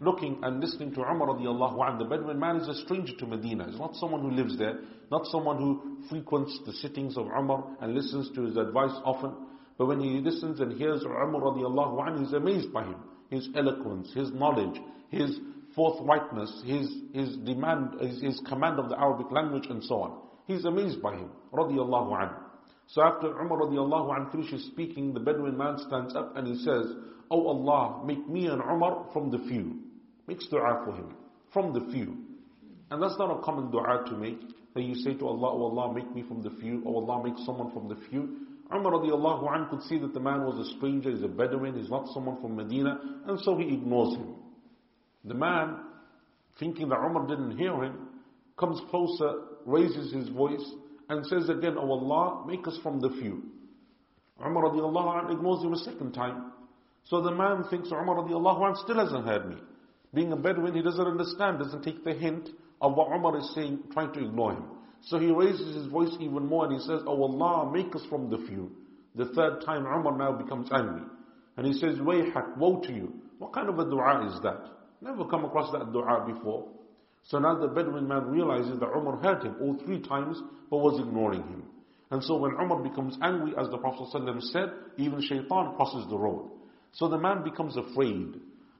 looking and listening to Umar radiallahu anhu. The Bedouin man is a stranger to Medina. He's not someone who lives there, not someone who frequents the sittings of Umar and listens to his advice often. But when he listens and hears Umar radiallahu anhu, he's amazed by him. His eloquence, his knowledge, his forthrightness, his, his demand, his, his command of the Arabic language and so on. He's amazed by him, radiallahu anhu. So after Umar radiallahu anhu finishes speaking, the Bedouin man stands up and he says, Oh Allah, make me and Umar from the few. Makes dua for him, from the few. And that's not a common dua to make, that you say to Allah, Oh Allah, make me from the few, Oh Allah, make someone from the few. Umar radiallahu anh could see that the man was a stranger, he's a Bedouin, he's not someone from Medina, and so he ignores him. The man, thinking that Umar didn't hear him, comes closer, raises his voice, and says again, Oh Allah, make us from the few. Umar radiallahu anh ignores him a second time. So the man thinks Umar radiallahu anh still hasn't heard me. Being a Bedouin, he doesn't understand, doesn't take the hint of what Umar is saying, trying to ignore him. So he raises his voice even more and he says, Oh Allah, make us from the few. The third time Umar now becomes angry. And he says, Wayhak, woe to you. What kind of a dua is that? Never come across that dua before. So now the Bedouin man realizes that Umar heard him all three times, but was ignoring him. And so when Umar becomes angry, as the Prophet ﷺ said, even shaitan crosses the road. So the man becomes afraid.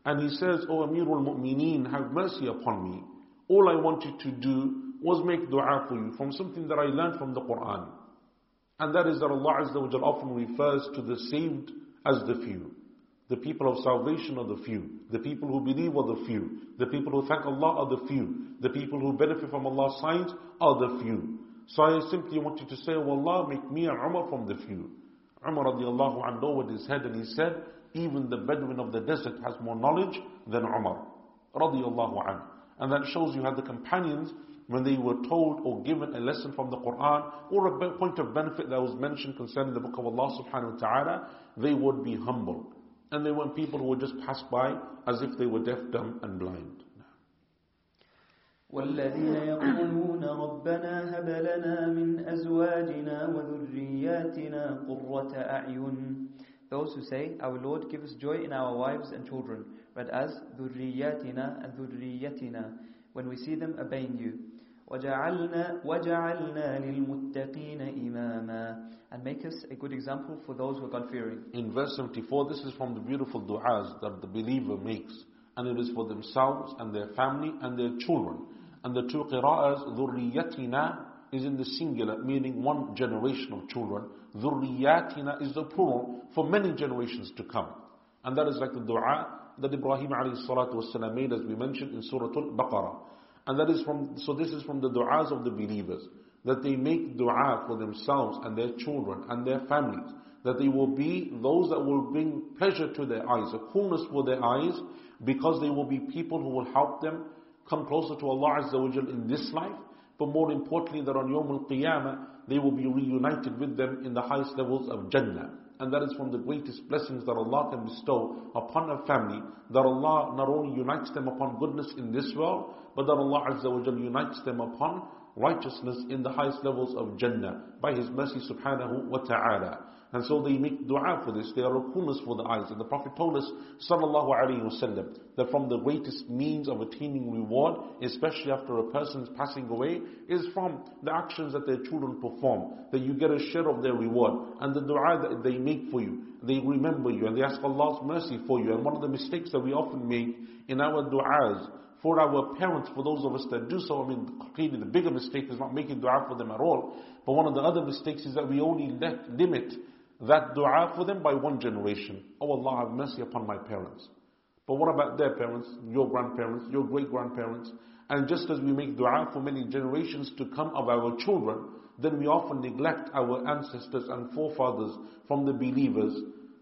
And he says, O Amirul Mu'mineen, have mercy upon me. All I wanted to do was make dua for you from something that I learned from the Quran. And that is that Allah Azza wa Jal often refers to the saved as the few. The people of salvation are the few. The people who believe are the few. The people who thank Allah are the few. The people who benefit from Allah's signs are the few. So I simply want you to say, oh Allah, make me and Umar from the few. Umar radiallahu anhu lowered his head and he said, even the Bedouin of the desert has more knowledge than Umar radiallahu anhu. And that shows you how the companions, when they were told or given a lesson from the Quran or a point of benefit that was mentioned concerning the book of Allah subhanahu wa ta'ala, they would be humble. And they weren't people who would just pass by as if they were deaf, dumb, and blind. والذين يقولون ربنا هب لنا من أزواجنا وذرياتنا قرة أعين Those who say, Our Lord, give us joy in our wives and children, read as ذرياتنا and ذريتنا, when we see them obeying you. وجعلنا, وجعلنا للمتقين إماما and make us a good example for those who are God-fearing. In verse 74, this is from the beautiful du'as that the believer makes. And it is for themselves and their family and their children. And the two qira'as, ذُرِّيَّتِنَا is in the singular, meaning one generation of children. ذُرِّيَّاتِنَا is the plural for many generations to come. And that is like the dua that Ibrahim والسلام, made as we mentioned in Surah Al-Baqarah. And that is from, so this is from the du'as of the believers that they make dua for themselves and their children and their families, that they will be those that will bring pleasure to their eyes, a coolness for their eyes, because they will be people who will help them come closer to Allah Azza wa Jal in this life, but more importantly that on Yawm al-Qiyamah, they will be reunited with them in the highest levels of Jannah. And that is from the greatest blessings that Allah can bestow upon a family, that Allah not only unites them upon goodness in this world, but that Allah Azza wa Jal unites them upon righteousness in the highest levels of Jannah by His mercy subhanahu wa ta'ala. And so they make dua for this. They are coolness for the eyes. And the Prophet told us, sallallahu alayhi wasallam, that from the greatest means of attaining reward, especially after a person's passing away, is from the actions that their children perform. That you get a share of their reward. And the dua that they make for you. They remember you and they ask Allah's mercy for you. And one of the mistakes that we often make in our du'as for our parents, for those of us that do so, I mean, clearly the bigger mistake is not making dua for them at all. But one of the other mistakes is that we only let, limit that dua for them by one generation. Oh Allah, have mercy upon my parents. But what about their parents, your grandparents, your great grandparents? And just as we make dua for many generations to come of our children, then we often neglect our ancestors and forefathers from the believers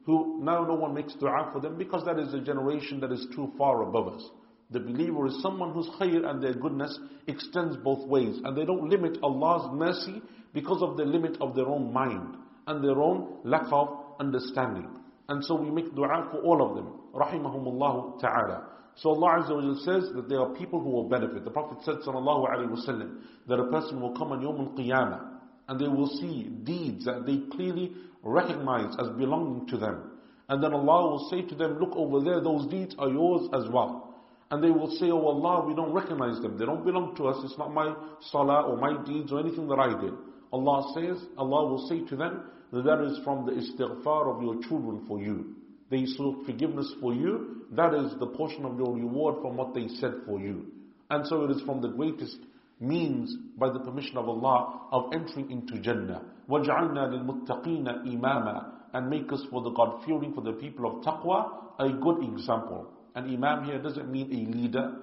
who now no one makes dua for them because that is a generation that is too far above us. The believer is someone whose khair and their goodness extends both ways. And they don't limit Allah's mercy because of the limit of their own mind and their own lack of understanding. And so we make dua for all of them. Rahimahumullah ta'ala. So Allah Azza wa says that there are people who will benefit. The Prophet said sallallahu alayhi wasallam that a person will come on Yawm al-Qiyamah and they will see deeds that they clearly recognize as belonging to them. And then Allah will say to them, look over there, those deeds are yours as well. And they will say, Oh Allah, we don't recognize them. They don't belong to us. It's not my salah or my deeds or anything that I did. Allah says, Allah will say to them that that is from the istighfar of your children for you. They sought forgiveness for you. That is the portion of your reward from what they said for you. And so it is from the greatest means by the permission of Allah of entering into Jannah. وَجْعَلْنَا لِلْمُتَّقِينَ إِمَامًا And make us for the God-fearing, for the people of taqwa, a good example. An imam here doesn't mean a leader.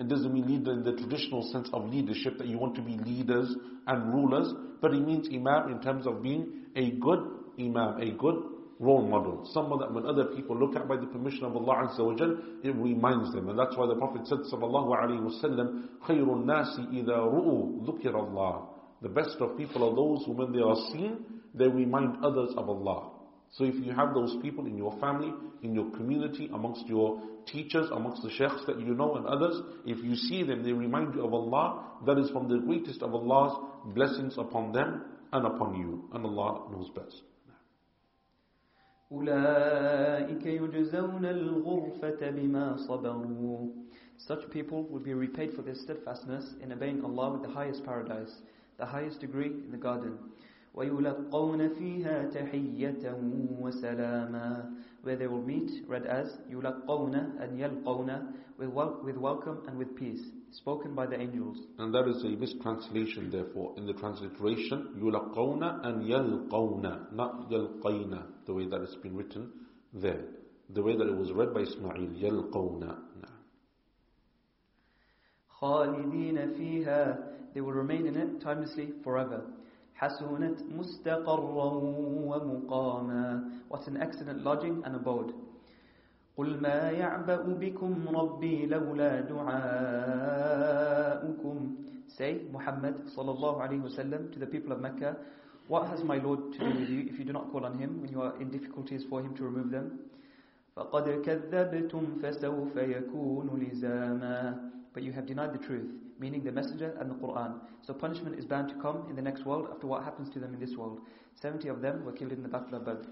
It doesn't mean leader in the traditional sense of leadership, that you want to be leaders and rulers, but it means imam in terms of being a good imam, a good role model. Someone that when other people look at by the permission of Allah Azza wa Jal, it reminds them. And that's why the Prophet said, sallallahu alayhi wa sallam, خَيْرُ النَّاسِ إِذَا رُؤُوا ذُكِرَ اللَّهِ The best of people are those who when they are seen, they remind others of Allah. So if you have those people in your family, in your community, amongst your teachers, amongst the sheikhs that you know and others, if you see them, they remind you of Allah, that is from the greatest of Allah's blessings upon them and upon you. And Allah knows best. أولئك يجزون الغرفة بما صبروا Such people will be repaid for their steadfastness in obeying Allah with the highest paradise, the highest degree in the garden. ويلقون فيها تحية وسلاما where they will meet read as يلقون and يلقون with, with welcome and with peace spoken by the angels and that is a mistranslation therefore in the transliteration يلقون and يلقون not يلقين the way that it's been written there the way that it was read by Ismail يلقون خالدين فيها They will remain in it timelessly forever. حسنت مستقرا ومقاما What an excellent lodging and abode. قل ما يعبأ بكم ربي لولا دعاؤكم Say, Muhammad sallallahu alayhi wasallam to the people of Mecca, what has my Lord to do with you if you do not call on him when you are in difficulties for him to remove them? فَقَدْ كَذَّبْتُمْ فَسَوْفَ يَكُونُ لِزَامًا But you have denied the truth, meaning the messenger and the Quran. So punishment is bound to come in the next world after what happens to them in this world. 70 of them were killed in the Battle of Badr.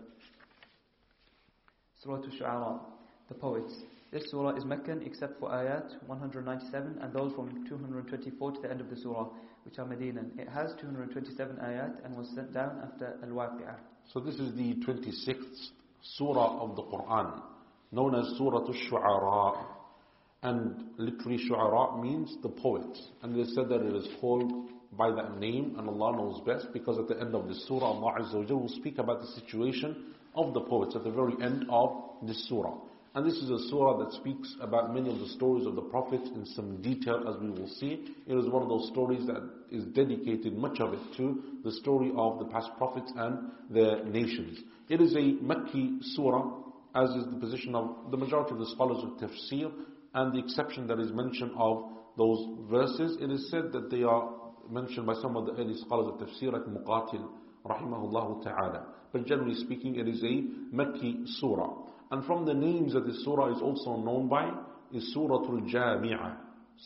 Surah Al-Shu'ara, the poets. This surah is Meccan except for ayat 197 and those from 224 to the end of the surah, which are Medinan. It has 227 ayat and was sent down after Al-Waqi'ah. So this is the 26th surah of the Quran, known as Surah Al-Shu'ara. And literally Shu'ara means the poets. And they said that it is called by that name and Allah knows best because at the end of this surah Allah Azza will speak about the situation of the poets at the very end of this surah. And this is a surah that speaks about many of the stories of the prophets in some detail as we will see. It is one of those stories that is dedicated, much of it, to the story of the past prophets and their nations. It is a Makki surah, as is the position of the majority of the scholars of tafsir, and the exception that is mentioned of those verses. It is said that they are mentioned by some of the early scholars of tafsir, like Muqatil, rahimahullah ta'ala. But generally speaking, it is a Makki surah. And from the names that this surah is also known by is Surah Al-Jami'ah.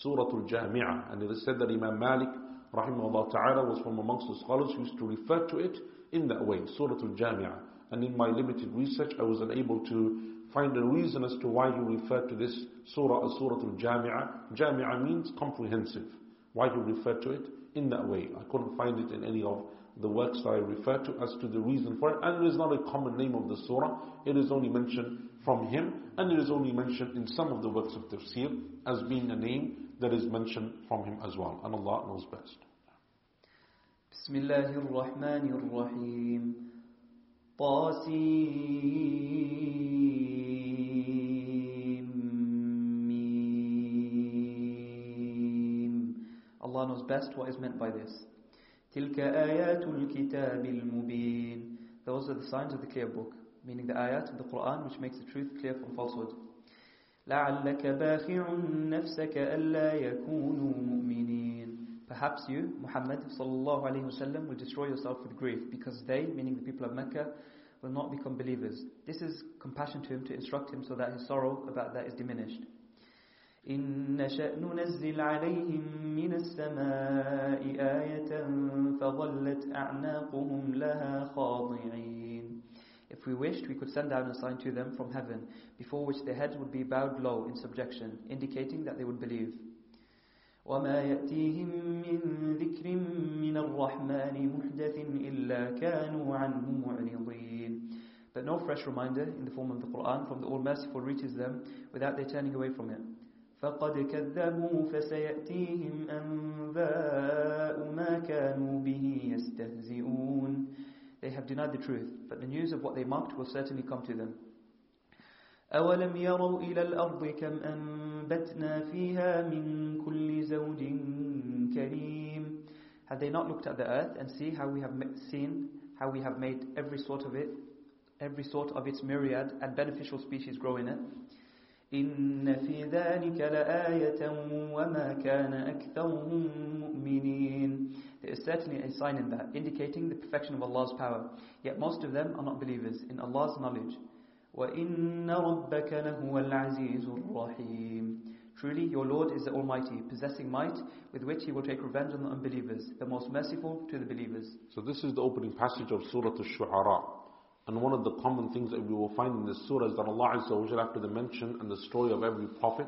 Surah Al-Jami'ah. And it is said that Imam Malik, rahimahullah ta'ala, was from amongst the scholars who used to refer to it in that way, Surah Al-Jami'ah. And in my limited research, I was unable to find a reason as to why he referred to this surah as Surah al-Jami'a. Jami'a means comprehensive. Why he referred to it in that way. I couldn't find it in any of the works that I refer to as to the reason for it. And it is not a common name of the surah. It is only mentioned from him. And it is only mentioned in some of the works of tafsir as being a name that is mentioned from him as well. And Allah knows best. Bismillahir Rahmanir Rahim. طاسيم Allah knows best what is meant by this. تلك آيات الكتاب المبين Those are the signs of the clear book, meaning the ayat of the Quran which makes the truth clear from falsehood. لعلك باخع نفسك ألا يكونوا مؤمنين Perhaps you, Muhammad sallallahu alayhi wasallam, will destroy yourself with grief because they, meaning the people of Mecca, will not become believers. This is compassion to him to instruct him so that his sorrow about that is diminished. إن نشأ ننزل عليهم من السماء آية فظلت أعناقهم لها خاضعين If we wished, we could send down a sign to them from heaven, before which their heads would be bowed low in subjection, indicating that they would believe. وما يأتيهم من ذكر من الرحمن محدث إلا كانوا عنه معرضين But no fresh reminder in the form of the Quran from the All-Merciful reaches them without their turning away from it. فقد كذبوا فسيأتيهم أنباء ما كانوا به يستهزئون They have denied the truth, but the news of what they mocked will certainly come to them. أولم يروا إلى الأرض كم أنبتنا فيها من كل زوج كريم Have they not looked at the earth and see how we have seen how we have made every sort of it, every sort of its myriad and beneficial species grow in it? إن في ذلك لآية وما كان أكثرهم مؤمنين There is certainly a sign in that, indicating the perfection of Allah's power. Yet most of them are not believers in Allah's knowledge. وَإِنَّ رَبَّكَ لَهُوَ الْعَزِيزُ الرَّحِيمُ Truly your Lord is the Almighty, possessing might with which He will take revenge on the unbelievers, the most merciful to the believers. So this is the opening passage of Surah Al-Shu'ara. And one of the common things that we will find in this surah is that Allah Azza wa after the mention and the story of every prophet,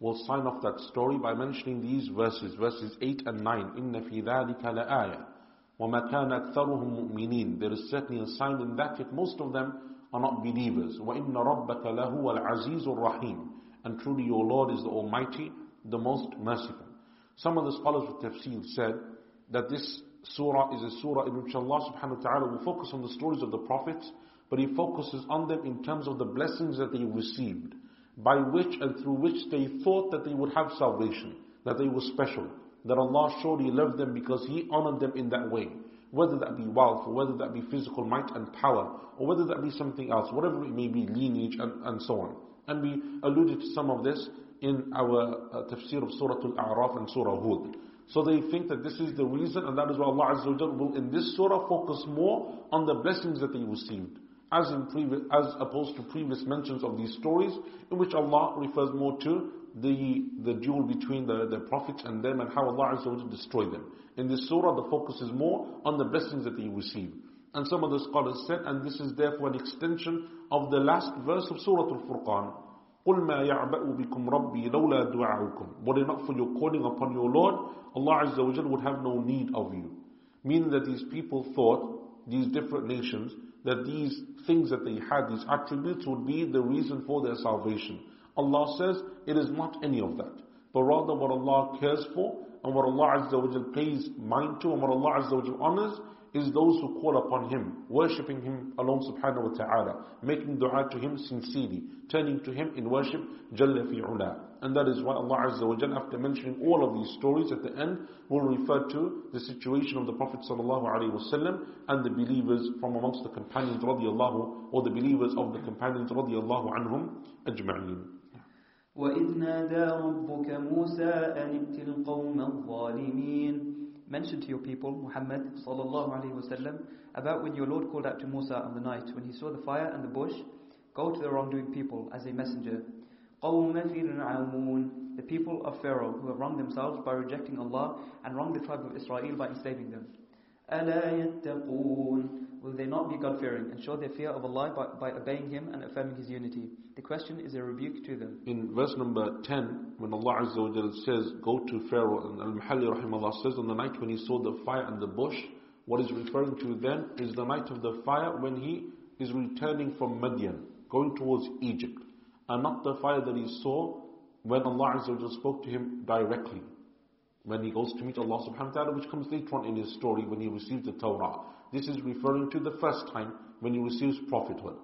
will sign off that story by mentioning these verses, verses 8 and 9. إِنَّ فِي ذَلِكَ لَآيَةً وَمَا كَانَ أَكْثَرُهُم مُؤْمِنِينَ There is certainly a sign in that, yet most of them are not believers. وَإِنَّ رَبَّكَ لَهُوَ الْعَزِيزُ الرَّحِيمُ And truly your Lord is the Almighty, the most merciful. Some of the scholars of tafsir said that this surah is a surah in which Allah subhanahu wa ta'ala will focus on the stories of the prophets, but He focuses on them in terms of the blessings that they received, by which and through which they thought that they would have salvation. that they were special, that Allah surely loved them because He honored them in that way. Whether that be wealth, or whether that be physical might and power, or whether that be something else, whatever it may be, lineage and, and so on. And we alluded to some of this in our uh, tafsir of Surah Al-A'raf and Surah Hud. So they think that this is the reason, and that is why Allah Azza wa will in this surah focus more on the blessings that they received, as in previous, as opposed to previous mentions of these stories, in which Allah refers more to the the duel between the, the prophets and them and how Allah Azza wa destroyed them. In this surah, the focus is more on the blessings that they received. And some of the scholars said, and this is therefore an extension of the last verse of Surah Al-Furqan, قُلْ مَا يَعْبَأُ بِكُمْ رَبِّي لَوْلَا دُعَاؤُكُمْ Were it not for your calling upon your Lord, Allah Azza wa would have no need of you. Meaning that these people thought, these different nations, that these things that they had, these attributes would be the reason for their salvation. Allah says, it is not any of that. But rather what Allah cares for, and what Allah Azza wa pays mind to, and what Allah Azza wa honors, is those who call upon Him, worshipping Him alone subhanahu wa ta'ala, making dua to Him sincerely, turning to Him in worship, Jalla fi ula. And that is why Allah Azza wa Jalla, after mentioning all of these stories at the end, will refer to the situation of the Prophet sallallahu alaihi wasallam and the believers from amongst the companions radiallahu, or the believers of the companions radiallahu anhum ajma'in. وإذ نادى ربك موسى أن ائت القوم الظالمين Mention to your people, Muhammad sallallahu alaihi wasallam, about when your Lord called out to Musa on the night when he saw the fire and the bush. Go to the wrongdoing people as a messenger. قوم فرعون, the people of Pharaoh who have wronged themselves by rejecting Allah and wronged the tribe of Israel by enslaving them. ألا يتقون Will they not be God-fearing and show their fear of Allah by, by obeying Him and affirming His unity? The question is a rebuke to them. In verse number 10, when Allah Azza wa says, Go to Pharaoh, and rahimahullah says, On the night when he saw the fire and the bush, what is referring to then is the night of the fire when he is returning from Madian, going towards Egypt, and not the fire that he saw when Allah Azza wa spoke to him directly when he goes to meet Allah subhanahu wa ta'ala, which comes later on in his story when he received the Torah. This is referring to the first time when he receives prophethood.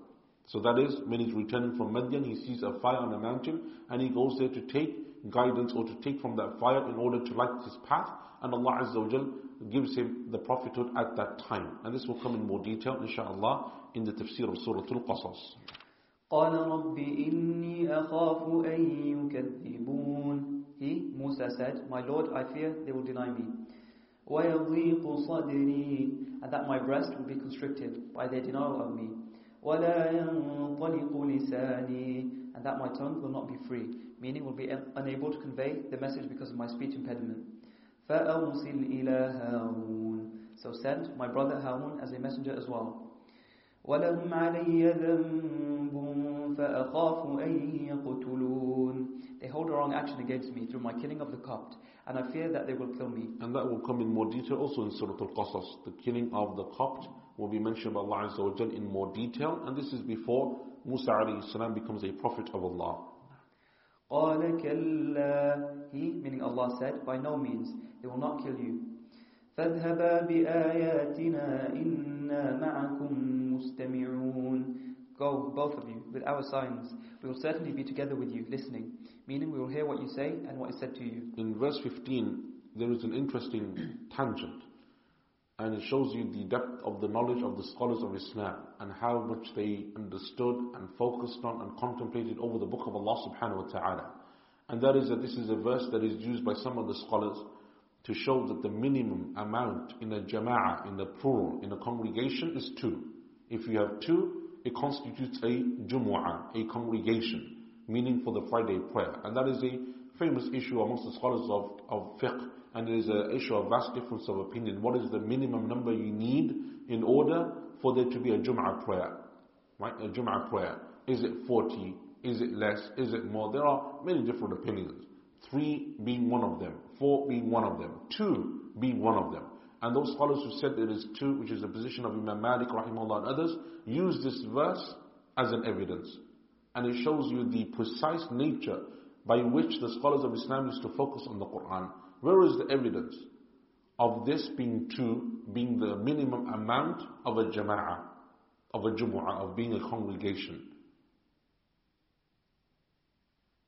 So that is, when he's returning from Madian, he sees a fire on a mountain, and he goes there to take guidance or to take from that fire in order to light his path, and Allah Azza wa gives him the prophethood at that time. And this will come in more detail, inshallah, in the tafsir of Surah Al-Qasas. قال رب إني أخاف أن يكذبون He, Musa said, My Lord, I fear they will deny me. وَيَضِيقُ صَدْرِي And that my breast will be constricted by their denial of me. وَلَا يَنطَلِقُ لِسَانِي And that my tongue will not be free, meaning will be unable to convey the message because of my speech impediment. فَأَرْسِلْ إِلَى هَارُونَ So send my brother Harun as a messenger as well. وَلَهُمْ عَلَيَّ ذَنْبٌ فَأَخَافُ أَن يَقْتُلُونَ They hold a wrong action against me through my killing of the Copt, and I fear that they will kill me. And that will come in more detail also in Surah Al-Qasas. The killing of the Copt will be mentioned by Allah Azza wa in more detail, and this is before Musa alayhi salam becomes a prophet of Allah. قَالَ كَلَّا He, meaning Allah said, by no means, they will not kill you. فَاذْهَبَا بِآيَاتِنَا إِنَّا مَعَكُمْ مُسْتَمِعُونَ Go, both of you, with our signs. We will certainly be together with you, listening. Meaning we will hear what you say and what is said to you. In verse 15, there is an interesting <clears throat> tangent. And it shows you the depth of the knowledge of the scholars of Islam and how much they understood and focused on and contemplated over the book of Allah subhanahu wa ta'ala. And that is that this is a verse that is used by some of the scholars to show that the minimum amount in a jama'ah, in the plural, in a congregation is two. If you have two, it constitutes a jumu'ah, a congregation, meaning for the Friday prayer. And that is a famous issue amongst the scholars of, of fiqh, and it is an issue of vast difference of opinion. What is the minimum number you need in order for there to be a jumu'ah prayer? Right? A jumu'ah prayer. Is it 40? Is it less? Is it more? There are many different opinions. Three being one of them, four being one of them, two being one of them. And those scholars who said there is two, which is the position of Imam Malik rahimahullah and others, use this verse as an evidence. And it shows you the precise nature by which the scholars of Islam used to focus on the Quran. Where is the evidence of this being two, being the minimum amount of a jama'ah, of a jumu'ah, of being a congregation?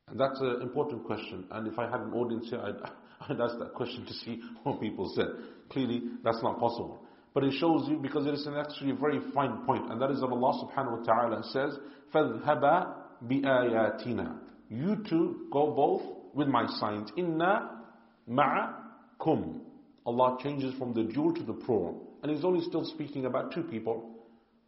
And that's an important question. And if I had an audience here, I'd, <laughs> That's that question to see what people said. Clearly, that's not possible. But it shows you, because it is an actually very fine point, and that is that Allah subhanahu wa ta'ala says, فَذْهَبَا بِآيَاتِنَا You two go both with my signs. Inna ma'akum. Allah changes from the dual to the plural. And He's only still speaking about two people.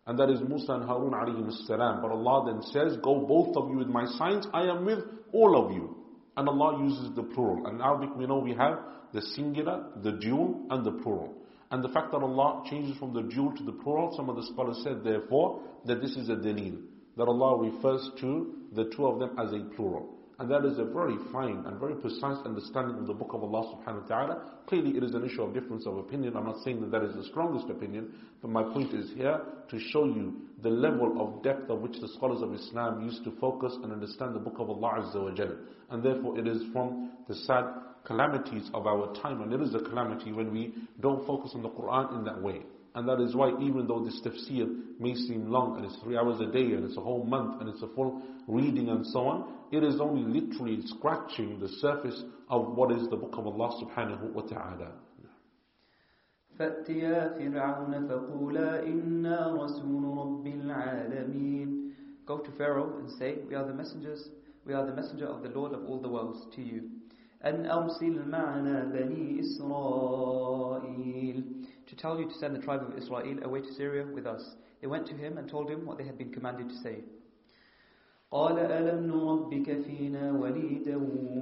And that is Musa and Harun alayhi salam. But Allah then says, Go both of you with my signs, I am with all of you. And Allah uses the plural. And in Arabic we know we have the singular, the dual, and the plural. And the fact that Allah changes from the dual to the plural, some of the scholars said therefore that this is a dalil. That Allah refers to the two of them as a plural. And that is a very fine and very precise understanding of the book of Allah subhanahu wa ta'ala. Clearly it is an issue of difference of opinion. I'm not saying that that is the strongest opinion, but my point is here to show you the level of depth of which the scholars of Islam used to focus and understand the book of Allah Azza wa Jal. And therefore it is from the sad calamities of our time, and it is a calamity when we don't focus on the Quran in that way. And that is why even though this tafsir may seem long, and it's three hours a day, and it's a whole month, and it's a full reading and so on, it is only literally scratching the surface of what is the book of Allah subhanahu wa ta'ala. فأتيا فرعون فقولا إنا رسول رب العالمين Go to Pharaoh and say, We are the messengers, we are the messenger of the Lord of all the worlds to you. أن أرسل معنا بني إسرائيل To tell you to send the tribe of Israel away to Syria with us. They went to him and told him what they had been commanded to say. قال ألم نربك فينا وليدا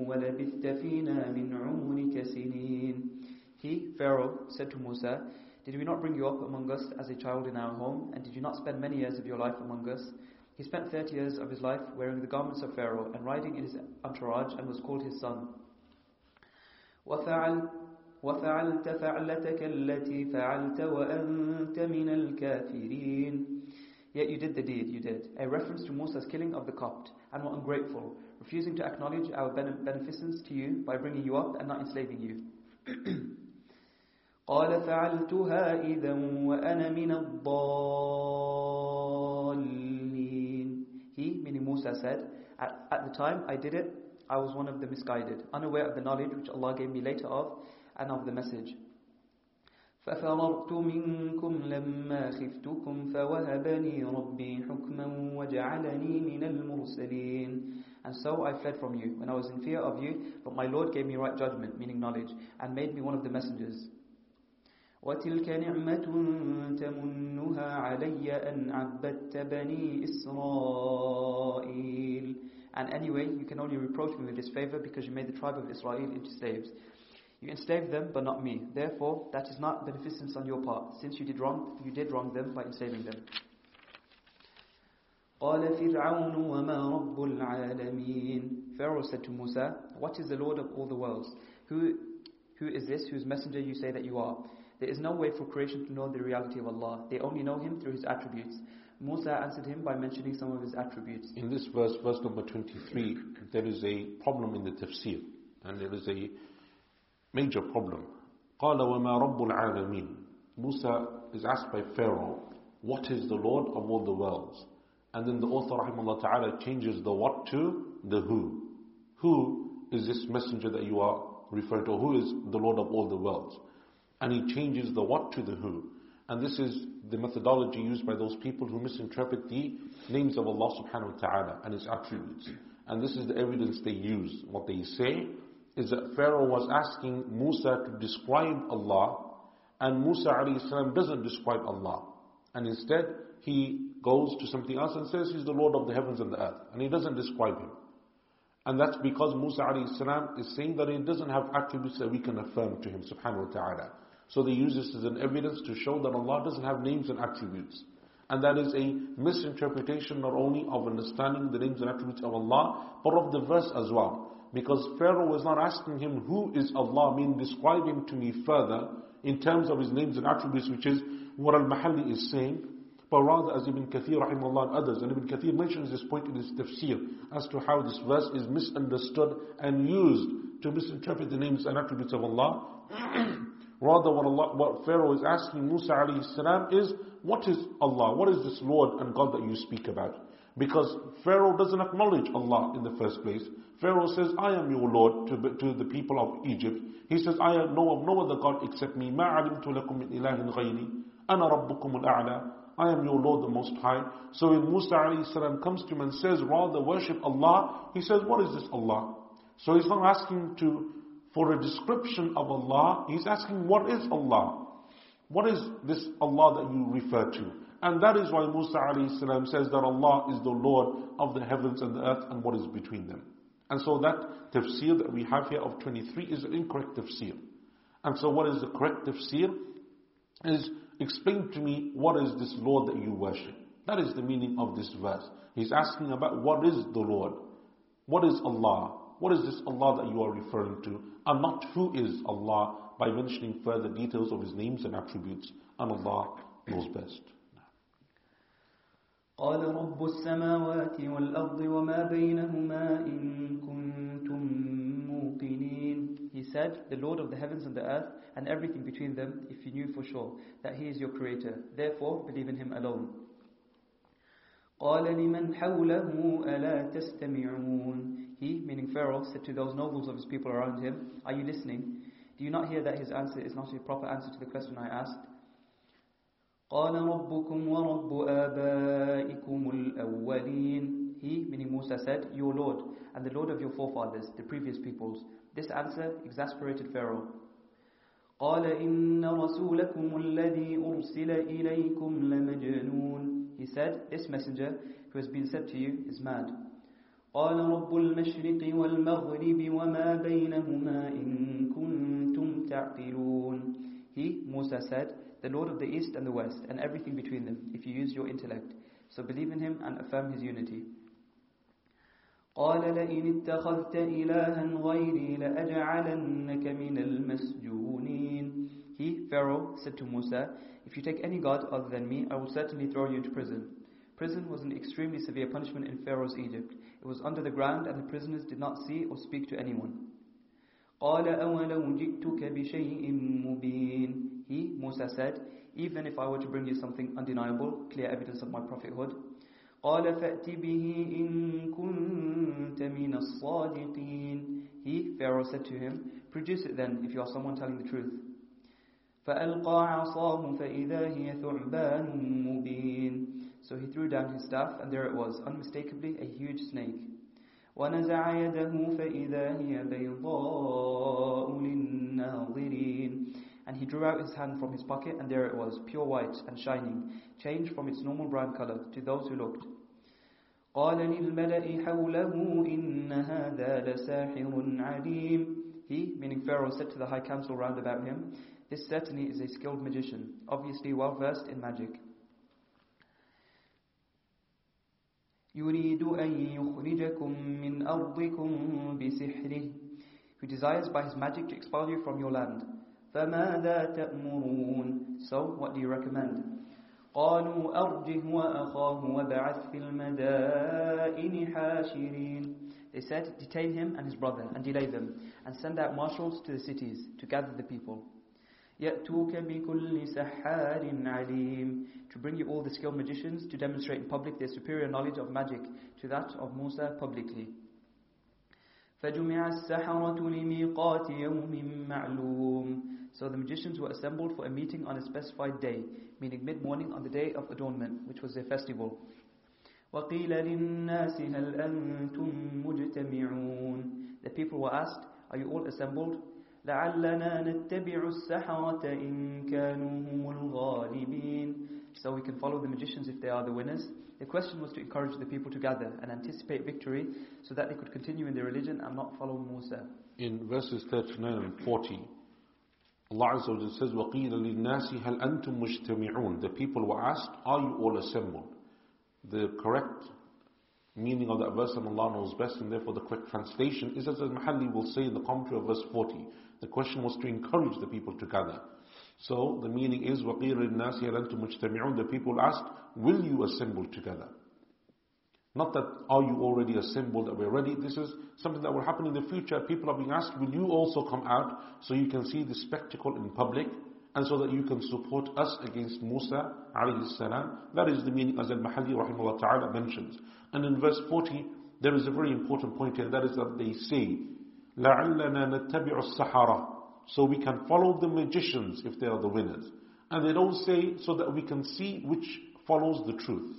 ولبثت فينا من عمرك سنين He, Pharaoh, said to Musa, Did we not bring you up among us as a child in our home, and did you not spend many years of your life among us? He spent thirty years of his life wearing the garments of Pharaoh and riding in his entourage and was called his son. وفعل وفعلت فعلتك التي فعلت وأنت من الكافرين Yet you did the deed, you did. A reference to Musa's killing of the Copt, and were ungrateful, refusing to acknowledge our beneficence to you by bringing you up and not enslaving you. <clears throat> قال فعلتها إذا وأنا من الضالين He, meaning Musa, said, at, at the time I did it, I was one of the misguided, unaware of the knowledge which Allah gave me later of, and of the message. ففررت منكم لما خفتكم فوهبني ربي حكما وجعلني من المرسلين And so I fled from you when I was in fear of you, but my Lord gave me right judgment, meaning knowledge, and made me one of the messengers. وتلك نعمة تمنها علي أن عبدت بني إسرائيل And anyway, you can only reproach me with this favor because you made the tribe of Israel into slaves. You enslaved them, but not me. Therefore, that is not beneficence on your part, since you did wrong, you did wrong them by enslaving them. قال فرعون وما رب العالمين Pharaoh said to Musa, What is the Lord of all the worlds? Who, who is this whose messenger you say that you are? There is no way for creation to know the reality of Allah. They only know Him through His attributes. Musa answered him by mentioning some of His attributes. In this verse, verse number 23, there is a problem in the tafsir. And there is a major problem. قال وما رب العالمين Musa is asked by Pharaoh, what is the Lord of all the worlds? And then the author rahimahullah ta'ala changes the what to the who. Who is this messenger that you are referring to? Who is the Lord of all the worlds? And he changes the what to the who. And this is the methodology used by those people who misinterpret the names of Allah subhanahu wa ta'ala and His attributes. And this is the evidence they use. What they say is that Pharaoh was asking Musa to describe Allah, and Musa alayhi doesn't describe Allah. And instead, he goes to something else and says he's the Lord of the heavens and the earth. And he doesn't describe him. And that's because Musa alayhi is saying that he doesn't have attributes that we can affirm to him, subhanahu wa ta'ala. So they use this as an evidence to show that Allah doesn't have names and attributes. And that is a misinterpretation not only of understanding the names and attributes of Allah, but of the verse as well. Because Pharaoh was not asking him, who is Allah, I mean describe him to me further in terms of his names and attributes, which is what Al-Mahalli is saying. But rather, as Ibn Kathir rahimahullah and others, and Ibn Kathir mentions this point in his tafsir as to how this verse is misunderstood and used to misinterpret the names and attributes of Allah. <clears throat> rather, what, Allah, what Pharaoh is asking Musa alayhi salam is, what is Allah? What is this Lord and God that you speak about? Because Pharaoh doesn't acknowledge Allah in the first place. Pharaoh says, I am your Lord to, to the people of Egypt. He says, I know of no other God except me. مَا عَلِمْتُ لَكُم مِّنْ إِلَهٍ غَيْرِي أَنَا رَبُّكُمُ الْأَعْلَى I am your Lord the Most High. So when Musa alayhi comes to him and says, rather worship Allah, he says, what is this Allah? So he's not asking to, for a description of Allah, he's asking, what is Allah? What is this Allah that you refer to? And that is why Musa alayhi says that Allah is the Lord of the heavens and the earth and what is between them. And so that tafsir that we have here of 23 is an incorrect tafsir. And so what is the correct tafsir? Is explain to me what is this Lord that you worship. That is the meaning of this verse. He's asking about what is the Lord? What is Allah? What is this Allah that you are referring to? And not who is Allah by mentioning further details of His names and attributes. And Allah knows best. قال رب السماوات والأرض وما بينهما إن كنتم موقنين He said, the Lord of the heavens and the earth and everything between them, if you knew for sure that He is your creator. Therefore, believe in Him alone. قال لمن حوله ألا تستمعون He, meaning Pharaoh, said to those nobles of his people around him, Are you listening? Do you not hear that his answer is not a proper answer to the question I asked? قال ربكم ورب آبائكم الأولين He, meaning Musa, said, Your Lord, and the Lord of your forefathers, the previous peoples. This answer exasperated Pharaoh. قال إن رسولكم الذي أرسل إليكم لمجنون He said, this messenger who has been sent to you is mad. قال رب المشرق والمغرب وما بينهما إن كنتم تعقلون He, Musa said, the Lord of the East and the West, and everything between them, if you use your intellect. So believe in Him and affirm His unity. قال لئن اتخذت إلها غيري لأجعلنك من المسجونين He, Pharaoh, said to Musa, If you take any god other than me, I will certainly throw you into prison. Prison was an extremely severe punishment in Pharaoh's Egypt. It was under the ground and the prisoners did not see or speak to anyone. قال أولو جئتك بشيء مبين He, Musa said, even if I were to bring you something undeniable, clear evidence of my prophethood, قال فأت به إن كنت من الصادقين He, Pharaoh, said to him, produce it then if you are someone telling the truth. فألقى عصاه فإذا هي ثعبان مبين So he threw down his staff and there it was, unmistakably a huge snake. ونزع يده فإذا هي بيضاء للناظرين And he drew out his hand from his pocket, and there it was, pure white and shining, changed from its normal brown color to those who looked. قال للملأ حوله إن هذا لساحر عليم He, meaning Pharaoh, said to the high council round about him, This certainly is a skilled magician, obviously well versed in magic. يريد أن يخرجكم من أرضكم بسحره Who desires by his magic to expel you from your land. فماذا تأمرون So, what do you recommend? قالوا أرجه وأخاه وبعث في المدائن حاشرين They said, detain him and his brother and delay them and send out marshals to the cities to gather the people. يأتوك بكل سحار عليم To bring you all the skilled magicians to demonstrate in public their superior knowledge of magic to that of Musa publicly. فجمع السحرة لميقات يوم معلوم So the magicians were assembled for a meeting on a specified day, meaning mid-morning on the day of adornment, which was their festival. وَقِيلَ لِلنَّاسِ هَلْ أَنْتُمْ مُجْتَمِعُونَ The people were asked, are you all assembled? لَعَلَّنَا نَتَّبِعُ السَّحَرَةَ إِن كَانُوا هُمُ الْغَالِبِينَ So we can follow the magicians if they are the winners. The question was to encourage the people to gather and anticipate victory so that they could continue in their religion and not follow Musa. In verses 39 and 40, Allah Azza wa says, وَقِيلَ لِلنَّاسِ هَلْ أَنْتُمْ مُجْتَمِعُونَ The people were asked, are you all assembled? The correct meaning of that verse, and Allah knows best, and therefore the correct translation is as Al-Mahalli will say in the commentary of verse 40. The question was to encourage the people to gather. So the meaning is, وَقِيلَ لِلنَّاسِ هَلْ أَنْتُمْ مُجْتَمِعُونَ The people asked, will you assemble together? Not that, are you already assembled, that we're ready? This is something that will happen in the future. People are being asked, will you also come out so you can see the spectacle in public and so that you can support us against Musa alayhi salam? That is the meaning as al-Mahalli rahimahullah ta'ala mentions. And in verse 40, there is a very important point here, that is that they say, لَعَلَّنَا نَتَّبِعُ السَّحَرَةِ So we can follow the magicians if they are the winners. And they don't say, so that we can see which follows the truth.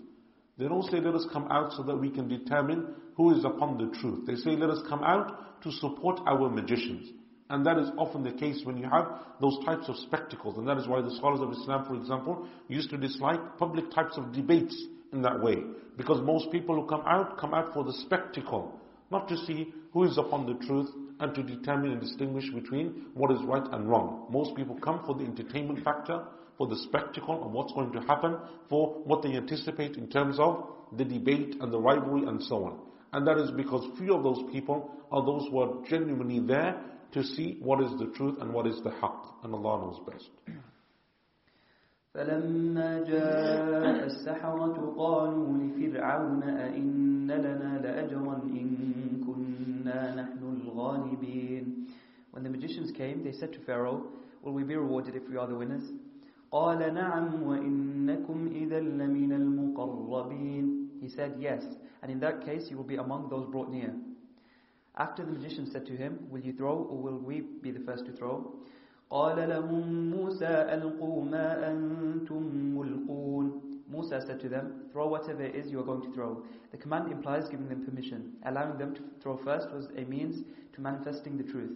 They don't say let us come out so that we can determine who is upon the truth. They say let us come out to support our magicians. And that is often the case when you have those types of spectacles. And that is why the scholars of Islam, for example, used to dislike public types of debates in that way. Because most people who come out, come out for the spectacle. Not to see who is upon the truth and to determine and distinguish between what is right and wrong. Most people come for the entertainment factor, for the spectacle of what's going to happen, for what they anticipate in terms of the debate and the rivalry and so on. And that is because few of those people are those who are genuinely there to see what is the truth and what is the haqq. And Allah knows best. فلما جاء السحرة قالوا لفرعون أئن لنا لأجرا إن كنا نحن الغالبين When the magicians came, they said to Pharaoh, Will we be rewarded if we are the winners? قال نعم وإنكم إذا لمن المقربين He said, Yes, and in that case you will be among those brought near. After the magician said to him, Will you throw or will we be the first to throw? قال لهم موسى ألقوا ما أنتم ملقون Musa said to them, throw whatever it is you are going to throw. The command implies giving them permission. Allowing them to throw first was a means to manifesting the truth.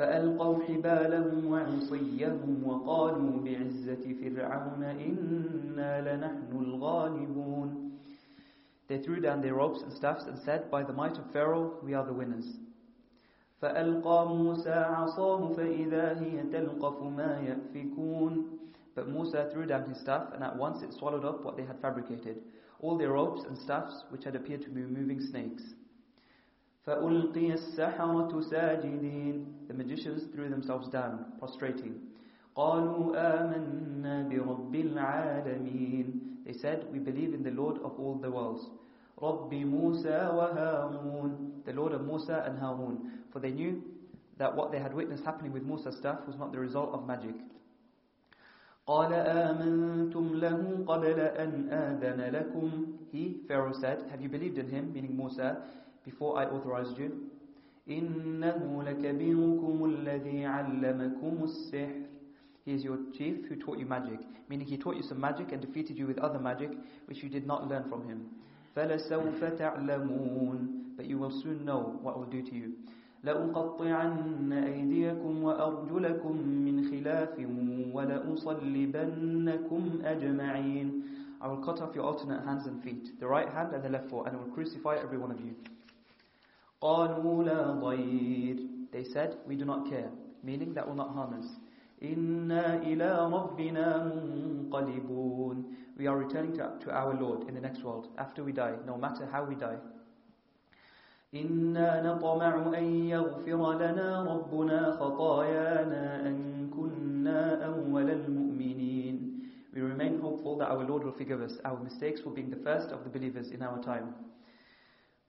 فألقوا حبالهم وعصيهم وقالوا بعزة فرعون إنا لنحن الغالبون they threw down their ropes and staffs and said, By the might of Pharaoh, we are the winners. فألقى موسى عصاه فإذا هي تلقف ما يأفكون But Musa threw down his staff, and at once it swallowed up what they had fabricated, all their ropes and staffs which had appeared to be moving snakes. فألقي السحرة ساجدين The magicians threw themselves down, prostrating. قالوا آمنا برب العالمين They said, we believe in the Lord of all the worlds. رب موسى وهارون The Lord of Musa and Harun. For they knew that what they had witnessed happening with Musa's staff was not the result of magic. قال آمنتم له قبل أن آذن لكم He, Pharaoh said, have you believed in him, meaning Musa, before I authorized you? إنه لكبيركم الذي علمكم السحر He is your chief who taught you magic, meaning he taught you some magic and defeated you with other magic which you did not learn from him. فَلَسَوْفَ تَعْلَمُونَ But you will soon know what will do to you. لأقطعن أيديكم وأرجلكم من خلاف ولأصلبنكم أجمعين I will cut off your alternate hands and feet, the right hand and the left foot, and I will crucify every one of you. قالوا لا ضير They said, we do not care, meaning that will not harm us. إِنَّا إِلَىٰ رَبِّنَا مُنْقَلِبُونَ We are returning to, to our Lord in the next world, after we die, no matter how we die. إِنَّا نَطْمَعُ أَن يَغْفِرَ لَنَا رَبُّنَا خَطَايَانَا أَن كُنَّا أَوَّلَ الْمُؤْمِنِينَ We remain hopeful that our Lord will forgive us our mistakes for being the first of the believers in our time.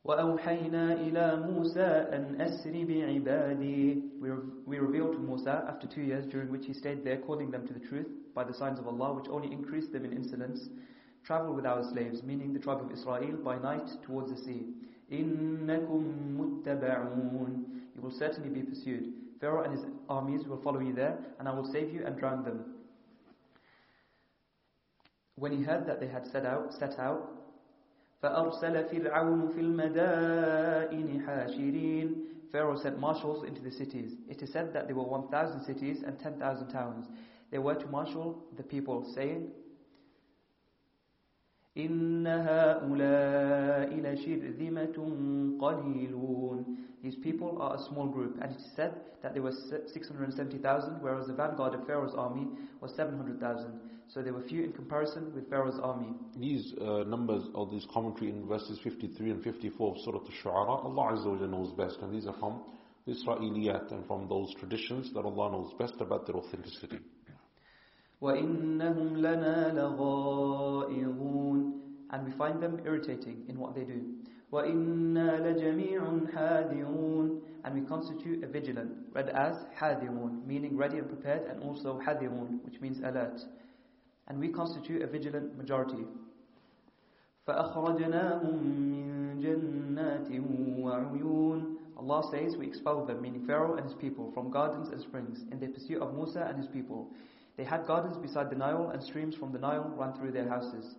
وَأَوْحَيْنَا إِلَى مُوسَىٰ أَنْ أَسْرِ بِعِبَادِي We revealed to Musa after two years during which he stayed there calling them to the truth by the signs of Allah which only increased them in insolence. Travel with our slaves, meaning the tribe of Israel, by night towards the sea. إِنَّكُمْ مُتَّبَعُونَ You will certainly be pursued. Pharaoh and his armies will follow you there, and I will save you and drown them. When he heard that they had set out, set out, فأرسل فرعون في المدائن حاشرين Pharaoh sent marshals into the cities. It is said that there were 1,000 cities and 10,000 towns. They were to marshal the people, saying, إن هؤلاء لشرذمة قليلون These people are a small group, and it is said that there were 670,000, whereas the vanguard of Pharaoh's army was 700,000. So they were few in comparison with Pharaoh's army. These uh, numbers or this commentary in verses 53 and 54 of Surah Al-Shu'ara, Allah Azza wa knows best, and these are from the Israeliyat and from those traditions that Allah knows best about their authenticity. وَإِنَّهُمْ لَنَا لَغَائِظُونَ And we find them irritating in what they do. وَإِنَّا لَجَمِيعٌ حَاذِرُونَ And we constitute a vigilant, read as حَاذِرُون, meaning ready and prepared, and also حَاذِرُون, which means alert. And we constitute a vigilant majority. فَأَخْرَجْنَاهُمْ مِنْ جَنَّاتٍ وَعُيُونٍ Allah says, we expelled them, meaning Pharaoh and his people, from gardens and springs, in their pursuit of Musa and his people. They had gardens beside the Nile, and streams from the Nile ran through their houses.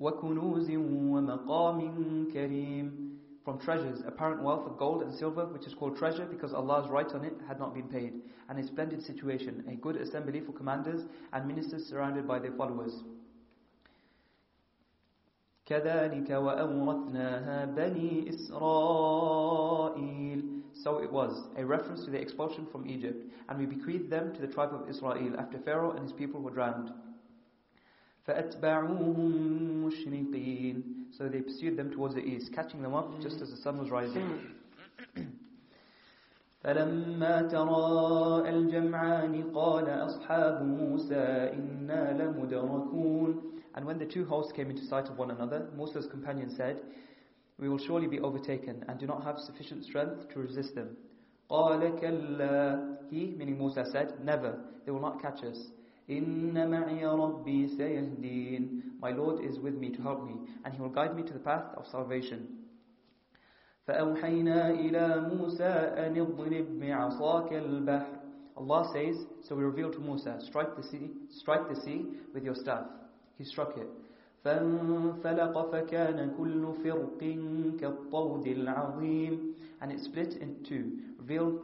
وَكُنُوزٍ وَمَقَامٍ كَرِيمٍ From treasures, apparent wealth of gold and silver, which is called treasure because Allah's right on it had not been paid, and a splendid situation, a good assembly for commanders and ministers surrounded by their followers. كذلك وأورثناها بني إسرائيل So it was, a reference to the expulsion from Egypt, and we bequeathed them to the tribe of Israel after Pharaoh and his people were drowned. فأتبعوهم مشرقين So they pursued them towards the east, catching them up just as the sun was rising. <clears throat> فلما تراءى الجمعان قال أصحاب موسى إنا لمدركون And when the two hosts came into sight of one another, Musa's companion said, We will surely be overtaken and do not have sufficient strength to resist them. قال كلا He, meaning Musa, said, Never, they will not catch us. إن معي ربي سيهدين My Lord is with me to help me, and He will guide me to the path of salvation. فأوحينا إلى موسى أن اضرب بعصاك البحر Allah says, so we revealed to Musa, strike the sea, strike the sea with your staff. He struck it. فانفلق فكان كل فرق كالطود العظيم and it split in two,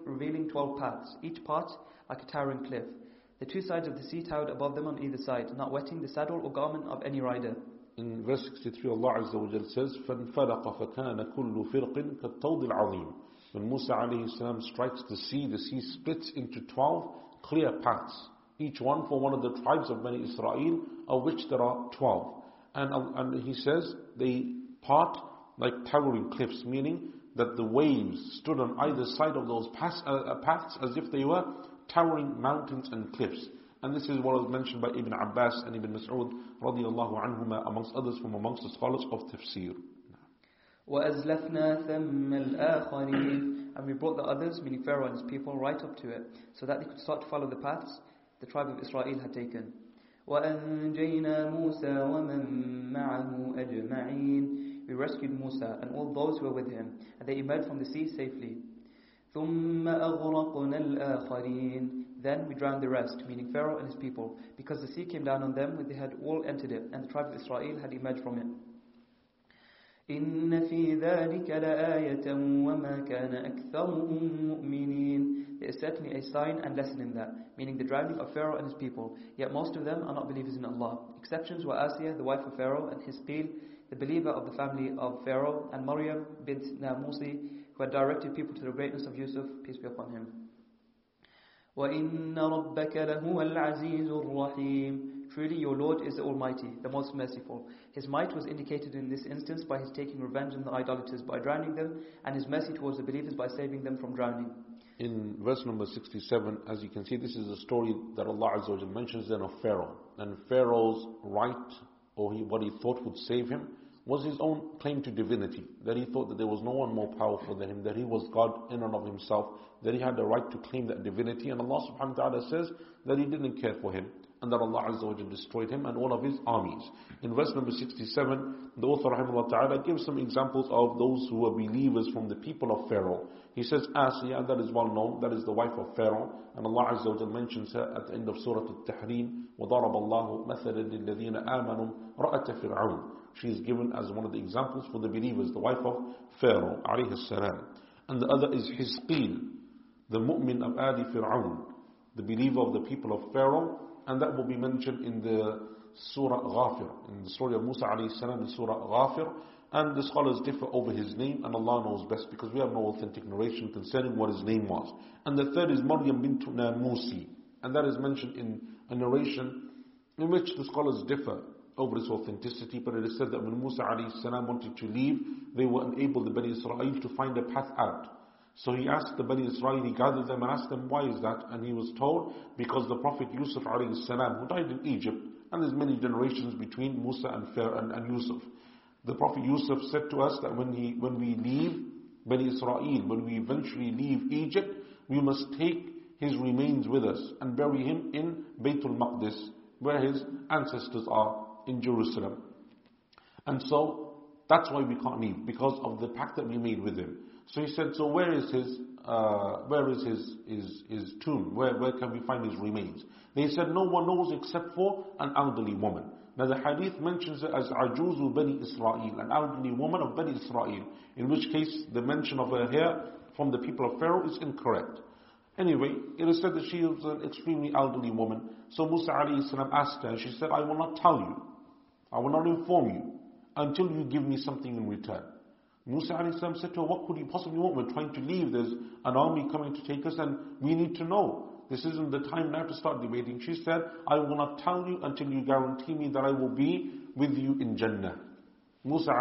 revealing twelve paths, each part like a towering cliff. The two sides of the sea towered above them on either side, not wetting the saddle or garment of any rider. In verse 63, Allah Azza wa Jal says, فَانْفَلَقَ فَكَانَ كُلُّ فِرْقٍ كَالطَّوْدِ الْعَظِيمِ When Musa alayhi salam strikes the sea, the sea splits into 12 clear paths, each one for one of the tribes of Bani Israel, of which there are 12. And, and he says, they part like towering cliffs, meaning that the waves stood on either side of those paths, uh, paths as if they were towering mountains and cliffs. And this is what was mentioned by Ibn Abbas and Ibn Mas'ud radiallahu anhuma amongst others from amongst the scholars of tafsir. وَأَزْلَفْنَا ثَمَّ الْآخَرِينَ And we brought the others, meaning Pharaoh and his people, right up to it, so that they could start to follow the paths the tribe of Israel had taken. وَأَنْجَيْنَا مُوسَى وَمَن مَّعَهُ أَجْمَعِينَ We rescued Musa and all those who were with him, and they emerged from the sea safely. ثُمَّ أَغْرَقْنَا الْآخَرِينَ then we drowned the rest, meaning Pharaoh and his people, because the sea came down on them when they had all entered it, and the tribe of Israel had emerged from it. إن في ذلك لآية وما كان أكثرهم مؤمنين There is certainly a sign and lesson in that, meaning the drowning of Pharaoh and his people. Yet most of them are not believers in Allah. Exceptions were Asiya, the wife of Pharaoh, and Hisqil, the believer of the family of Pharaoh, and Maryam bint Namusi, who had directed people to the greatness of Yusuf, peace be upon him. وَإِنَّ رَبَّكَ لَهُوَ الْعَزِيزُ الرَّحِيمُ Truly your Lord is the Almighty, the most merciful. His might was indicated in this instance by his taking revenge on the idolaters by drowning them, and his mercy towards the believers by saving them from drowning. In verse number 67, as you can see, this is a story that Allah Azza wa mentions then of Pharaoh. And Pharaoh's right, or he, what he thought would save him, was his own claim to divinity, that he thought that there was no one more powerful than him, that he was God in and of himself, that he had the right to claim that divinity, and Allah subhanahu wa ta'ala says that he didn't care for him, and that Allah Azza wa destroyed him and all of his armies. In verse number 67, the author rahimahullah ta'ala gives some examples of those who were believers from the people of Pharaoh. He says, Asiya, that is well known, that is the wife of Pharaoh, and Allah Azza wa mentions her at the end of Surah Al-Tahrim, وَضَرَبَ اللَّهُ مَثَلًا لِلَّذِينَ آمَنُوا رَأَةَ فِرْعَوْنَ she is given as one of the examples for the believers, the wife of Pharaoh, alayhi salam. And the other is Hisqil, the mu'min of Adi Fir'aun, the believer of the people of Pharaoh, and that will be mentioned in the Surah Ghafir, in the story of Musa alayhi salam in Surah Ghafir, and the scholars differ over his name, and Allah knows best because we have no authentic narration concerning what his name was. And the third is Maryam bint Namusi, and that is mentioned in a narration in which the scholars differ over its authenticity, but it is said that when Musa salam wanted to leave, they were unable, the Bani Israel, to find a path out. So he asked the Bani Israel, he gathered them and asked them, why is that? And he was told, because the Prophet Yusuf salam, who died in Egypt, and there's many generations between Musa and, Pharaoh and, and Yusuf. The Prophet Yusuf said to us that when, he, when we leave Bani Israel, when we eventually leave Egypt, we must take his remains with us and bury him in Baytul Maqdis, where his ancestors are in Jerusalem. And so, that's why we can't leave, because of the pact that we made with him. So he said, so where is his, uh, where is his, his, his tomb? Where, where can we find his remains? They said, no one knows except for an elderly woman. Now the hadith mentions it as Ajuzu Bani Israel, an elderly woman of Bani Israel, in which case the mention of her here from the people of Pharaoh is incorrect. Anyway, it is said that she was an extremely elderly woman. So Musa Ali asked her, she said, I will not tell you, I will not inform you until you give me something in return. Musa said to her, What could you possibly want? We're trying to leave. There's an army coming to take us, and we need to know. This isn't the time now to start debating. She said, I will not tell you until you guarantee me that I will be with you in Jannah. Musa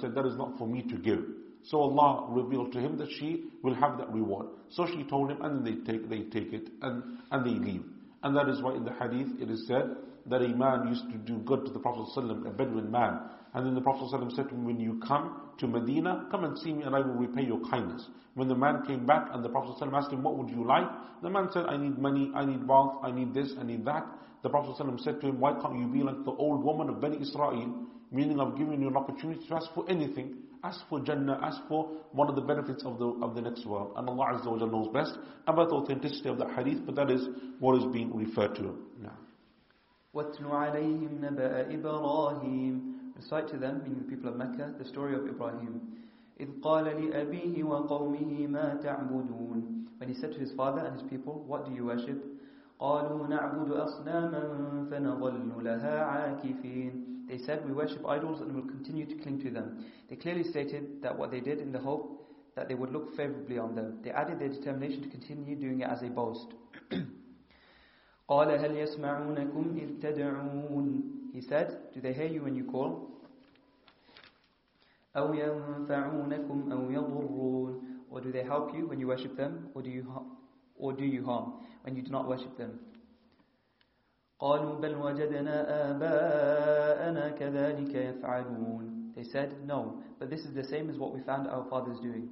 said, That is not for me to give. So Allah revealed to him that she will have that reward. So she told him, and they take, they take it, and, and they leave. And that is why in the hadith it is said that a man used to do good to the Prophet ﷺ, a Bedouin man. And then the Prophet ﷺ said to him, when you come to Medina, come and see me and I will repay your kindness. When the man came back and the Prophet ﷺ asked him, what would you like? The man said, I need money, I need wealth, I need this, I need that. The Prophet ﷺ said to him, why can't you be like the old woman of Bani Israel? Meaning I've given you an opportunity to ask for anything. Ask for Jannah, ask for one of the benefits of the, of the next world. And Allah Azza wa knows best about the authenticity of that hadith, but that is what is being referred to now. وَاتْلُ عَلَيْهِمْ نَبَأَ إِبْرَاهِيمَ Recite to them, meaning the people of Mecca, the story of Ibrahim. إِذْ قَالَ لِأَبِيهِ وَقَوْمِهِ مَا تَعْبُدُونَ When he said to his father and his people, what do you worship? قالوا نعبد أصناما فنظل لها عاكفين They said, we worship idols and will continue to cling to them. They clearly stated that what they did in the hope that they would look favorably on them. They added their determination to continue doing it as a boast. <clears throat> قال هل يسمعونكم إذ تدعون He said, do they hear you when you call? أو ينفعونكم أو يضرون Or do they help you when you worship them? Or do you, or do you harm when you do not worship them? قالوا بل وجدنا آباءنا كذلك يفعلون They said, no, but this is the same as what we found our fathers doing.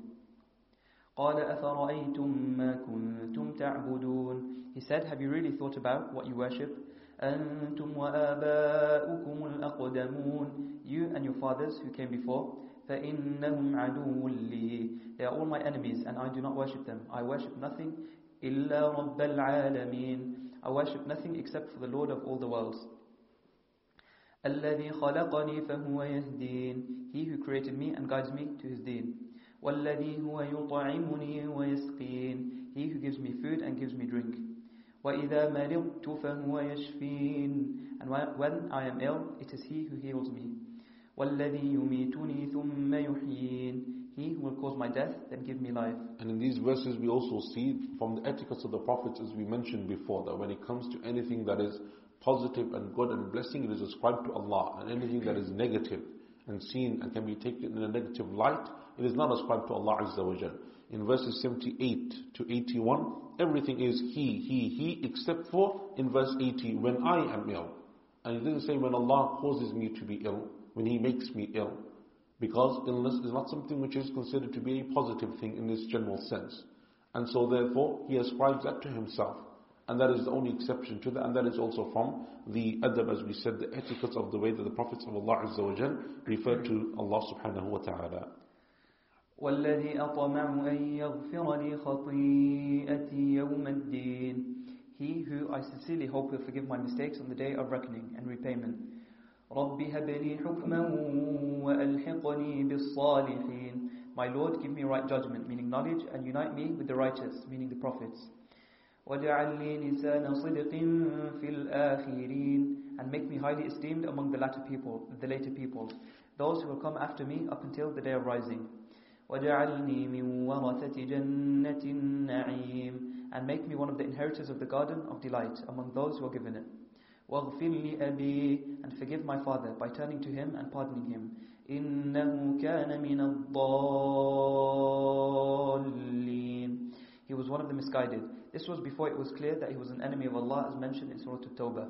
قال أفرأيتم ما كنتم تعبدون He said, have you really thought about what you worship? أنتم وآباؤكم الأقدمون You and your fathers who came before فإنهم عدو لي They are all my enemies and I do not worship them. I worship nothing إلا رب العالمين I worship nothing except for the Lord of all the worlds. الذي خلقني فهو يهدين He who created me and guides me to his deen. والذي هو يطعمني ويسقين He who gives me food and gives me drink. وإذا مرضت فهو يشفين And when I am ill, it is He who heals me. والذي يميتني ثم يحيين he who will cause my death, then give me life. And in these verses we also see from the etiquettes of the prophets as we mentioned before that when it comes to anything that is positive and good and blessing it is ascribed to Allah and anything that is negative and seen and can be taken in a negative light it is not ascribed to Allah Azza wa Jal. In verses 78 to 81 everything is He, He, He except for in verse 80 when I am ill. And it didn't say when Allah causes me to be ill, when He makes me ill. Because illness is not something which is considered to be a positive thing in this general sense. And so therefore, he ascribes that to himself. And that is the only exception to that, and that is also from the adab, as we said, the etiquettes of the way that the prophets of Allah Azza wa Jal refer to Allah subhanahu wa ta'ala. والذي أطمع أن يغفر لي خطيئتي يوم الدين He who I sincerely hope will forgive my mistakes on the day of reckoning and repayment. رب هب لي حكما وألحقني بالصالحين My Lord, give me right judgment, meaning knowledge, and unite me with the righteous, meaning the prophets. واجعل لي لسان صدق في الآخرين And make me highly esteemed among the latter people, the later peoples, those who will come after me up until the day of rising. واجعلني من ورثة جنة النعيم And make me one of the inheritors of the garden of delight among those who are given it. واغفر لأبي and forgive my father by turning to him and pardoning him إنه كان من الضالين He was one of the misguided. This was before it was clear that he was an enemy of Allah as mentioned in Surah At-Tawbah.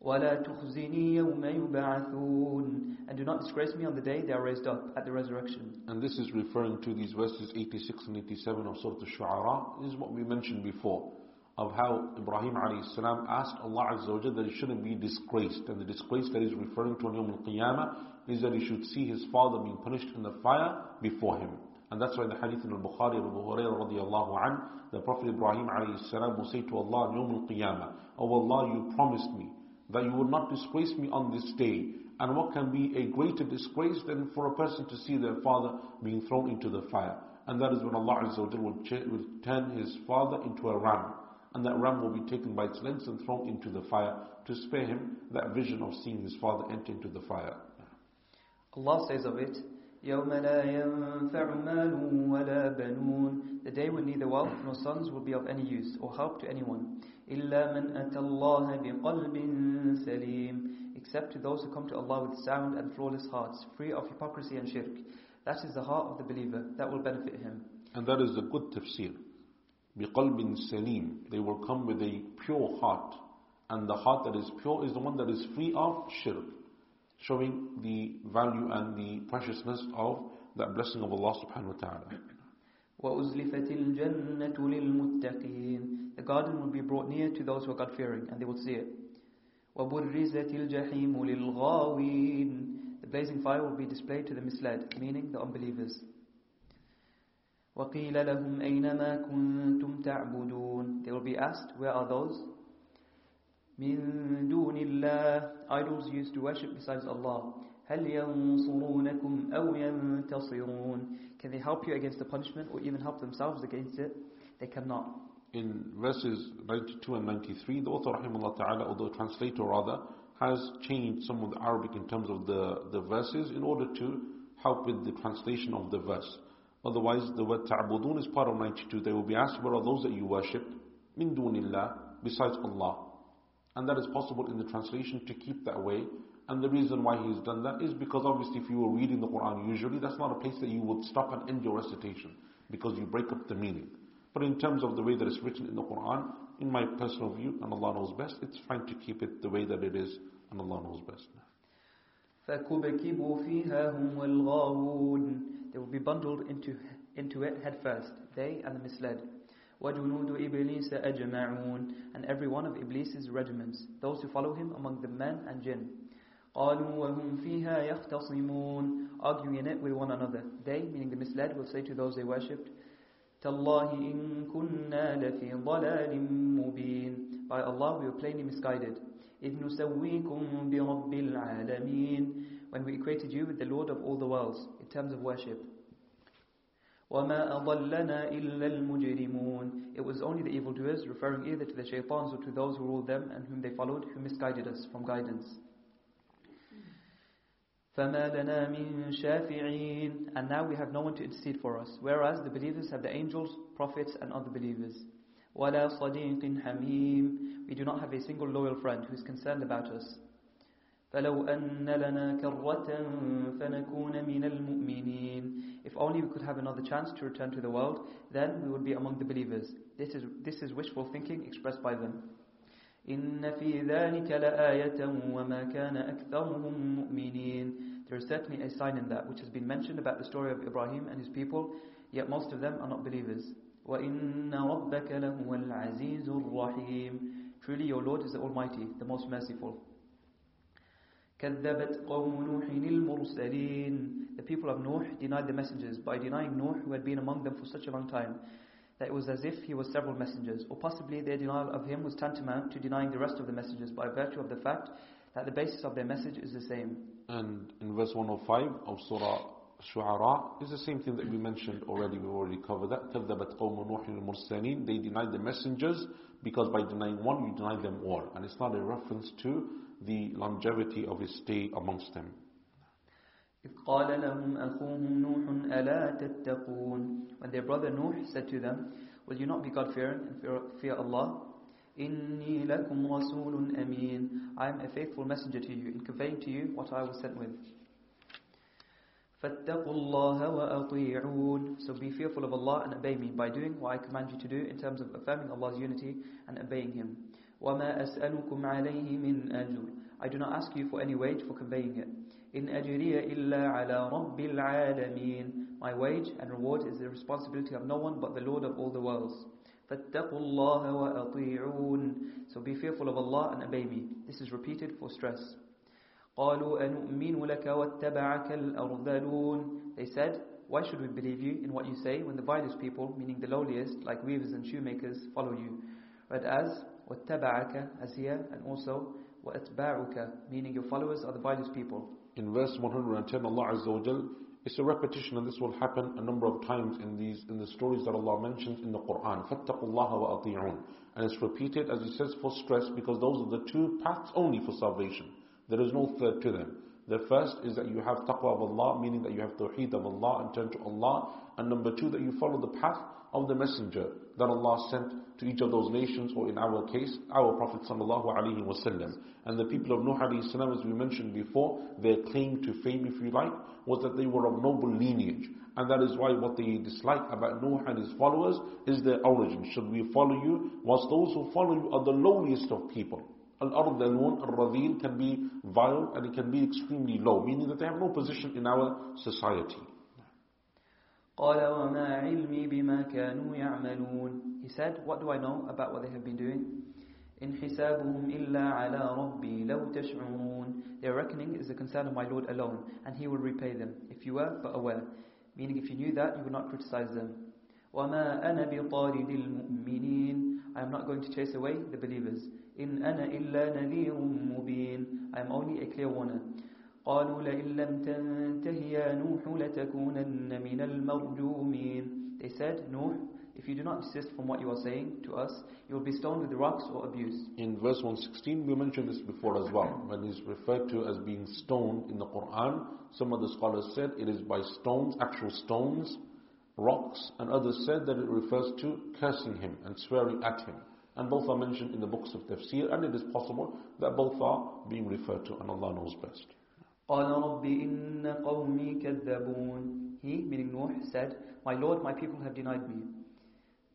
ولا تخزني يوم يبعثون And do not disgrace me on the day they are raised up at the resurrection. And this is referring to these verses 86 and 87 of Surah Al-Shu'ara. This is what we mentioned before of how Ibrahim salam asked Allah Azza wa that he shouldn't be disgraced. And the disgrace that he's referring to on Yawm al-Qiyamah is that he should see his father being punished in the fire before him. And that's why in the hadith in al-Bukhari of Abu Hurairah radiallahu an, the Prophet Ibrahim salam will say to Allah on Yawm al-Qiyamah, Oh Allah, you promised me that you will not disgrace me on this day. And what can be a greater disgrace than for a person to see their father being thrown into the fire? And that is when Allah Azza wa will, will turn his father into a ram. And that ram will be taken by its legs and thrown into the fire to spare him that vision of seeing his father enter into the fire. Allah says of it, The day when neither wealth nor sons will be of any use or help to anyone. إِلَّا مَنْ أَتَى اللَّهَ بِقَلْبٍ سَلِيمٍ Except to those who come to Allah with sound and flawless hearts, free of hypocrisy and shirk. That is the heart of the believer. That will benefit him. And that is the good tafsir. بِقَلْبٍ salim. They will come with a pure heart. And the heart that is pure is the one that is free of shirk. Showing the value and the preciousness of that blessing of Allah subhanahu wa ta'ala. وَأُزْلِفَتِ الْجَنَّةُ لِلْمُتَّقِينَ The garden will be brought near to those who are God-fearing and they will see it. وَبُرِّزَتِ الْجَحِيمُ لِلْغَاوِينَ The blazing fire will be displayed to the misled, meaning the unbelievers. وَقِيلَ لَهُمْ أَيْنَمَا كُنْتُمْ تَعْبُدُونَ They will be asked, where are those? مِن دُونِ اللَّهِ Idols used to worship besides Allah. هَلْ يَنصُرُونَكُمْ أَوْ يَنْتَصِرُونَ Can they help you against the punishment or even help themselves against it? They cannot. In verses 92 and 93, the author rahimahullah ta'ala, or the translator rather, has changed some of the Arabic in terms of the, the verses in order to help with the translation of the verse. Otherwise, the word ta'budun is part of 92. They will be asked, What are those that you worship? Min dunillah, besides Allah. And that is possible in the translation to keep that way. And the reason why he's done that is because obviously if you were reading the Quran usually, that's not a place that you would stop and end your recitation because you break up the meaning. But in terms of the way that it's written in the Quran, in my personal view, and Allah knows best, it's fine to keep it the way that it is, and Allah knows best. فَكُبْكِبُوا فِيهَا هُمْ وَالْغَاوُونَ They will be bundled into, into it head first, they and the misled. وَجُنُودُ إِبْلِيسَ أَجْمَعُونَ And every one of Iblis's regiments, those who follow him among the men and jinn. قَالُوا وَهُمْ فِيهَا يَخْتَصِمُونَ Arguing in it with one another. They, meaning the misled, will say to those they worshipped, تَاللَّهِ إِن كُنَّا لَفِي ضَلَالٍ مُبِينٍ By Allah we were plainly misguided. إِذْ نُسَوِّيكُمْ بِرَبِّ الْعَالَمِينَ When we equated you with the Lord of all the worlds in terms of worship. وَمَا أَضَلَّنَا إِلَّا الْمُجْرِمُونَ It was only the evildoers, referring either to the shaitans or to those who ruled them and whom they followed, who misguided us from guidance. فَمَا مِن شَافِعِينَ And now we have no one to intercede for us. Whereas the believers have the angels, prophets and other believers. وَلَا صَدِيقٍ حَمِيمٍ We do not have a single loyal friend who is concerned about us. فَلَوْ أَنَّ لَنَا كَرَّةً فَنَكُونَ مِنَ الْمُؤْمِنِينَ If only we could have another chance to return to the world, then we would be among the believers. This is, this is wishful thinking expressed by them. إِنَّ فِي ذَلِكَ لَآيَةً وَمَا كَانَ أَكْثَرُهُم مُؤْمِنِينَ There is certainly a sign in that which has been mentioned about the story of Ibrahim and his people, yet most of them are not believers. وَإِنَّ رَبَّكَ لَهُوَ الْعَزِيزُ الرَّحِيمُ Truly your Lord is the Almighty, the most merciful. كذبت قوم نوح المرسلين The people of Nuh denied the messengers by denying Nuh who had been among them for such a long time that it was as if he was several messengers or possibly their denial of him was tantamount to denying the rest of the messengers by virtue of the fact that the basis of their message is the same. And in verse 105 of Surah Shu'ara is the same thing that we mentioned already, we already covered that. كذبت قوم نوح المرسلين They denied the messengers because by denying one you deny them all. And it's not a reference to the longevity of his stay amongst them. إذ قال لهم أخوهم نوح ألا تتقون When their brother Nuh said to them, Will you not be God-fearing and fear, fear Allah? إني لكم رسول أمين I am a faithful messenger to you in conveying to you what I was sent with. فاتقوا الله وأطيعون So be fearful of Allah and obey me by doing what I command you to do in terms of affirming Allah's unity and obeying Him. وَمَا أَسْأَلُكُمْ عَلَيْهِ مِنْ أَجْرٍ I do not ask you for any wage for conveying it. إِنْ أَجْرِيَ إِلَّا عَلَى رَبِّ الْعَالَمِينَ My wage and reward is the responsibility of no one but the Lord of all the worlds. فَاتَّقُوا اللَّهَ وَأَطِيعُونَ So be fearful of Allah and obey me. This is repeated for stress. قالوا أنؤمن لك واتبعك الأرذلون They said, why should we believe you in what you say when the vilest people, meaning the lowliest, like weavers and shoemakers, follow you? But as واتبعك as here, and also واتباعك, meaning your followers are the vilest people. In verse 110, Allah Azza wa Jal, it's a repetition and this will happen a number of times in these in the stories that Allah mentions in the Quran. فَاتَّقُوا اللَّهَ وَأَطِيعُونَ And it's repeated as He says for stress because those are the two paths only for salvation. There is no third to them. The first is that you have taqwa of Allah, meaning that you have tawheed of Allah and turn to Allah. And number two, that you follow the path of the messenger that Allah sent to each of those nations, or in our case, our Prophet wasallam. And the people of Nuh salam, as we mentioned before, their claim to fame, if you like, was that they were of noble lineage. And that is why what they dislike about Nuh and his followers is their origin. Should we follow you? Whilst those who follow you are the lowliest of people. Al-Ardalun, Al-Radil can be vile and it can be extremely low, meaning that they have no position in our society. قال وما علمي بما كانوا يعملون He said, what do I know about what they have been doing? إن حسابهم إلا على ربي لو تشعرون Their reckoning is the concern of my Lord alone, and He will repay them, if you were but aware. Meaning if you knew that, you would not criticize them. وما أنا بطارد المؤمنين I am not going to chase away the believers. إن أنا إلا نذير مبين I am only a clear warner. قالوا لئن لم تنته يا نوح لتكونن من المرجومين They said, Nuh, if you do not desist from what you are saying to us, you will be stoned with rocks or abuse. In verse 116, we mentioned this before as well. When he's referred to as being stoned in the Quran, some of the scholars said it is by stones, actual stones, rocks, and others said that it refers to cursing him and swearing at him. And both are mentioned in the books of tafsir, and it is possible that both are being referred to, and Allah knows best. قال رب إن قومي كذبون He, meaning Nuh, said, My Lord, my people have denied me.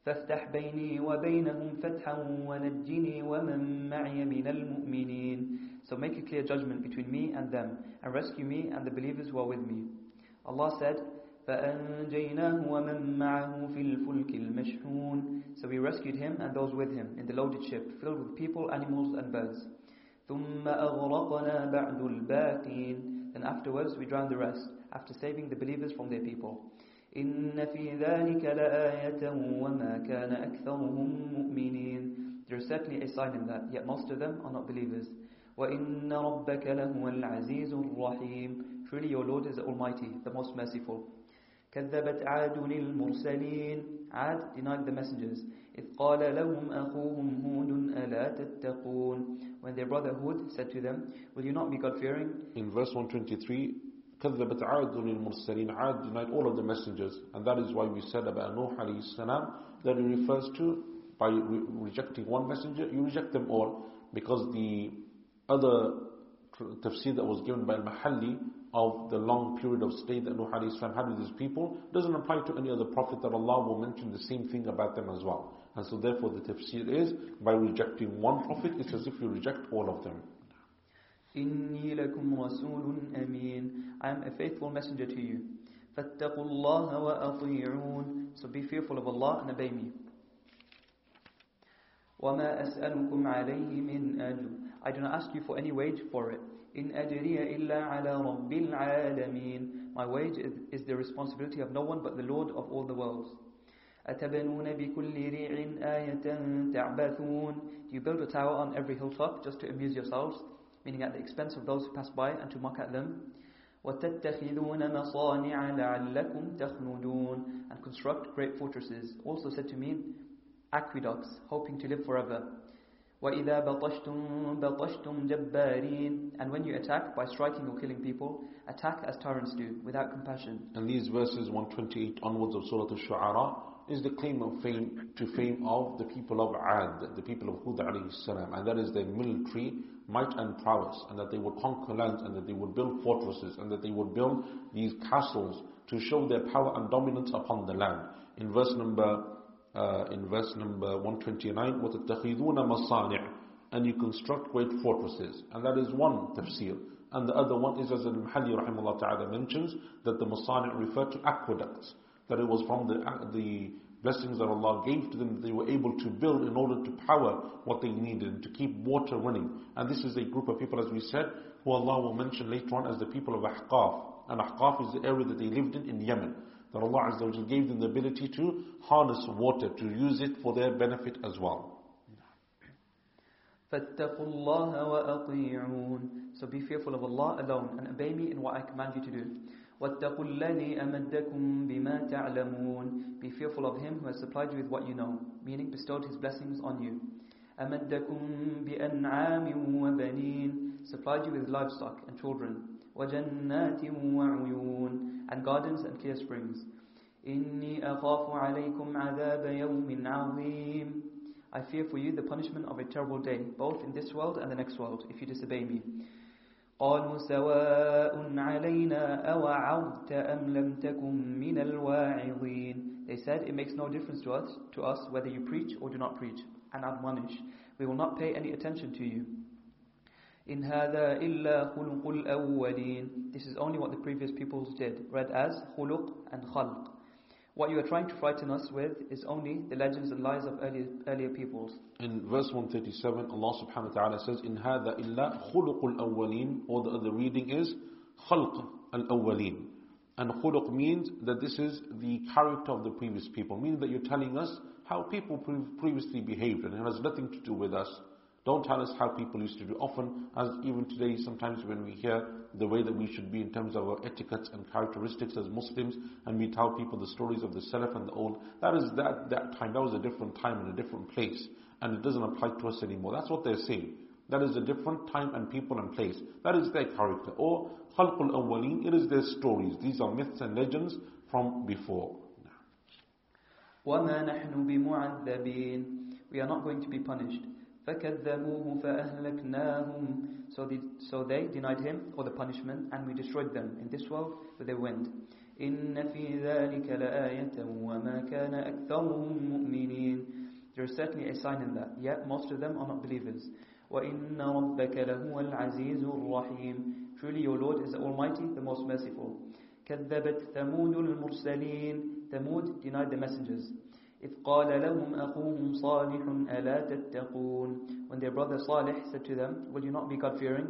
فافتح بيني وبينهم فتحا ونجني ومن معي من المؤمنين So make a clear judgment between me and them, and rescue me and the believers who are with me. Allah said, فأنجيناه ومن معه في الفلك المشحون So we rescued him and those with him in the loaded ship, filled with people, animals and birds. ثم أغرقنا بعد الباقين Then afterwards we drowned the rest, after saving the believers from their people. إن في ذلك لآية وما كان أكثرهم مؤمنين There is certainly a sign in that, yet most of them are not believers. وإن ربك لهو العزيز الرحيم Truly your Lord is the Almighty, the most merciful. كذبت عاد المرسلين عاد denied the messengers إذ قال لهم أخوهم هود ألا تتقون When their brother Hud said to them, Will you not be God-fearing? In verse 123, كذبت عاد المرسلين عاد denied all of the messengers and that is why we said about Nuh alayhi salam that it refers to by re rejecting one messenger you reject them all because the other tafsir that was given by Al-Mahalli of the long period of stay that Nuh alayhi salam had with his people doesn't apply to any other prophet that Allah will mention the same thing about them as well. And so therefore the tafsir is, by rejecting one prophet, it's as if you reject all of them. إني لكم رسول أمين I am a faithful messenger to you. فاتقوا الله وأطيعون So be fearful of Allah and obey me. وما أسألكم عليه من أجر I do not ask you for any wage for it. إن أجري إلا على رب العالمين My wage is, is the responsibility of no one but the Lord of all the worlds. أتبنون بكل ريع آية تعبثون Do you build a tower on every hilltop just to amuse yourselves? Meaning at the expense of those who pass by and to mock at them. وتتخذون مصانع لعلكم تخلدون And construct great fortresses. Also said to mean aqueducts, hoping to live forever. وَإِذَا بَطَشْتُمْ بَطَشْتُمْ جَبَّارِينَ And when you attack by striking or killing people, attack as tyrants do, without compassion. And these verses 128 onwards of Surah Al-Shu'ara is the claim of fame to fame of the people of Ad, the people of Hud alayhi salam, and that is their military might and prowess, and that they would conquer lands, and that they would build fortresses, and that they would build these castles to show their power and dominance upon the land. In verse number uh, in verse number 129, وَتَتَّخِذُونَ مَصَانِعَ And you construct great fortresses. And that is one tafsir. And the other one is, as Al-Mahalli rahimahullah ta'ala mentions, that the Masani' refer to aqueducts. That it was from the, uh, the blessings that Allah gave to them that they were able to build in order to power what they needed, to keep water running. And this is a group of people, as we said, who Allah will mention later on as the people of Ahqaf. And Ahqaf is the area that they lived in in Yemen That Allah Azza gave them the ability to harness water, to use it for their benefit as well. فَاتَّقُوا اللَّهَ وَأَطِيعُونَ So be fearful of Allah alone and obey me in what I command you to do. وَاتَّقُوا الَّذِي أَمَدَّكُم بِمَا تَعْلَمُونَ Be fearful of Him who has supplied you with what you know, meaning bestowed His blessings on you. أَمَدَّكُم بِأَنْعَامٍ وَبَنِينَ Supplied you with livestock and children. وَجَنَّاتٍ وَعُيُونَ And gardens and clear springs. إِنِّي أَخَافُ عَلَيْكُمْ عَذَابَ يَوْمٍ عَظِيمٍ I fear for you the punishment of a terrible day, both in this world and the next world, if you disobey me. قالوا سواء علينا أوعظت أم لم تكن من الواعظين They said, it makes no difference to us, to us whether you preach or do not preach, and admonish. We will not pay any attention to you. In هذا إلا خُلُقُ الأَوَّلِينَ. This is only what the previous peoples did, read as خُلُقَ and خَلْقَ. What you are trying to frighten us with is only the legends and lies of earlier, earlier peoples. In verse 137, Allah subhanahu wa ta'ala says, In hada إلا خُلُقُ الأَوَّلِينَ. or the other reading is خَلْقَ al. And خُلُقَ means that this is the character of the previous people, meaning that you're telling us how people previously behaved and it has nothing to do with us. Don't tell us how people used to do. Often, as even today, sometimes when we hear the way that we should be in terms of our etiquettes and characteristics as Muslims, and we tell people the stories of the Salaf and the old, that is that, that time, that was a different time and a different place, and it doesn't apply to us anymore. That's what they're saying. That is a different time and people and place. That is their character. Or khalqul awwaleen, it is their stories. These are myths and legends from before. We are not going to be punished. فَكَذَّبُوهُ فَأَهْلَكْنَاهُمْ so, the, so they denied him or the punishment and we destroyed them in this world with they wind. إِنَّ فِي ذَلِكَ لَآيَةً وَمَا كَانَ أَكْثَرُهُم مُؤْمِنِينَ There is certainly a sign in that, yet most of them are not believers. وَإِنَّ رَبَّكَ لَهُوَ الْعَزِيزُ الرَّحِيمُ Truly your Lord is the Almighty, the Most Merciful. كَذَّبَتْ ثَمُودُ الْمُرْسَلِينَ Thamud denied the messengers. إذ قال لهم أخوهم صالح ألا تتقون When their brother Salih said to them, Will you not be God-fearing?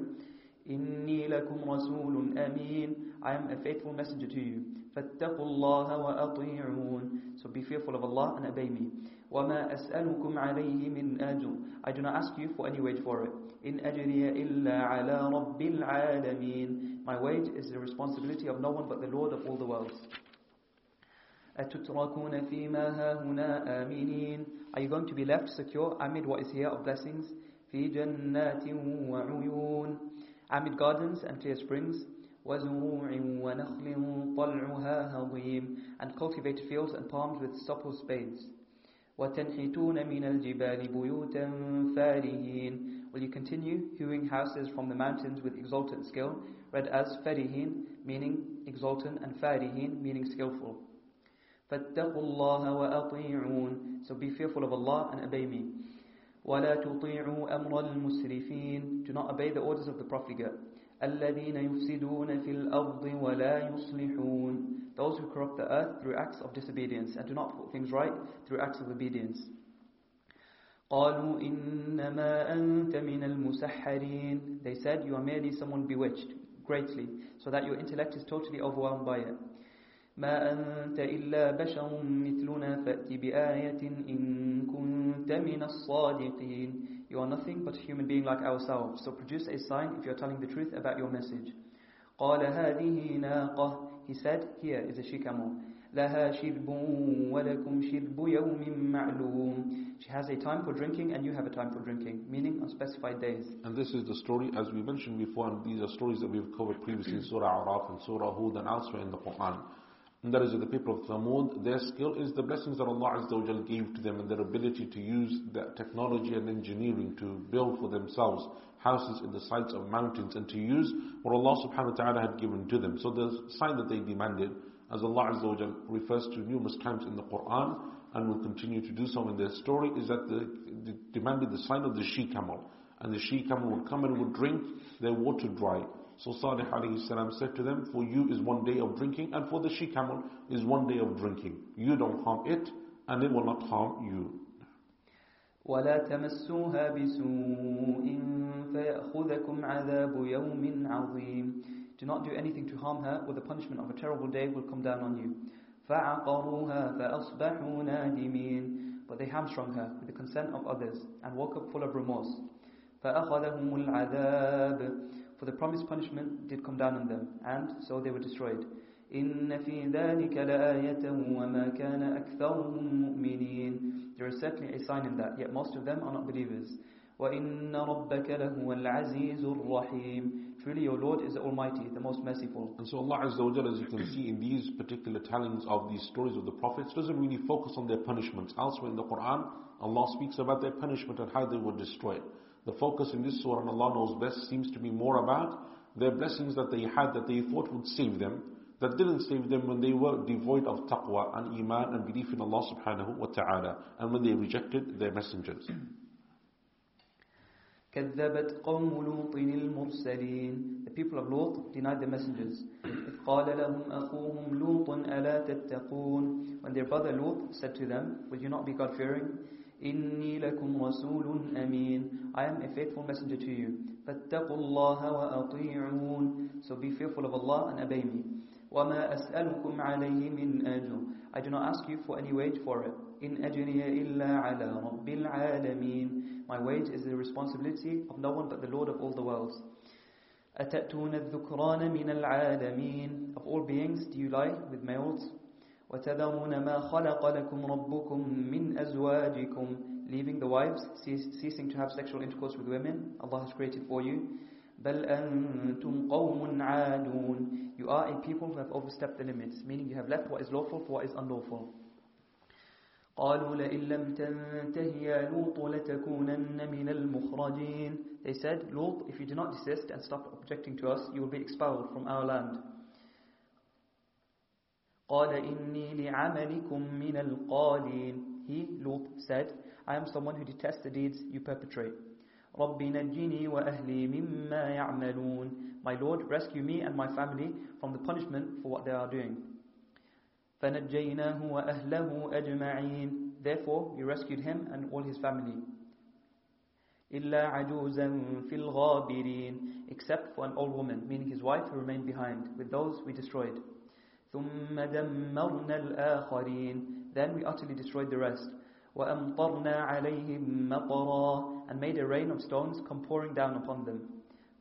إني لكم رسول أمين I am a faithful messenger to you. فاتقوا الله وأطيعون So be fearful of Allah and obey me. وما أسألكم عليه من أجر I do not ask you for any wage for it. إن أجري إلا على رب العالمين My wage is the responsibility of no one but the Lord of all the worlds. أتتركون فيما هاهنا آمنين Are you going to be left secure amid what is here of blessings? في جنات وعيون Amid gardens and clear springs وزروع ونخل طلعها هضيم And cultivated fields and palms with supple spades وتنحتون من الجبال بيوتا فارهين Will you continue hewing houses from the mountains with exultant skill? Read as farihin, meaning exultant, and farihin, meaning skillful. فاتقوا الله وأطيعون So be fearful of Allah and obey me. ولا تطيعوا أمر المسرفين Do not obey the orders of the profligate. الذين يفسدون في الأرض ولا يصلحون Those who corrupt the earth through acts of disobedience and do not put things right through acts of obedience. قالوا إنما أنت من المسحرين They said you are merely someone bewitched greatly so that your intellect is totally overwhelmed by it. ما أنت إلا بشر مثلنا فأت بآية إن كنت من الصادقين You are nothing but a human being like ourselves, so produce a sign if you are telling the truth about your message. قال هذه ناقة He said, here is a she camel. لها شرب ولكم شرب يوم معلوم She has a time for drinking and you have a time for drinking, meaning on specified days. And this is the story, as we mentioned before, and these are stories that we've covered previously in Surah Araf and Surah Hud and elsewhere in the Quran. And that is the people of Thamud, their skill is the blessings that Allah Azza wa gave to them and their ability to use that technology and engineering to build for themselves houses in the sides of mountains and to use what Allah subhanahu wa ta'ala had given to them. So the sign that they demanded, as Allah Azza wa refers to numerous times in the Quran and will continue to do so in their story, is that they demanded the sign of the she camel. and the she camel would come and would drink their water dry. So Salih alayhi salam said to them, for you is one day of drinking, and for the she camel is one day of drinking. You don't harm it, and it will not harm you. ولا تمسوها بسوء فيأخذكم عذاب يوم عظيم Do not do anything to harm her, or the punishment of a terrible day will come down on you. فعقروها فأصبحوا نادمين But they hamstrung her with the consent of others and woke up full of remorse. فأخذهم العذاب For the promised punishment did come down on them, and so they were destroyed. إن في ذلك لآية وما كان أكثرهم مؤمنين There is certainly a sign in that, yet most of them are not believers. وَإِنَّ رَبَّكَ لَهُوَ الْعَزِيزُ الرَّحِيمُ Truly your Lord is the Almighty, the most merciful. And so Allah Azza wa Jalla, as you can see in these particular tellings of these stories of the prophets, doesn't really focus on their punishments. Elsewhere in the Quran, Allah speaks about their punishment and how they were destroyed. The focus in this surah, and Allah knows best, seems to be more about their blessings that they had that they thought would save them, that didn't save them when they were devoid of taqwa and iman and belief in Allah subhanahu wa ta'ala, and when they rejected their messengers. كذبت قوم لوط المرسلين The people of Lut denied the messengers إذ قال لهم أخوهم لوط ألا تتقون When their brother Lut said to them Will you not be God-fearing إني لكم رسول أمين I am a faithful messenger to you فاتقوا الله وأطيعون So be fearful of Allah and obey me وما أسألكم عليه من أجر I do not ask you for any wage for it إن أجري إلا على رب العالمين My wage is the responsibility of no one but the Lord of all the worlds. أتأتون الذكران من العالمين Of all beings do you lie with males? وتذرون ما خلق لكم ربكم من أزواجكم Leaving the wives, ceasing to have sexual intercourse with women Allah has created for you. بل أنتم قوم عادون You are a people who have overstepped the limits, meaning you have left what is lawful for what is unlawful. قالوا لئن لم تنته يا لوط لتكونن من المخرجين They said, Lut, if you do not desist and stop objecting to us, you will be expelled from our land. قال إني لعملكم من القالين He, Lut, said, I am someone who detests the deeds you perpetrate. رب نجني وأهلي مما يعملون My Lord, rescue me and my family from the punishment for what they are doing. فَنَجَّيْنَاهُ وَأَهْلَهُ أَجْمَعِينَ Therefore, we rescued him and all his family. إِلَّا عَجُوزًا فِي الْغَابِرِينَ Except for an old woman, meaning his wife who remained behind. With those we destroyed. ثُمَّ دَمَّرْنَا الْآخَرِينَ Then we utterly destroyed the rest. وَأَمْطَرْنَا عَلَيْهِمْ مَطَرًا And made a rain of stones come pouring down upon them.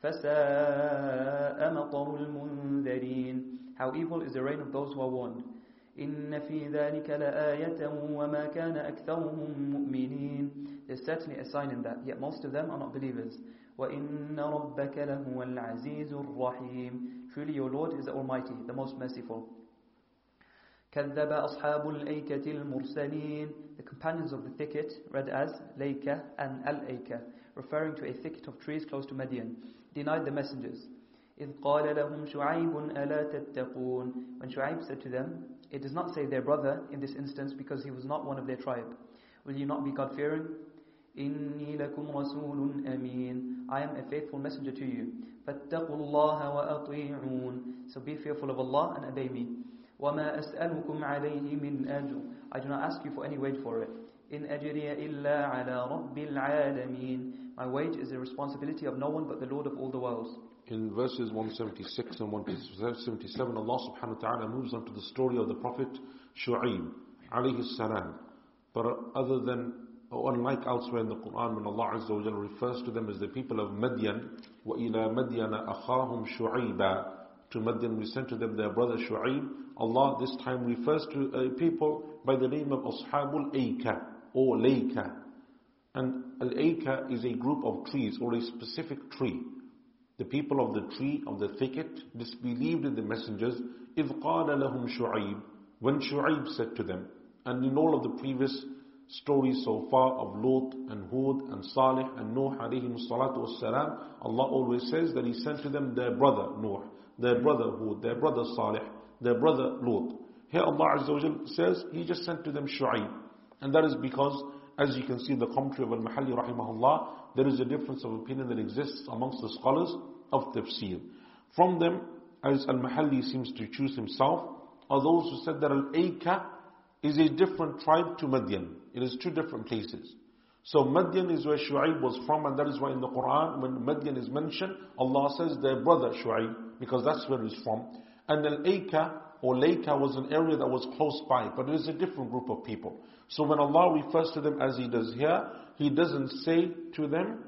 فَسَاءَ مَطَرُ الْمُنذَرِينَ How evil is the rain of those who are warned. إن في ذلك لآية وما كان أكثرهم مؤمنين There's certainly a sign in that, yet most of them are not believers. وإن ربك لهو العزيز الرحيم Truly your Lord is the Almighty, the most merciful. كذب أصحاب الأيكة المرسلين The companions of the thicket, read as Layka and Al-Ayka, referring to a thicket of trees close to Madian, denied the messengers. إذ قال لهم شعيب ألا تتقون When Shu'aib said to them, it does not say their brother in this instance because he was not one of their tribe. Will you not be God-fearing? إني لكم رسول أمين I am a faithful messenger to you. فاتقوا الله وأطيعون So be fearful of Allah and obey me. وَمَا أَسْأَلُكُمْ عَلَيْهِ مِنْ أَجْرٍ I do not ask you for any wage for it. إِنْ أَجْرِيَ إِلَّا عَلَى رَبِّ الْعَالَمِينَ My wage is the responsibility of no one but the Lord of all the worlds. In verses 176 and 177, Allah subhanahu wa ta'ala moves on to the story of the Prophet Shu'aib, alayhi salam. But other than unlike elsewhere in the Quran when Allah Azza wa refers to them as the people of Madyan, وَإِلَى مَدْيَنَ أَخَاهُمْ شُعَيْبًا To Madian we sent to them their brother Shu'aib. Allah this time refers to a people by the name of Ashabul Aika or Layka. And Al-Aika is a group of trees or a specific tree. The people of the tree, of the thicket, disbelieved in the messengers. إِذْ قَالَ لَهُمْ شُعَيْبٌ When Shu'aib said to them, and in all of the previous stories so far of Lut and Hud and Salih and Nuh alayhim salatu wassalam, Allah always says that He sent to them their brother Nuh, their brother Hud, their brother Salih, their brother Lut. Here Allah Azza wa says He just sent to them Shu'aib. And that is because as you can see in the commentary of Al-Mahalli rahimahullah, there is a difference of opinion that exists amongst the scholars of tafsir. From them, as Al-Mahalli seems to choose himself, are those who said that Al-Aika is a different tribe to Madian. It is two different places. So Madian is where Shu'aib was from, and that is why in the Quran, when Madian is mentioned, Allah says their brother Shu'aib, because that's where he's from. And Al-Aika or Laika was an area that was close by, but it is a different group of people. So when Allah refers to them as He does here, He doesn't say to them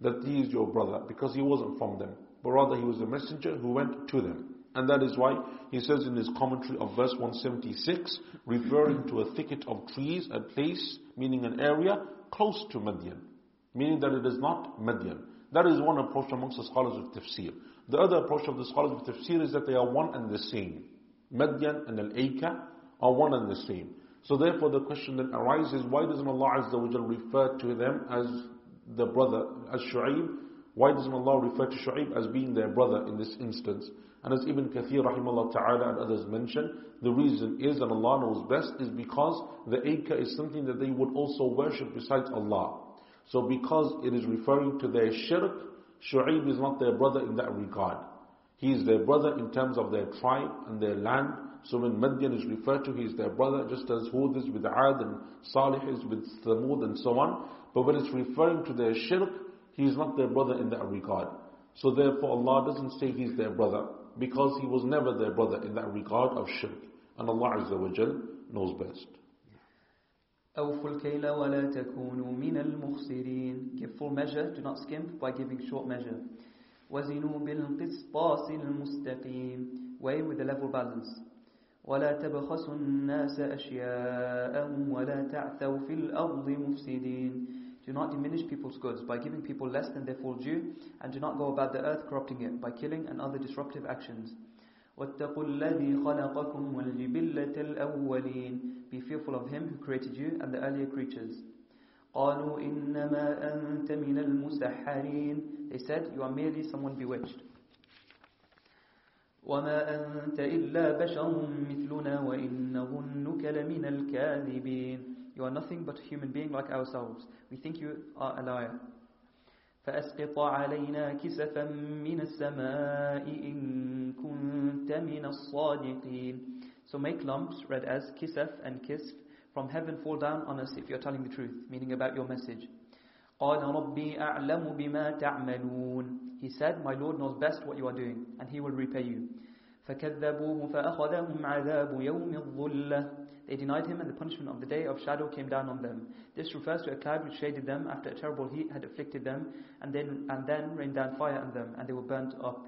that He is your brother, because He wasn't from them, but rather He was a messenger who went to them. And that is why He says in His commentary of verse 176, referring to a thicket of trees, a place, meaning an area, close to Madian, meaning that it is not Madian. That is one approach amongst the scholars of tafsir. The other approach of the scholars of tafsir is that they are one and the same. Madian and Al-Aika are one and the same. So therefore the question then arises, why doesn't Allah Azza wa refer to them as the brother, as Shu'aib? Why doesn't Allah refer to Shu'aib as being their brother in this instance? And as Ibn Kathir rahimahullah ta'ala and others mention, the reason is, and Allah knows best, is because the Aika is something that they would also worship besides Allah. So because it is referring to their shirk, Shu'aib is not their brother in that regard. He is their brother in terms of their tribe and their land. So when Madian is referred to, he is their brother, just as Hud is with Ad and Salih is with Thamud and so on. But when it's referring to their shirk, he is not their brother in that regard. So therefore Allah doesn't say he's their brother because he was never their brother in that regard of shirk. And Allah knows best. أوفوا الكيل ولا تكونوا من المخسرين Give full measure, do not skimp by giving short measure. وزنوا بالقسطاس المستقيم weigh with the level balance ولا تبخسوا الناس أشياءهم ولا تعثوا في الأرض مفسدين Do not diminish people's goods by giving people less than their full due and do not go about the earth corrupting it by killing and other disruptive actions. واتقوا الذي خلقكم والجبلة الأولين Be fearful of him who created you and the earlier creatures. قالوا إنما أنت من المسحرين They said, you are merely someone bewitched. وما أنت إلا بشر مثلنا وإن ظنك لمن الكاذبين You are nothing but a human being like ourselves. We think you are a liar. فأسقط علينا كسفا من السماء إن كنت من الصادقين So make lumps, read as kisaf and kisf, from heaven fall down on us if you're telling the truth, meaning about your message. قال ربي أعلم بما تعملون He said, My Lord knows best what you are doing, and He will repay you. فكذبوه فأخذهم عذاب يوم الظلة They denied him and the punishment of the day of shadow came down on them. This refers to a cloud which shaded them after a terrible heat had afflicted them and then, and then rained down fire on them and they were burnt up.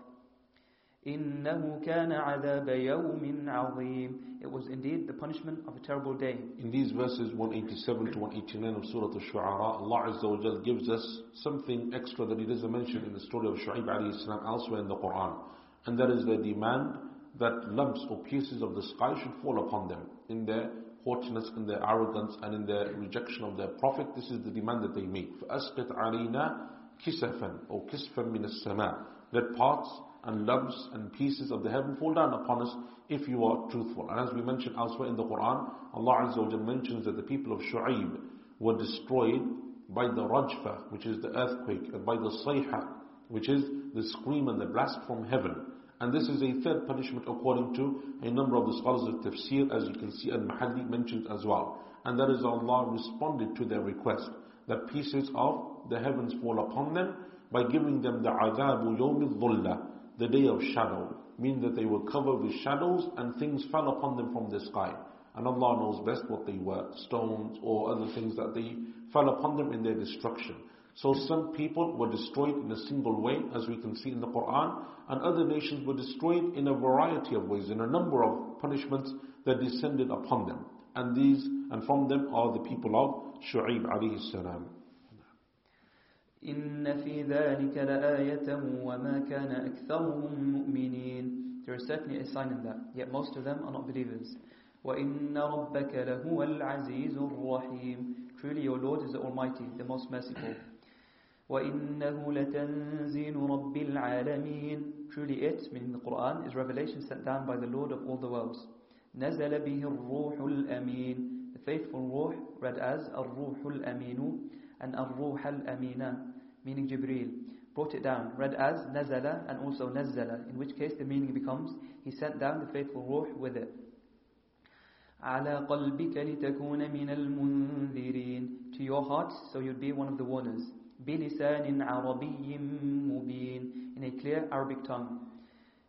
إنه كان عذاب يوم عظيم It was indeed the punishment of a terrible day. In these verses 187 to 189 of Surah Al-Shu'ara, Allah Azza wa Jal gives us something extra that He doesn't mention in the story of Shu'aib alayhi salam elsewhere in the Quran. And that is the demand that lumps or pieces of the sky should fall upon them in their haughtiness, in their arrogance, and in their rejection of their Prophet. This is the demand that they make. فَأَسْقِطْ عَلَيْنَا كِسَفًا or كِسْفًا مِنَ السَّمَاءِ Let parts and lumps and pieces of the heaven fall down upon us if you are truthful. And as we mentioned elsewhere in the Quran, Allah Azza wa mentions that the people of Shu'aib were destroyed by the rajfa, which is the earthquake, and by the sayha, which is the scream and the blast from heaven. And this is a third punishment according to a number of the scholars of tafsir, as you can see Al-Mahalli mentioned as well. And that is Allah responded to their request, that pieces of the heavens fall upon them by giving them the adabu yawm dhulla the day of shadow, meaning that they were covered with shadows and things fell upon them from the sky. And Allah knows best what they were, stones or other things that they fell upon them in their destruction. So some people were destroyed in a single way, as we can see in the Quran, and other nations were destroyed in a variety of ways, in a number of punishments that descended upon them. And these, and from them are the people of Shu'aib alayhi salam. إن في ذلك لآية وما كان أكثرهم مؤمنين There is certainly a sign in that, yet most of them are not believers. وإن ربك لهو العزيز الرحيم Truly your Lord is the Almighty, the most merciful. وإنه لتنزيل رب العالمين Truly it, meaning the Quran, is revelation sent down by the Lord of all the worlds. نزل به الروح الأمين The faithful ruh read as Ar-Ruhul Aminu and Ar-Ruh Al-Amina, meaning Jibreel. Brought it down, read as Nazala and also Nazzala, in which case the meaning becomes He sent down the faithful ruh with it. على قلبك لتكون من المنذرين to your heart so you'd be one of the warners بلسان عربي مبين in a clear Arabic tongue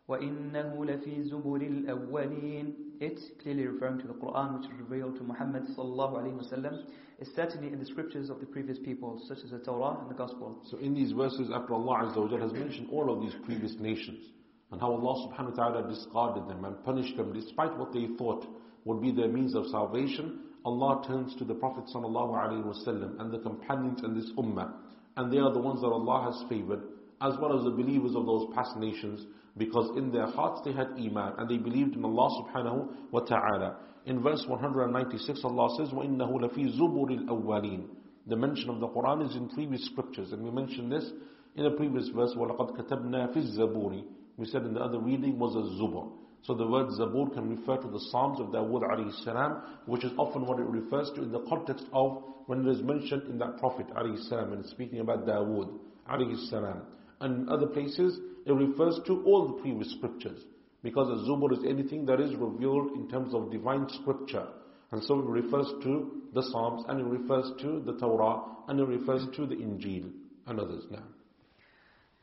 وإنه لفي زبر الأولين It, clearly referring to the Quran which was revealed to Muhammad sallallahu alayhi wasallam, is certainly in the scriptures of the previous people, such as the Torah and the Gospel. So in these verses, after Allah Azza wa has mentioned all of these previous nations, and how Allah subhanahu wa ta'ala discarded them and punished them despite what they thought would be their means of salvation, Allah turns to the Prophet sallallahu alaihi wasallam and the companions in this ummah, and they are the ones that Allah has favored, as well as the believers of those past nations, because in their hearts they had iman and they believed in Allah subhanahu wa ta'ala. In verse 196 Allah says, وَإِنَّهُ لَفِي زُبُرِ الْأَوَّلِينَ The mention of the Quran is in previous scriptures and we mentioned this in a previous verse, وَلَقَدْ كَتَبْنَا فِي الزَّبُورِ We said in the other reading was a zubur. So the word Zabur can refer to the Psalms of Dawood alayhi salam, which is often what it refers to in the context of when it is mentioned in that Prophet alayhi salam and speaking about Dawood alayhi salam. And in other places, it refers to all the previous scriptures. Because a Zubur is anything that is revealed in terms of divine scripture. And so it refers to the Psalms, and it refers to the Torah, and it refers to the Injil, and others now.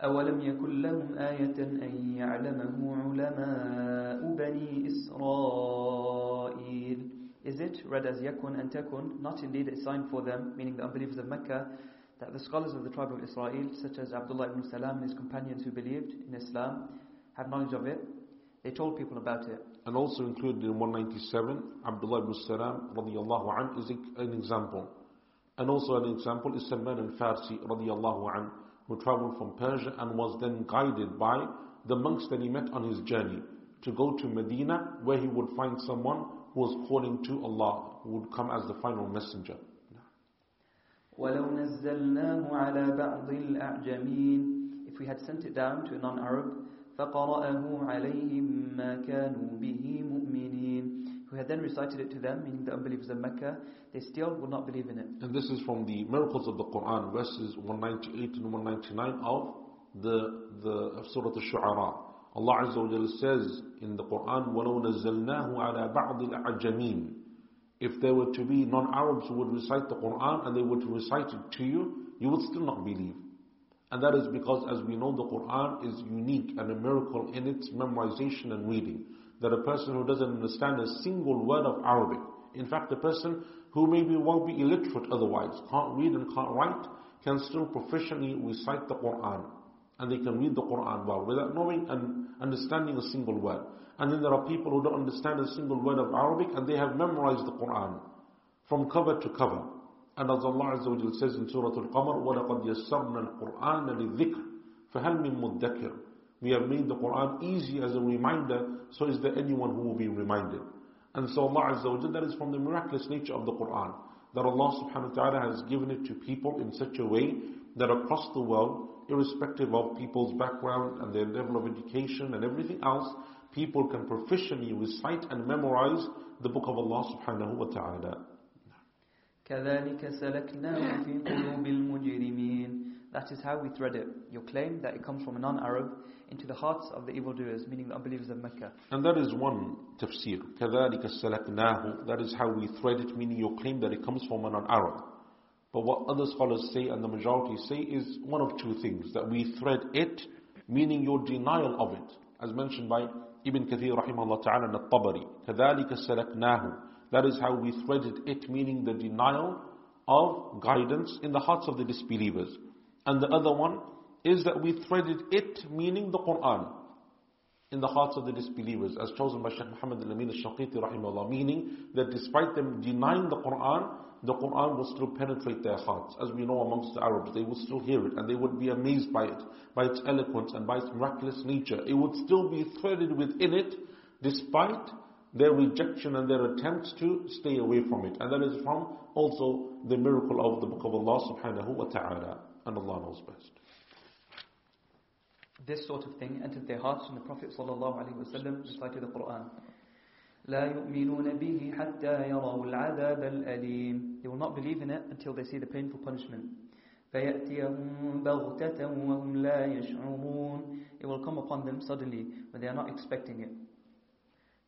أولم يكن لهم آية أن يعلمه علماء بني إسرائيل is it read as yakun and takun, not indeed a sign for them, meaning the unbelievers of Mecca, that the scholars of the tribe of Israel, such as Abdullah ibn Salam and his companions who believed in Islam, have knowledge of it. They told people about it. And also included in 197, Abdullah ibn Salam radiallahu an is an example. And also an example is Salman al-Farsi radiallahu who traveled from Persia and was then guided by the monks that he met on his journey to go to Medina where he would find someone who was calling to Allah, who would come as the final messenger. ولو نزلناه على بعض الأعجمين If we had sent it down to a non-Arab فقرأه عليهم ما كانوا به مؤمنين Who had then recited it to them, meaning the unbelievers of Mecca, they still would not believe in it. And this is from the miracles of the Quran, verses 198 and 199 of the, the of Surah Al-Shu'ara. Allah Azza wa Jalla says in the Quran, وَلَوْ نَزَّلْنَاهُ عَلَى بَعْضِ الْأَعْجَمِينَ if there were to be non-Arabs who would recite the Quran and they were to recite it to you, you would still not believe. And that is because, as we know, the Quran is unique and a miracle in its memorization and reading. That a person who doesn't understand a single word of Arabic, in fact, a person who maybe won't be illiterate otherwise, can't read and can't write, can still proficiently recite the Quran. And they can read the Quran well without knowing and understanding a single word. And then there are people who don't understand a single word of Arabic and they have memorized the Quran from cover to cover. And as Allah Azza wa says in Surah Al-Qamar, وَلَقَدْ يَسَّرْنَا الْقُرْآنَ لِلذِّكْرِ فَهَلْ مِن مُدَّكِرٍ We have made the Quran easy as a reminder, so is there anyone who will be reminded? And so Allah Azza wa that is from the miraculous nature of the Quran. That Allah subhanahu wa ta'ala has given it to people in such a way that across the world, irrespective of people's background and their level of education and everything else, people can proficiently recite and memorize the book of Allah subhanahu wa ta'ala. كذلك سلكناه في قلوب المجرمين That is how we thread it. Your claim that it comes from a non-Arab into the hearts of the evildoers, meaning the unbelievers of Mecca. And that is one tafsir. كذلك سلكناه That is how we thread it, meaning your claim that it comes from a non-Arab. But what other scholars say and the majority say is one of two things. That we thread it, meaning your denial of it. As mentioned by Ibn Kathir rahimahullah ta'ala and tabari كَذَلِكَ سَلَكْنَاهُ That is how we threaded it, meaning the denial of guidance in the hearts of the disbelievers. And the other one is that we threaded it, meaning the Quran, in the hearts of the disbelievers, as chosen by Shaykh Muhammad al-Amin al-Shanqiti rahimahullah, meaning that despite them denying the Quran, the Quran will still penetrate their hearts. As we know amongst the Arabs, they would still hear it and they would be amazed by it, by its eloquence and by its miraculous nature. It would still be threaded within it despite their rejection and their attempts to stay away from it. And that is from also the miracle of the book of Allah subhanahu wa ta'ala. And Allah knows best This sort of thing entered their hearts when the Prophet ﷺ recited the Quran. لا يؤمنون به حتى يروا العذاب الأليم They will not believe in it until they see the painful punishment. فيأتيهم بغتة وهم لا يشعرون It will come upon them suddenly when they are not expecting it.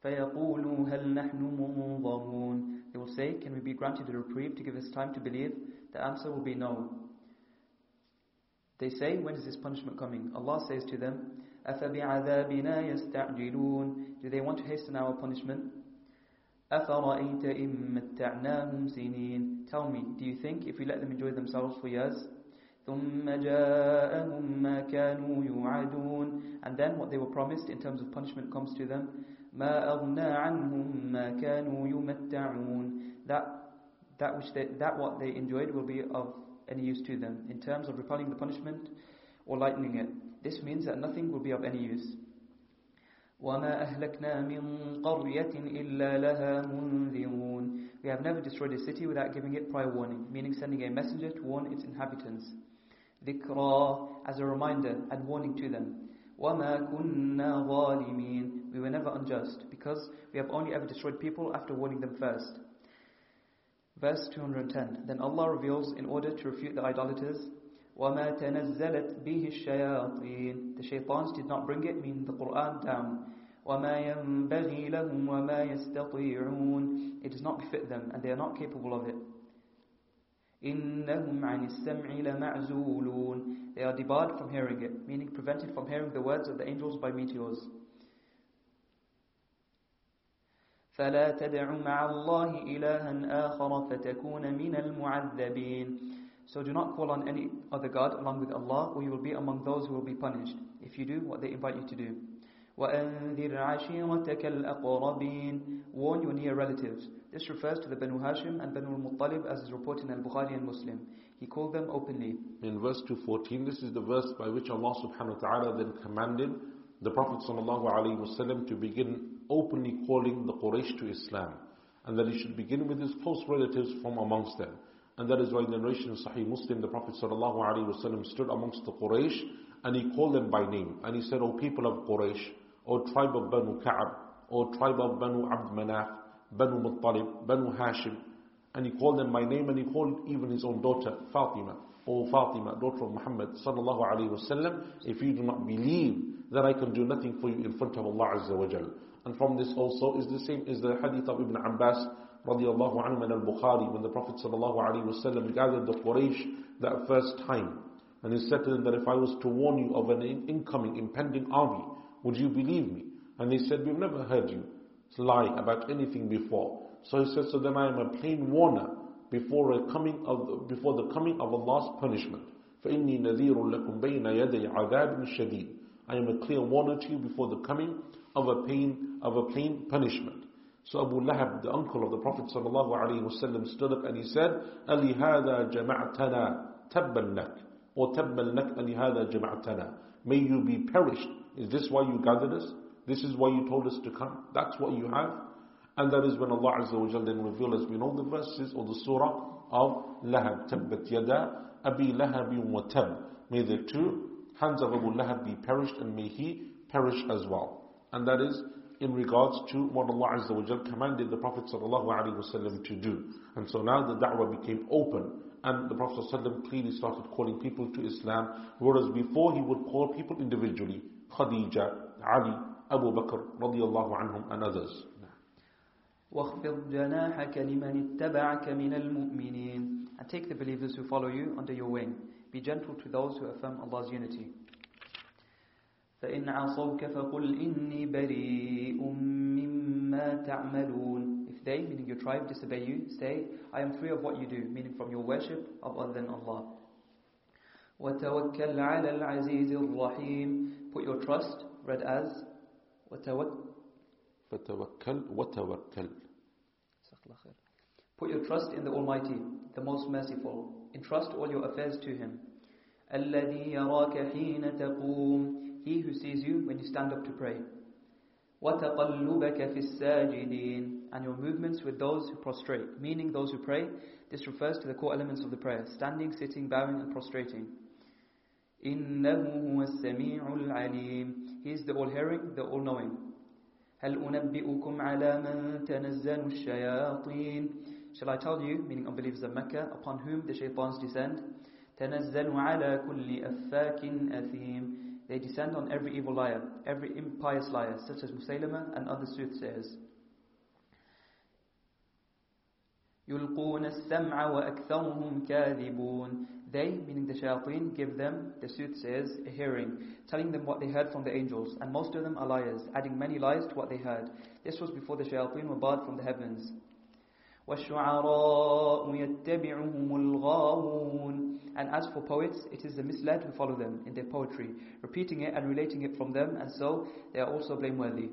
فيقولوا هل نحن منظرون They will say, can we be granted a reprieve to give us time to believe? The answer will be no. They say, when is this punishment coming? Allah says to them, أَفَبِعَذَابِنَا يَسْتَعْجِلُونَ Do they want to hasten our punishment? أَفَرَأَيْتَ إِن مَتَّعْنَاهُمْ سِنِينَ Tell me, do you think if we let them enjoy themselves for years, ثُمَّ جَاءَهُم مَّا كَانُوا يُوعَدُونَ And then what they were promised in terms of punishment comes to them, مَا أَغْنَى عَنْهُم مَّا كَانُوا يُمَتَّعُونَ That, that, which they, that what they enjoyed will be of any use to them in terms of repelling the punishment or lightening it. This means that nothing will be of any use. وَمَا أَهْلَكْنَا مِنْ قَرْيَةٍ إِلَّا لَهَا مُنذِرُونَ We have never destroyed a city without giving it prior warning, meaning sending a messenger to warn its inhabitants. ذِكْرَى as a reminder and warning to them. وَمَا كُنَّا ظَالِمِينَ We were never unjust, because we have only ever destroyed people after warning them first. Verse 210 Then Allah reveals in order to refute the idolaters وَمَا تَنَزَّلَتْ بِهِ الشَّيَاطِينَ The shaitans did not bring it, meaning the Qur'an, down. وَمَا يَنبَغِي لَهُمْ وَمَا يَسْتَطِيعُونَ It does not befit them, and they are not capable of it. إِنَّهُمْ عَنِ السَّمْعِ لَمَعْزُولُونَ They are debarred from hearing it, meaning prevented from hearing the words of the angels by meteors. فلا تدع مع الله إلها آخر فتكون من المعذبين So do not call on any other God along with Allah or you will be among those who will be punished if you do what they invite you to do. وَأَنذِرْ عَشِيرَتَكَ الْأَقْرَبِينَ Warn your near relatives. This refers to the Banu Hashim and Banu al-Muttalib as is reported in Al-Bukhari and Muslim. He called them openly. In verse 214, this is the verse by which Allah subhanahu wa ta'ala then commanded the Prophet sallallahu alaihi wasallam to begin openly calling the Quraysh to Islam. And that he should begin with his close relatives from amongst them. And that is why in the narration of Sahih Muslim, the Prophet ﷺ stood amongst the Quraysh and he called them by name. And he said, O people of Quraysh, O tribe of Banu Ka'ab, O tribe of Banu Abd Manaf, Banu Muttalib, Banu Hashim. And he called them by name and he called even his own daughter, Fatima. O Fatima, daughter of Muhammad sallallahu alayhi wasallam, if you do not believe that I can do nothing for you in front of Allah Azza wa Jal. And from this also is the same as the hadith of Ibn Abbas radiallahu anhu and al-Bukhari when the Prophet sallallahu alaihi wasallam gathered the Quraysh that first time. And he said to them that if I was to warn you of an incoming, impending army, would you believe me? And they said, we've never heard you lie about anything before. So he said, so then I am a plain warner before, a coming of, before the coming of Allah's punishment. فَإِنِّي نَذِيرٌ لَكُمْ بَيْنَ يَدَيْ عَذَابٍ شَدِيدٍ I am a clear warner to you before the coming of a pain, of a plain punishment. So Abu Lahab, the uncle of the Prophet ﷺ, stood up and he said, أَلِهَذَا جَمَعْتَنَا تَبًّا لَكَ Or تَبًّا لَكَ أَلِهَذَا جَمَعْتَنَا May you be perished. Is this why you gathered us? This is why you told us to come? That's what you have? And that is when Allah Azza wa then revealed as we know the verses or the surah of Lahab, Tabbat Yada, Abi Lahab wa Tab. May the two hands of Abu Lahab be perished and may he perish as well. And that is in regards to what Allah Azza wa commanded the Prophet ﷺ to do. And so now the da'wah became open and the Prophet ﷺ clearly started calling people to Islam, whereas before he would call people individually, Khadija, Ali, Abu Bakr radiallahu anhum and others. واخفض جناحك لمن اتبعك من المؤمنين And take the believers who follow you under your wing. Be gentle to those who affirm Allah's unity. فإن عصوك فقل إني بريء مما تعملون If they, meaning your tribe, disobey you, say, I am free of what you do, meaning from your worship of other than Allah. وتوكل على العزيز الرحيم Put your trust, read as وتوكل فتوكل وتوكل Put your trust in the Almighty, the Most Merciful. Entrust all your affairs to Him. الذي يراك حين تقوم he who sees you when you stand up to pray. وَتَقَلُّبَكَ فِي السَّاجِدِينَ And your movements with those who prostrate, meaning those who pray. This refers to the core elements of the prayer, standing, sitting, bowing and prostrating. إِنَّهُ هُوَ السَّمِيعُ الْعَلِيمُ He is the all-hearing, the all-knowing. هل أنبئكم على من تنزل الشياطين Shall I tell you, meaning unbelievers of Mecca, upon whom the shaitans descend? تنزل على كل أفاك أثيم They descend on every evil liar, every impious liar, such as Musaylama and other soothsayers. يلقون السمع وأكثرهم كاذبون They, meaning the shayateen, give them, the soothsayers, a hearing, telling them what they heard from the angels, and most of them are liars, adding many lies to what they heard. This was before the shayateen were barred from the heavens. وَالشُّعَرَاءُ يَتَّبِعُهُمُ الْغَاوُونَ And as for poets, it is the misled who follow them in their poetry, repeating it and relating it from them, and so they are also blameworthy.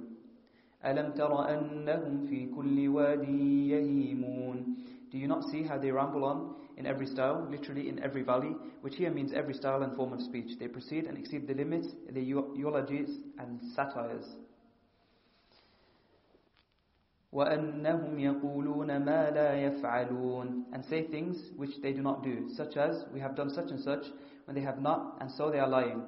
أَلَمْ تَرَ أَنَّهُمْ فِي كُلِّ وَادٍ يَهِيمُونَ Do you not see how they ramble on in every style, literally in every valley, which here means every style and form of speech. They proceed and exceed the limits, the eulogies and satires. وأنهم يقولون ما لا يفعلون and say things which they do not do such as we have done such and such when they have not and so they are lying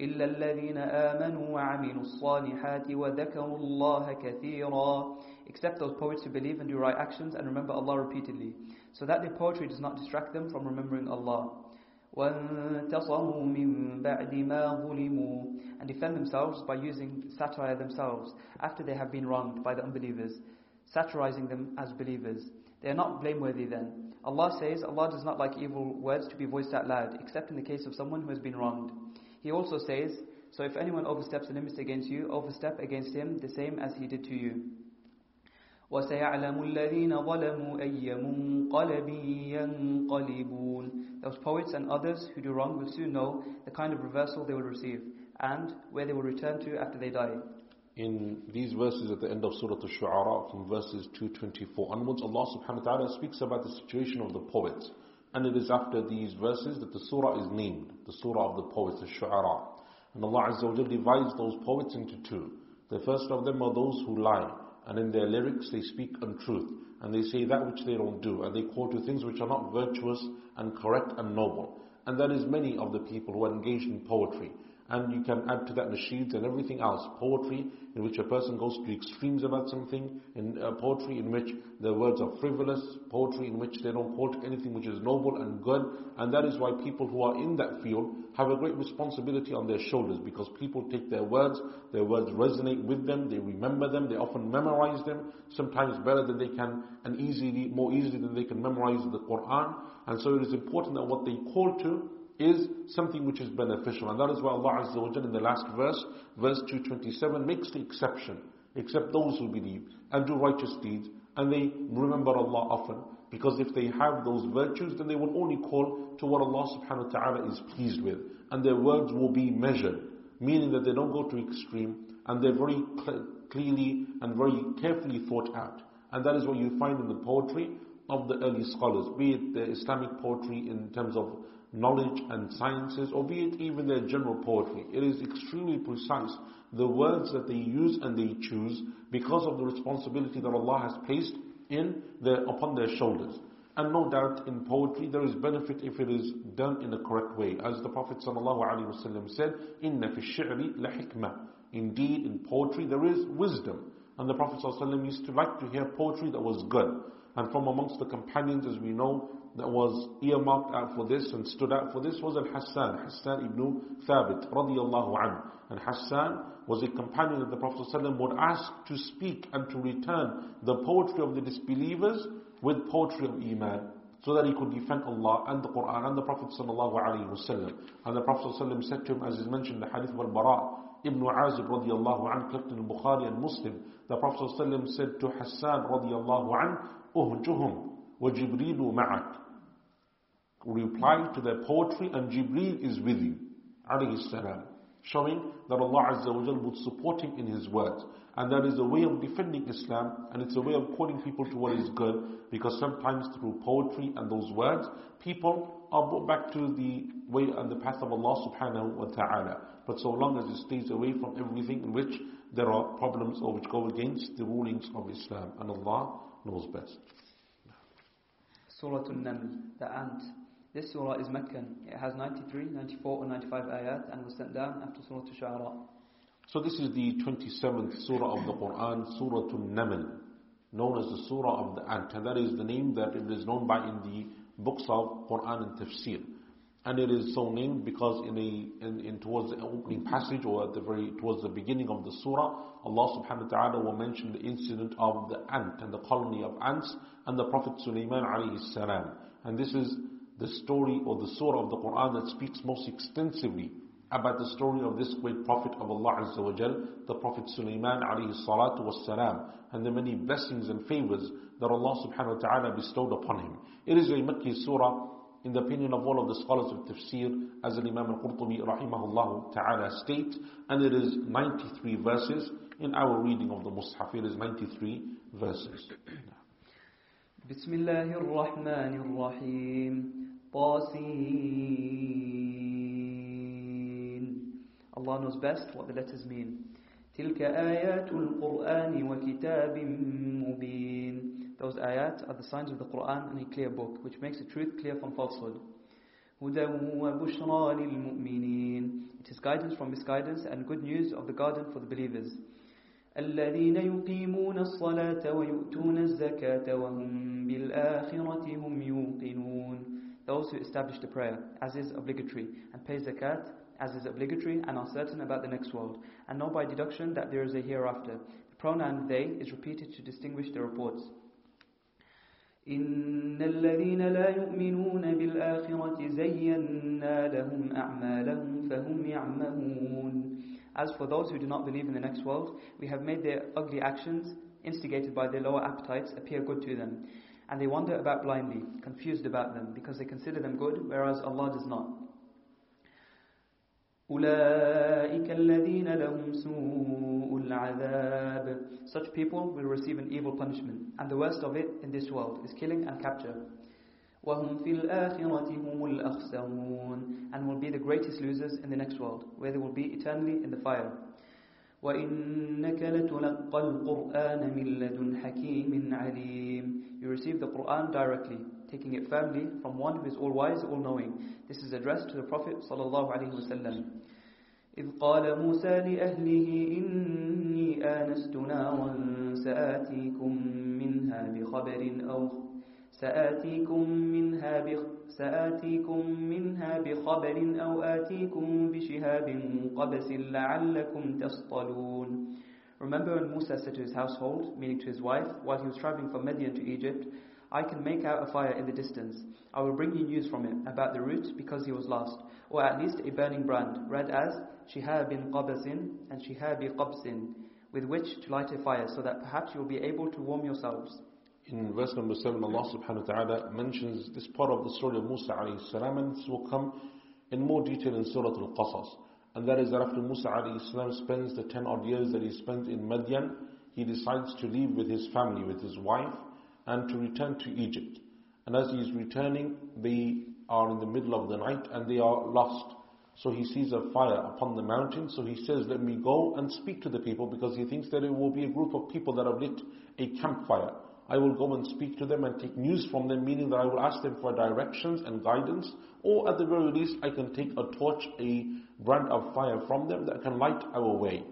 إلا الذين آمنوا وعملوا الصالحات وذكروا الله كثيرا except those poets who believe and do right actions and remember Allah repeatedly, so that their poetry does not distract them from remembering Allah. And defend themselves by using satire themselves after they have been wronged by the unbelievers, satirizing them as believers. They are not blameworthy then. Allah says Allah does not like evil words to be voiced out loud, except in the case of someone who has been wronged. He also says, So if anyone oversteps the limits against you, overstep against him the same as he did to you. وَسَيَعْلَمُ الَّذِينَ ظَلَمُوا أَيَّ مُنْقَلَبٍ يَنْقَلِبُونَ Those poets and others who do wrong will soon know the kind of reversal they will receive and where they will return to after they die. In these verses at the end of Surah Al-Shu'ara from verses 224 onwards, Allah subhanahu wa ta'ala speaks about the situation of the poets. And it is after these verses that the surah is named, the surah of the poets, the Shu'ara. And Allah Azza wa divides those poets into two. The first of them are those who lie and in their lyrics they speak untruth, and they say that which they don't do, and they call to things which are not virtuous and correct and noble. And that is many of the people who are engaged in poetry. And you can add to that nasheeds and everything else. Poetry in which a person goes to extremes about something, in uh, poetry in which the words are frivolous, poetry in which they don't quote anything which is noble and good. And that is why people who are in that field have a great responsibility on their shoulders because people take their words, their words resonate with them, they remember them, they often memorize them, sometimes better than they can and easily, more easily than they can memorize the Quran. And so it is important that what they call to is something which is beneficial. And that is why Allah Azza wa Jalla in the last verse, verse 227, makes the exception. Except those who believe and do righteous deeds and they remember Allah often. Because if they have those virtues, then they will only call to what Allah subhanahu wa ta'ala is pleased with. And their words will be measured. Meaning that they don't go to extreme and they're very cl clearly and very carefully thought out. And that is what you find in the poetry of the early scholars, be it the Islamic poetry in terms of knowledge and sciences, or be it even their general poetry. It is extremely precise. The words that they use and they choose because of the responsibility that Allah has placed in their, upon their shoulders. And no doubt in poetry there is benefit if it is done in a correct way. As the Prophet ﷺ said, إِنَّ فِي الشِّعْرِ لَحِكْمَةً Indeed, in poetry there is wisdom. And the Prophet ﷺ used to like to hear poetry that was good. And from amongst the companions, as we know, that was earmarked out for this and stood out for this was Al-Hassan, Hassan ibn Thabit, radiallahu anhu. And Hassan was a companion of the Prophet ﷺ would ask to speak and to return the poetry of the disbelievers with poetry of Iman so that he could defend Allah and the Quran and the Prophet ﷺ. And the Prophet ﷺ said to him, as is mentioned in the hadith of Al-Bara, Ibn Azib radiallahu anhu, collected in Bukhari and Muslim, the Prophet ﷺ said to Hassan radiallahu anhu, أهجهم وجبريل معك reply to their poetry and Jibreel is with you. Alayhi salam. Showing that Allah Azza wa would support him in his words. And that is a way of defending Islam and it's a way of calling people to what is good because sometimes through poetry and those words, people are brought back to the way and the path of Allah subhanahu wa ta'ala. But so long as it stays away from everything in which there are problems or which go against the rulings of Islam. And Allah knows best. Surah An-Naml, the ant. This surah is Meccan. It has 93, 94 or 95 ayat and was sent down after Surah Al-Shu'ara. So this is the 27th surah of the Quran, Surah An-Naml, known as the Surah of the Ant. And that is the name that it is known by in the books of Quran and Tafsir. And it is so named because in a in, in towards the opening passage or at the very towards the beginning of the surah, Allah subhanahu wa ta'ala will mention the incident of the ant and the colony of ants and the Prophet Sulaiman alayhi salam. And this is the story or the surah of the Quran that speaks most extensively about the story of this great Prophet of Allah Azza wa Jal, the Prophet Sulaiman alayhi salatu was salam, and the many blessings and favors that Allah subhanahu wa ta'ala bestowed upon him. It is a Makki surah in the opinion of all of the scholars of tafsir, as an Imam al-Qurtubi rahimahullah ta'ala state, and it is 93 verses. In our reading of the Mus'haf, it is 93 verses. بسم الله الرحمن الرحيم طاسين Allah knows best what the letters mean تلك آيات القرآن وكتاب مبين Those ayat are the signs of the Quran and a clear book, which makes the truth clear from falsehood. هدى وبشرى للمؤمنين It is guidance from misguidance and good news of the garden for the believers. الذين يقيمون الصلاة ويؤتون الزكاة وهم بالآخرة هم يوقنون Those who establish the prayer as is obligatory and pay zakat as is obligatory and are certain about the next world and know by deduction that there is a hereafter. The pronoun they is repeated to distinguish the reports. إن الذين لا يؤمنون بالآخرة زينا لهم أعمالهم فهم يعمهون As for those who do not believe in the next world, we have made their ugly actions, instigated by their lower appetites, appear good to them. And they wander about blindly, confused about them, because they consider them good, whereas Allah does not. أولئك الذين لهم سوء العذاب Such people will receive an evil punishment and the worst of it in this world is killing and capture وهم في الآخرة هم الأخسرون and will be the greatest losers in the next world where they will be eternally in the fire وإنك لتلقى القرآن من لدن حكيم عليم You receive the Quran directly taking it firmly from one who is all-wise, all-knowing. This is addressed to the Prophet sallallahu alaihi wasallam. إذ قال موسى لأهله إني آنست نارا سآتيكم منها بخبر أو سآتيكم منها بخ سآتيكم منها بخبر أو آتيكم بشهاب قبس لعلكم تصطلون Remember when Musa said to his household, meaning to his wife, while he was traveling from Midian to Egypt, I can make out a fire in the distance. I will bring you news from it about the route because he was lost, or at least a burning brand, read as Shihabin Qabasin and Shihabi Qabsin, with which to light a fire, so that perhaps you will be able to warm yourselves. In verse number 7, Allah subhanahu wa ta'ala mentions this part of the story of Musa alayhi salam, and this will come in more detail in Surah Al-Qasas. And that is that after Musa alayhi spends the 10 odd years that he spent in Madian, he decides to leave with his family, with his wife, and to return to Egypt. And as he is returning, they are in the middle of the night and they are lost. So he sees a fire upon the mountain. So he says, Let me go and speak to the people because he thinks that it will be a group of people that have lit a campfire. I will go and speak to them and take news from them, meaning that I will ask them for directions and guidance, or at the very least, I can take a torch, a brand of fire from them that can light our way.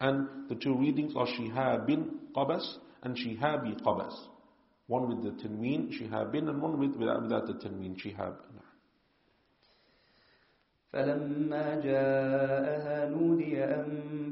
And the two readings are Shihab bin Qabas and Shihabi Qabas. One with the tanween, Shihabin, and one with, without, without the tanween, Shihab. فلما جاءها نودي أن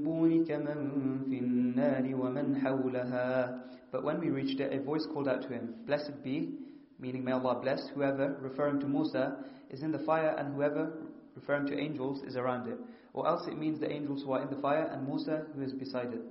بورك من في النار ومن حولها But when we reached it, a voice called out to him, Blessed be, meaning may Allah bless, whoever, referring to Musa, is in the fire and whoever, referring to angels, is around it. Or else it means the angels who are in the fire and Musa who is beside it.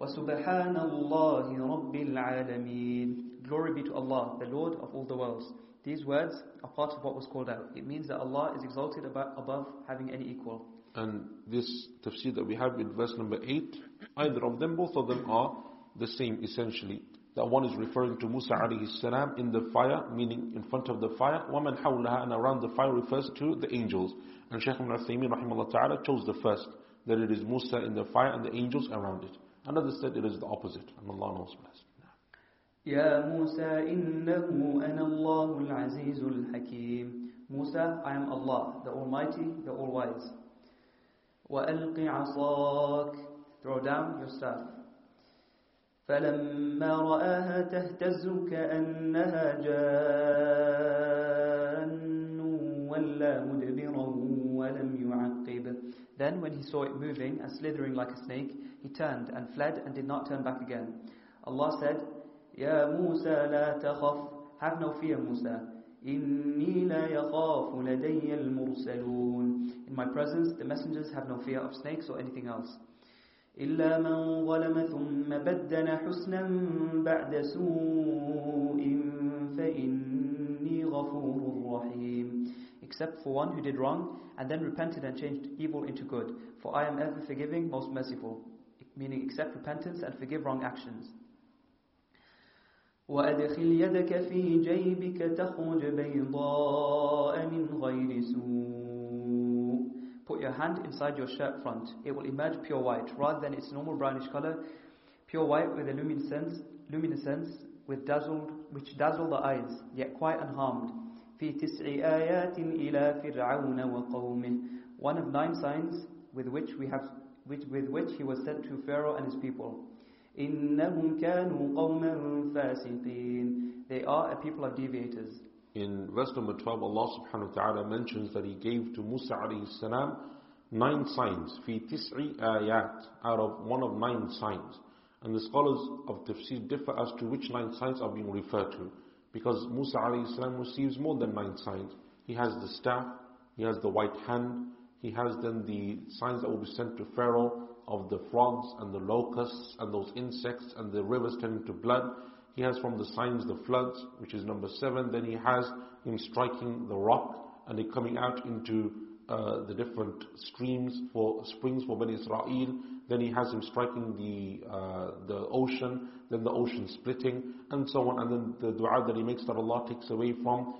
وَسُبْحَانَ اللَّهِ رَبِّ الْعَالَمِينَ Glory be to Allah, the Lord of all the worlds. These words are part of what was called out. It means that Allah is exalted above having any equal. And this tafsir that we have in verse number 8, either of them, both of them are the same essentially. That one is referring to Musa alayhi salam in the fire, meaning in front of the fire. وَمَنْ حَوْلَهَا And around the fire refers to the angels. And Shaykh ibn Uthaymeen rahimahullah ta'ala chose the first, that it is Musa in the fire and the angels around it. Another said it is the opposite, and Allah knows best. يا موسى إنه أنا الله العزيز الحكيم Musa, I am Allah, the Almighty, the All-Wise. وألق عصاك Throw down your staff. فلما رآها تهتز كأنها جان ولا مدبرا ولم يعقب Then when he saw it moving and slithering like a snake, he turned and fled and did not turn back again. Allah said, يا موسى لا تخف Have no fear, Musa. إني لا يخاف لدي المرسلون In my presence, the messengers have no fear of snakes or anything else. إلا من ظلم ثم بدل حسنا بعد سوء فإني غفور رحيم Except for one who did wrong and then repented and changed evil into good. For I am ever forgiving, most merciful. Meaning accept repentance and forgive wrong actions. وأدخل يدك في جيبك تخرج بيضاء من غير سوء Put your hand inside your shirt front. It will emerge pure white rather than its normal brownish color. Pure white with a luminescence, luminescence with dazzled, which dazzle the eyes, yet quite unharmed. في تسع آيات إلى فرعون وقومه One of nine signs with which we have with, with which he was sent to Pharaoh and his people. إنهم كانوا قوما فاسقين They are a people of deviators. In verse number 12, Allah subhanahu wa ta'ala mentions that He gave to Musa alayhi salam nine signs, fi tis'i ayat, out of one of nine signs. And the scholars of tafsir differ as to which nine signs are being referred to. Because Musa alayhi salam receives more than nine signs. He has the staff, he has the white hand, he has then the signs that will be sent to Pharaoh of the frogs and the locusts and those insects and the rivers turning to blood. He has from the signs the floods, which is number seven. Then he has him striking the rock and it coming out into uh, the different streams for springs for Bani Israel. Then he has him striking the uh, the ocean, then the ocean splitting, and so on. And then the du'a that he makes that Allah takes away from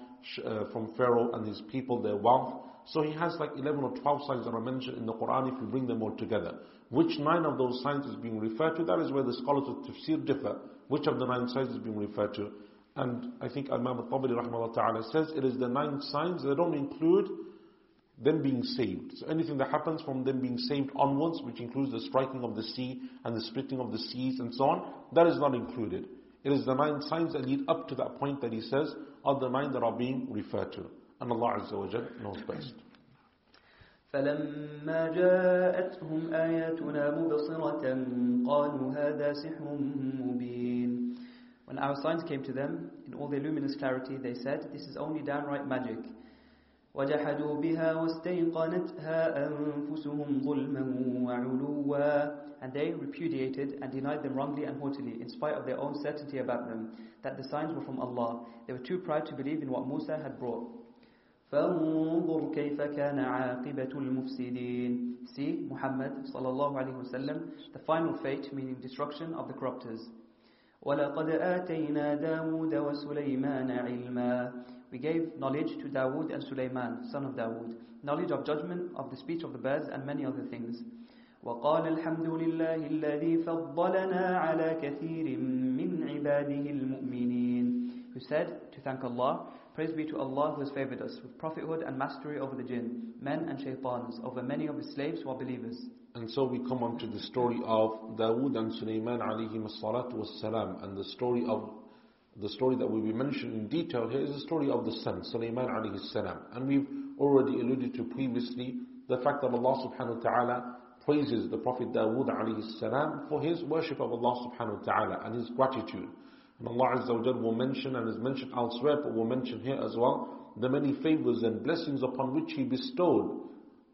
uh, from Pharaoh and his people their wealth. So he has like 11 or 12 signs that are mentioned in the Quran if you bring them all together. Which nine of those signs is being referred to? That is where the scholars of tafsir differ. Which of the nine signs is being referred to? And I think Imam al-Tabari ta'ala says it is the nine signs that don't include them being saved. So anything that happens from them being saved onwards, which includes the striking of the sea and the splitting of the seas and so on, that is not included. It is the nine signs that lead up to that point that he says are the nine that are being referred to. And Allah Azza wa knows best. فلما جاءتهم آياتنا مبصرة قالوا هذا سحر مبين When our signs came to them, in all their luminous clarity, they said, This is only downright magic. وجحدوا بها واستيقنتها أنفسهم ظلما وعلوا And they repudiated and denied them wrongly and haughtily, in spite of their own certainty about them, that the signs were from Allah. They were too proud to believe in what Musa had brought. فانظر كيف كان عاقبة المفسدين See Muhammad صلى الله عليه وسلم the final fate meaning destruction of the corruptors ولقد آتينا داود وسليمان علما We gave knowledge to Dawood and Sulaiman, son of Dawood, knowledge of judgment, of the speech of the birds, and many other things. وقال الحمد لله الذي فضلنا على كثير من عباده المؤمنين Who said to thank Allah Praise be to Allah who has favored us with prophethood and mastery over the jinn, men and shaitans, over many of his slaves who are believers. And so we come on to the story of Dawood and Sulaiman alayhi salatu wassalam. And the story of the story that will be mentioned in detail here is the story of the son, Sulaiman alayhi salam. And we've already alluded to previously the fact that Allah subhanahu wa ta'ala praises the Prophet Dawood alayhi salam for his worship of Allah subhanahu wa ta'ala and his gratitude. And Allah Azza wa Jal will mention and is mentioned elsewhere, but will mention here as well, the many favors and blessings upon which He bestowed,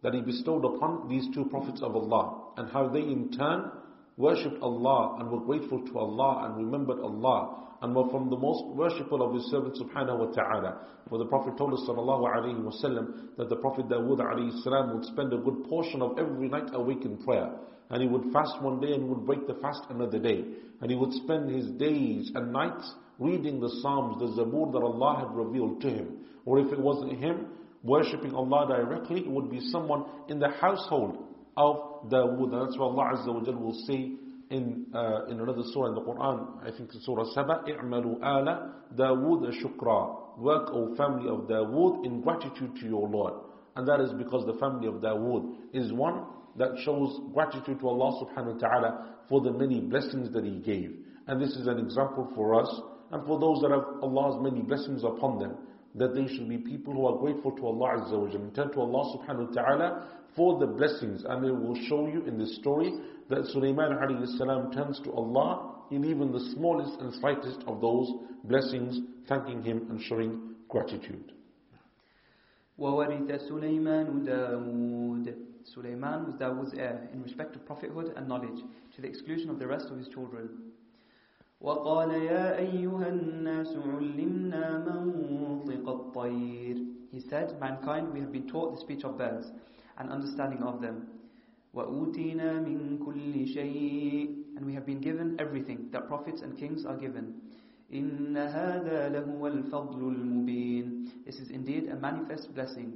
that He bestowed upon these two prophets of Allah, and how they in turn worshipped Allah and were grateful to Allah and remembered Allah and were from the most worshipful of His servants subhanahu wa ta'ala. For the Prophet told us sallallahu alayhi wa sallam that the Prophet Dawood alayhi salam would spend a good portion of every night awake in prayer and he would fast one day and would break the fast another day. And he would spend his days and nights reading the Psalms, the Zabur that Allah had revealed to him. Or if it wasn't him, worshipping Allah directly, it would be someone in the household of Dawood. And that's what Allah Azza wa Jal will say in, uh, in another surah in the Quran, I think in Surah Saba, اعملوا آل داود شكرا. Work, O family of Dawood, in gratitude to your Lord. And that is because the family of Dawood is one that shows gratitude to Allah subhanahu wa ta'ala for the many blessings that He gave. And this is an example for us and for those that have Allah's many blessings upon them, that they should be people who are grateful to Allah Azza wa and turn to Allah subhanahu wa ta'ala for the blessings. And it will show you in this story that Sulaiman alayhi salam turns to Allah in even the smallest and slightest of those blessings, thanking Him and showing gratitude. وورث سليمان داود Sulaiman was Dawood's heir in respect of prophethood and knowledge, to the exclusion of the rest of his children. وقال يا أيها الناس علمنا منطق الطير He said, Mankind, we have been taught the speech of birds and understanding of them. وأوتينا من كل شيء And we have been given everything that prophets and kings are given. إن هذا لهو الفضل المبين This is indeed a manifest blessing.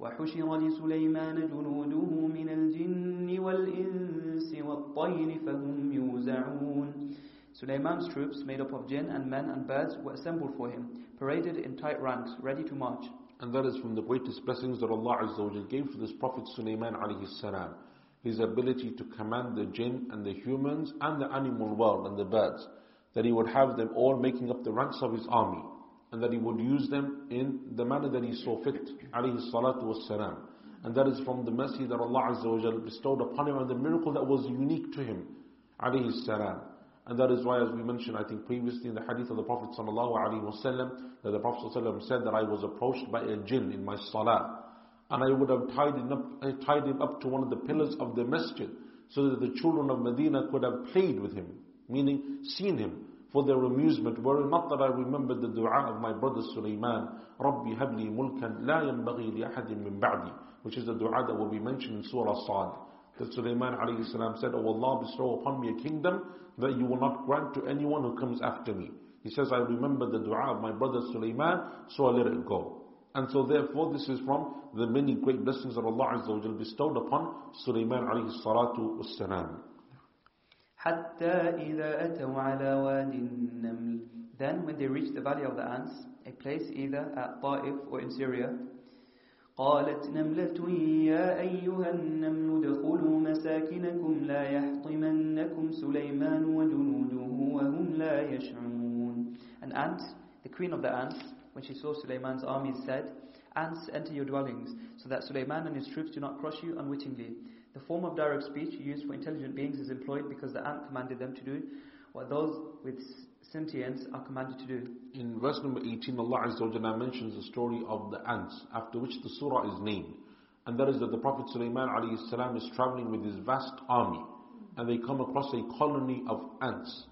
وحشر لسليمان جنوده من الجن والإنس والطير فهم يوزعون Sulaiman's troops, made up of jinn and men and birds, were assembled for him, paraded in tight ranks, ready to march. And that is from the greatest blessings that Allah Azza gave to this Prophet Sulaiman alayhi salam. His ability to command the jinn and the humans and the animal world and the birds. That he would have them all making up the ranks of his army. And that he would use them in the manner that he saw fit. Alayhi salatu wassalam. And that is from the mercy that Allah Azza bestowed upon him and the miracle that was unique to him. Alayhi salam. And that is why, as we mentioned, I think previously in the hadith of the Prophet ﷺ, that the Prophet ﷺ said that I was approached by a jinn in my salah. And I would have tied him, up, uh, tied him up to one of the pillars of the masjid so that the children of Medina could have played with him, meaning seen him for their amusement. Were it not that I remembered the dua of my brother Sulaiman, Rabbi habli mulkan la yanbaghi li ahadin min ba'di, which is the dua that will be mentioned in Surah Sad That Sulaiman alayhi salam said, Oh Allah, bestow upon me a kingdom that you will not grant to anyone who comes after me. He says, I remember the dua of my brother Sulaiman, so I let it go. And so therefore this is from the many great blessings that Allah Azza wa bestowed upon Sulaiman alayhi salatu wassalam. حتى إذا أتوا على واد النمل Then when they reached the valley of the ants, a place either at Ta'if or in Syria, قالت نملة يا أيها النمل ادخلوا مساكنكم لا يحطمنكم سليمان وجنوده وهم لا يشعرون An ant, the queen of the ants, when she saw Suleiman's armies said, Ants, enter your dwellings, so that Suleiman and his troops do not crush you unwittingly. The form of direct speech used for intelligent beings is employed because the ant commanded them to do what those with sentience are commanded to do. In verse number 18, Allah Azza mentions the story of the ants, after which the surah is named. And that is that the Prophet Sulaiman salam is traveling with his vast army, and they come across a colony of ants.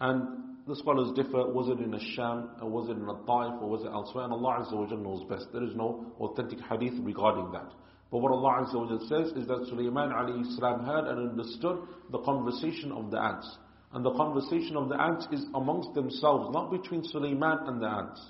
And the scholars differ, was it in Asham, or was it in Al-Taif, or was it elsewhere, and Allah Azza knows best. There is no authentic hadith regarding that. But what Allah Azza says is that Sulaiman salam heard and understood the conversation of the ants. And the conversation of the ants is amongst themselves, not between Sulaiman and the ants.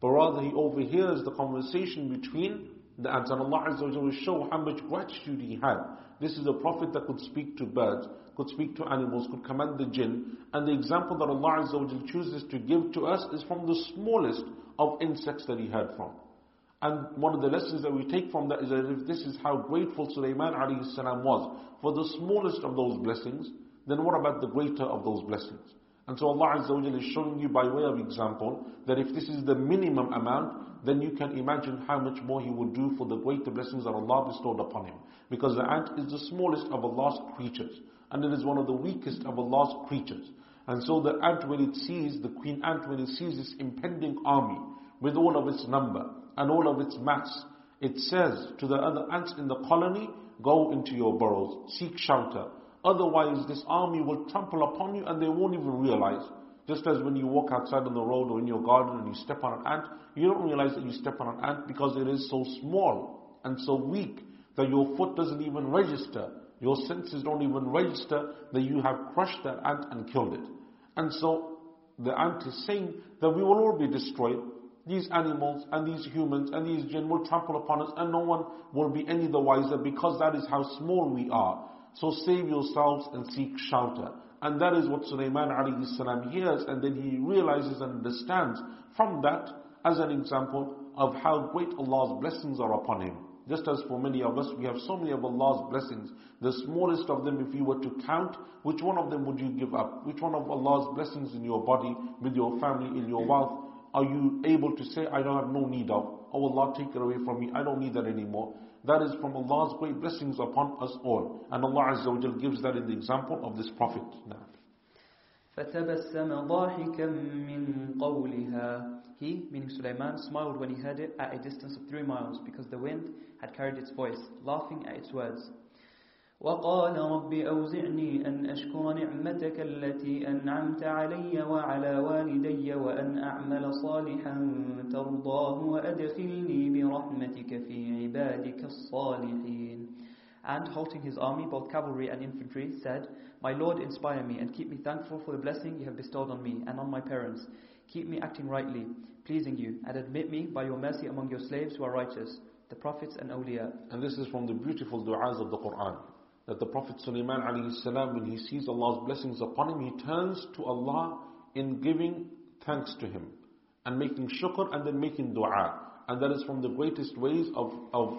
But rather he overhears the conversation between the ants. And Allah Azza wa will show how much gratitude he had. This is a prophet that could speak to birds, could speak to animals, could command the jinn. And the example that Allah Azza wa chooses to give to us is from the smallest of insects that he heard from. And one of the lessons that we take from that is that if this is how grateful Sulaiman was for the smallest of those blessings, then what about the greater of those blessings? And so Allah Azza wa is showing you by way of example that if this is the minimum amount, then you can imagine how much more He would do for the greater blessings that Allah bestowed upon Him. Because the ant is the smallest of Allah's creatures. And it is one of the weakest of Allah's creatures. And so the ant when it sees, the queen ant when it sees this impending army with all of its number and all of its mass, it says to the other ants in the colony, go into your burrows, seek shelter. Otherwise, this army will trample upon you and they won't even realize. Just as when you walk outside on the road or in your garden and you step on an ant, you don't realize that you step on an ant because it is so small and so weak that your foot doesn't even register. Your senses don't even register that you have crushed that ant and killed it. And so the ant is saying that we will all be destroyed. These animals and these humans and these jinn will trample upon us and no one will be any the wiser because that is how small we are. So save yourselves and seek shelter. And that is what Sulaiman alayhi hears and then he realizes and understands from that as an example of how great Allah's blessings are upon him. Just as for many of us, we have so many of Allah's blessings. The smallest of them, if you were to count, which one of them would you give up? Which one of Allah's blessings in your body, with your family, in your wealth, are you able to say, I don't have no need of? Oh Allah, take it away from me. I don't need that anymore. That is from Allah's great blessings upon us all. And Allah Azza wa Jal gives that in the example of this Prophet. Now. فتبسم ضاحكا من قولها He, meaning Sulaiman, smiled when he heard it at a distance of three miles because the wind had carried its voice, laughing at its words. وقال رب أوزعني أن أشكر نعمتك التي أنعمت علي وعلى والدي وأن أعمل صالحا ترضاه وأدخلني برحمتك في عبادك الصالحين And halting his army, both cavalry and infantry, said, My Lord, inspire me and keep me thankful for the blessing you have bestowed on me and on my parents. Keep me acting rightly, pleasing you, and admit me by your mercy among your slaves who are righteous, the prophets and awliya. And this is from the beautiful du'as of the Quran. That the Prophet Sulaiman alayhi when he sees Allah's blessings upon him, he turns to Allah in giving thanks to him and making shukr and then making dua. And that is from the greatest ways of, of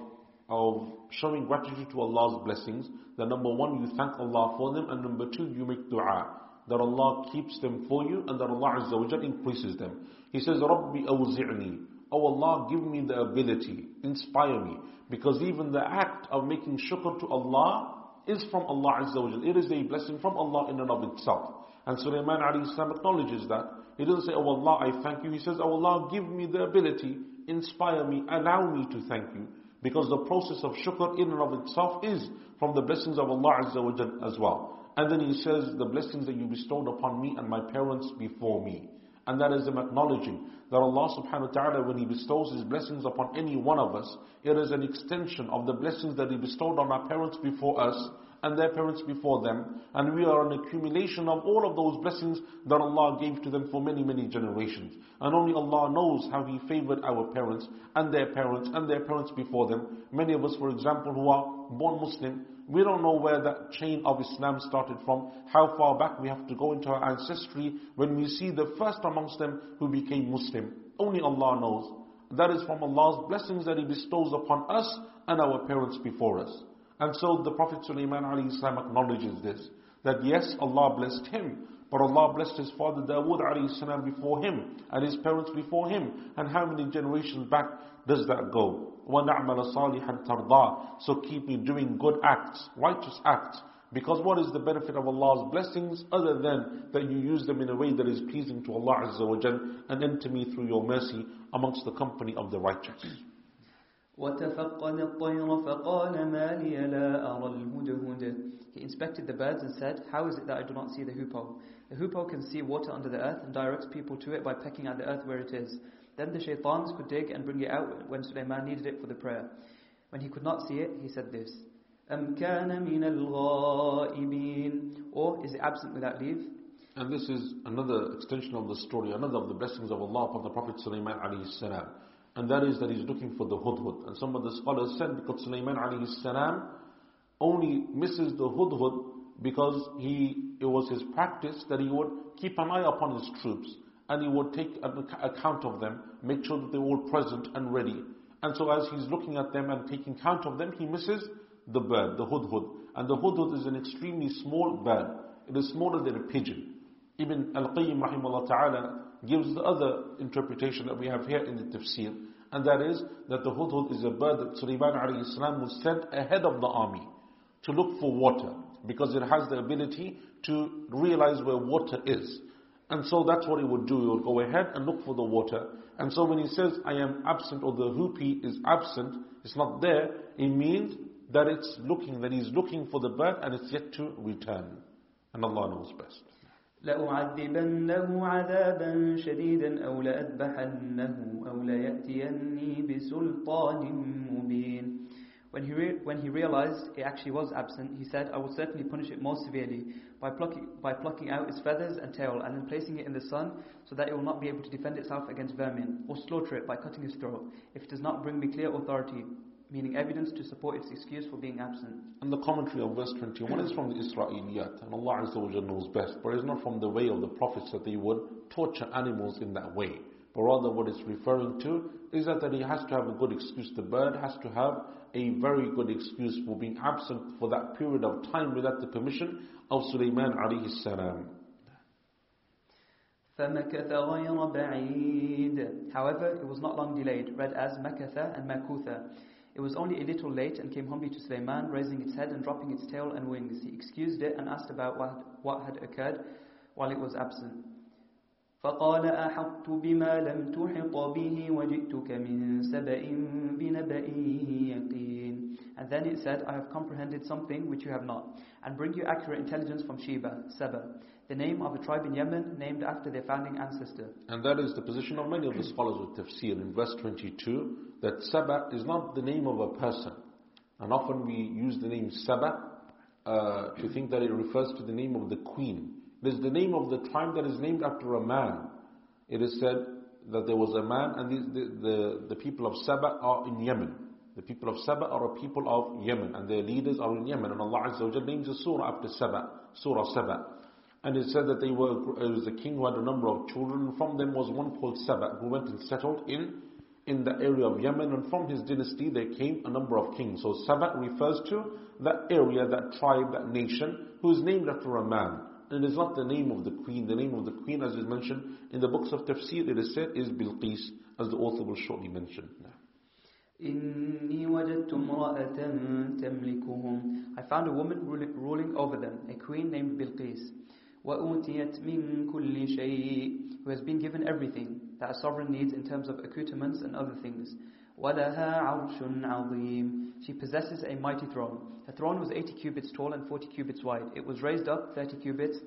of showing gratitude to Allah's blessings, that number one, you thank Allah for them, and number two, you make dua, that Allah keeps them for you, and that Allah Azza increases them. He says, Rabbi awzi'ni, Oh Allah, give me the ability, inspire me, because even the act of making shukr to Allah is from Allah Azza wa It is a blessing from Allah in and of itself. And Sulaiman acknowledges that. He doesn't say, Oh Allah, I thank you. He says, Oh Allah, give me the ability, inspire me, allow me to thank you. Because the process of shukr in and of itself is from the blessings of Allah Azza wa as well. And then he says, the blessings that you bestowed upon me and my parents before me. And that is him acknowledging that Allah subhanahu wa ta'ala, when He bestows His blessings upon any one of us, it is an extension of the blessings that He bestowed on our parents before us and their parents before them. And we are an accumulation of all of those blessings that Allah gave to them for many, many generations. And only Allah knows how He favored our parents and their parents and their parents before them. Many of us, for example, who are born Muslim, we don't know where that chain of Islam started from, how far back we have to go into our ancestry when we see the first amongst them who became Muslim. Only Allah knows. That is from Allah's blessings that He bestows upon us and our parents before us. And so the Prophet Sulaiman acknowledges this. That yes, Allah blessed him, but Allah blessed his father Dawood alayhi before him, and his parents before him. And how many generations back does that go? وَنَعْمَلَ صَالِحًا تَرْضَى So keep me doing good acts, righteous acts. Because what is the benefit of Allah's blessings other than that you use them in a way that is pleasing to Allah Azza wa Jal and enter me through your mercy amongst the company of the righteous. <clears throat> وتفقد الطير فقال ما لي لا أرى الهدهد He inspected the birds and said, How is it that I do not see the hoopoe? The hoopoe can see water under the earth and directs people to it by pecking at the earth where it is. Then the shaitans could dig and bring it out when Sulaiman needed it for the prayer. When he could not see it, he said this, أَمْ كَانَ مِنَ الْغَائِبِينَ Or is it absent without leave? And this is another extension of the story, another of the blessings of Allah upon the Prophet Sulaiman alayhi salam. And that is that he's looking for the hudhud. And some of the scholars said because Sulaiman alayhi salam only misses the hudhud because he, it was his practice that he would keep an eye upon his troops and he would take an account of them, make sure that they're all present and ready. And so as he's looking at them and taking count of them, he misses the bird, the hudhud. And the hudhud is an extremely small bird. It is smaller than a pigeon. Ibn Al-Qayyim rahimahullah ta'ala gives the other interpretation that we have here in the tafsir. And that is that the hudhud is a bird that Sulaiman alayhi salam was sent ahead of the army to look for water because it has the ability to realize where water is. And so that's what he would do. He would go ahead and look for the water. And so when he says, I am absent, or the hoopoe is absent, it's not there, it means that it's looking, that he's looking for the bird and it's yet to return. And Allah knows best. لأعذبنه عذابا شديدا أو لأذبحنه أو ليأتيني بسلطان مبين when he, re- when he realized it actually was absent, he said, I will certainly punish it more severely by plucking, by plucking out its feathers and tail and then placing it in the sun so that it will not be able to defend itself against vermin, or slaughter it by cutting its throat, if it does not bring me clear authority, meaning evidence to support its excuse for being absent. And the commentary of verse 21 is from the Israeliyat, and Allah knows best, but it's not from the way of the prophets that they would torture animals in that way but rather what it's referring to is that, that he has to have a good excuse. The bird has to have a very good excuse for being absent for that period of time without the permission of Sulaiman alayhi salam. However, it was not long delayed, read as Makatha and Makutha. It was only a little late and came humbly to Sulaiman, raising its head and dropping its tail and wings. He excused it and asked about what, what had occurred while it was absent. فقال أحطت بما لم تحط به وجئتك من سبأ بنبأ يقين And then it said, I have comprehended something which you have not, and bring you accurate intelligence from Sheba, Seba, the name of a tribe in Yemen named after their founding ancestor. And that is the position of many of the scholars of tafsir in verse 22, that Saba is not the name of a person. And often we use the name Saba uh, to think that it refers to the name of the queen. Is the name of the tribe that is named after a man. It is said that there was a man and the, the, the, the people of Saba are in Yemen. The people of Saba are a people of Yemen and their leaders are in Yemen. And Allah Azza wa names a surah after Saba, Surah Saba. And it said that they were, it was a king who had a number of children. And from them was one called Saba who went and settled in, in the area of Yemen. And from his dynasty there came a number of kings. So Saba refers to that area, that tribe, that nation who is named after a man. And it is not the name of the queen. The name of the queen, as is mentioned in the books of tafsir, it is said is Bilqis, as the author will shortly mention. إني وجدت امرأة تملكهم I found a woman ruling over them, a queen named Bilqis. وأوتيت من كل شيء who has been given everything that a sovereign needs in terms of accoutrements and other things. وَلَهَا عَرْشٌ عَظِيمٌ She possesses a mighty throne. Her throne was 80 cubits tall and 40 cubits wide. It was raised up 30 cubits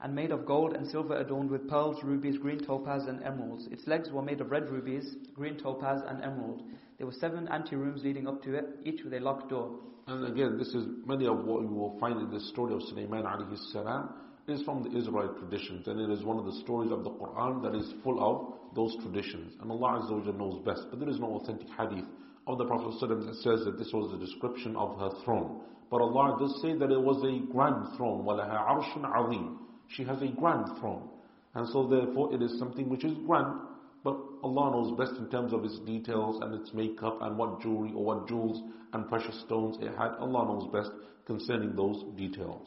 and made of gold and silver adorned with pearls, rubies, green topaz and emeralds. Its legs were made of red rubies, green topaz and emerald. There were seven anterooms leading up to it, each with a locked door. And again, this is many of what you will find in the story of Sulaiman alayhi salam is from the Israelite traditions, and it is one of the stories of the Quran that is full of those traditions. And Allah Azza wa knows best, but there is no authentic hadith of the Prophet that says that this was a description of her throne. But Allah does say that it was a grand throne. وَلَهَا عَرْشٌ عَظِيمٌ She has a grand throne. And so therefore it is something which is grand, but Allah knows best in terms of its details and its makeup and what jewelry or what jewels and precious stones it had. Allah knows best concerning those details.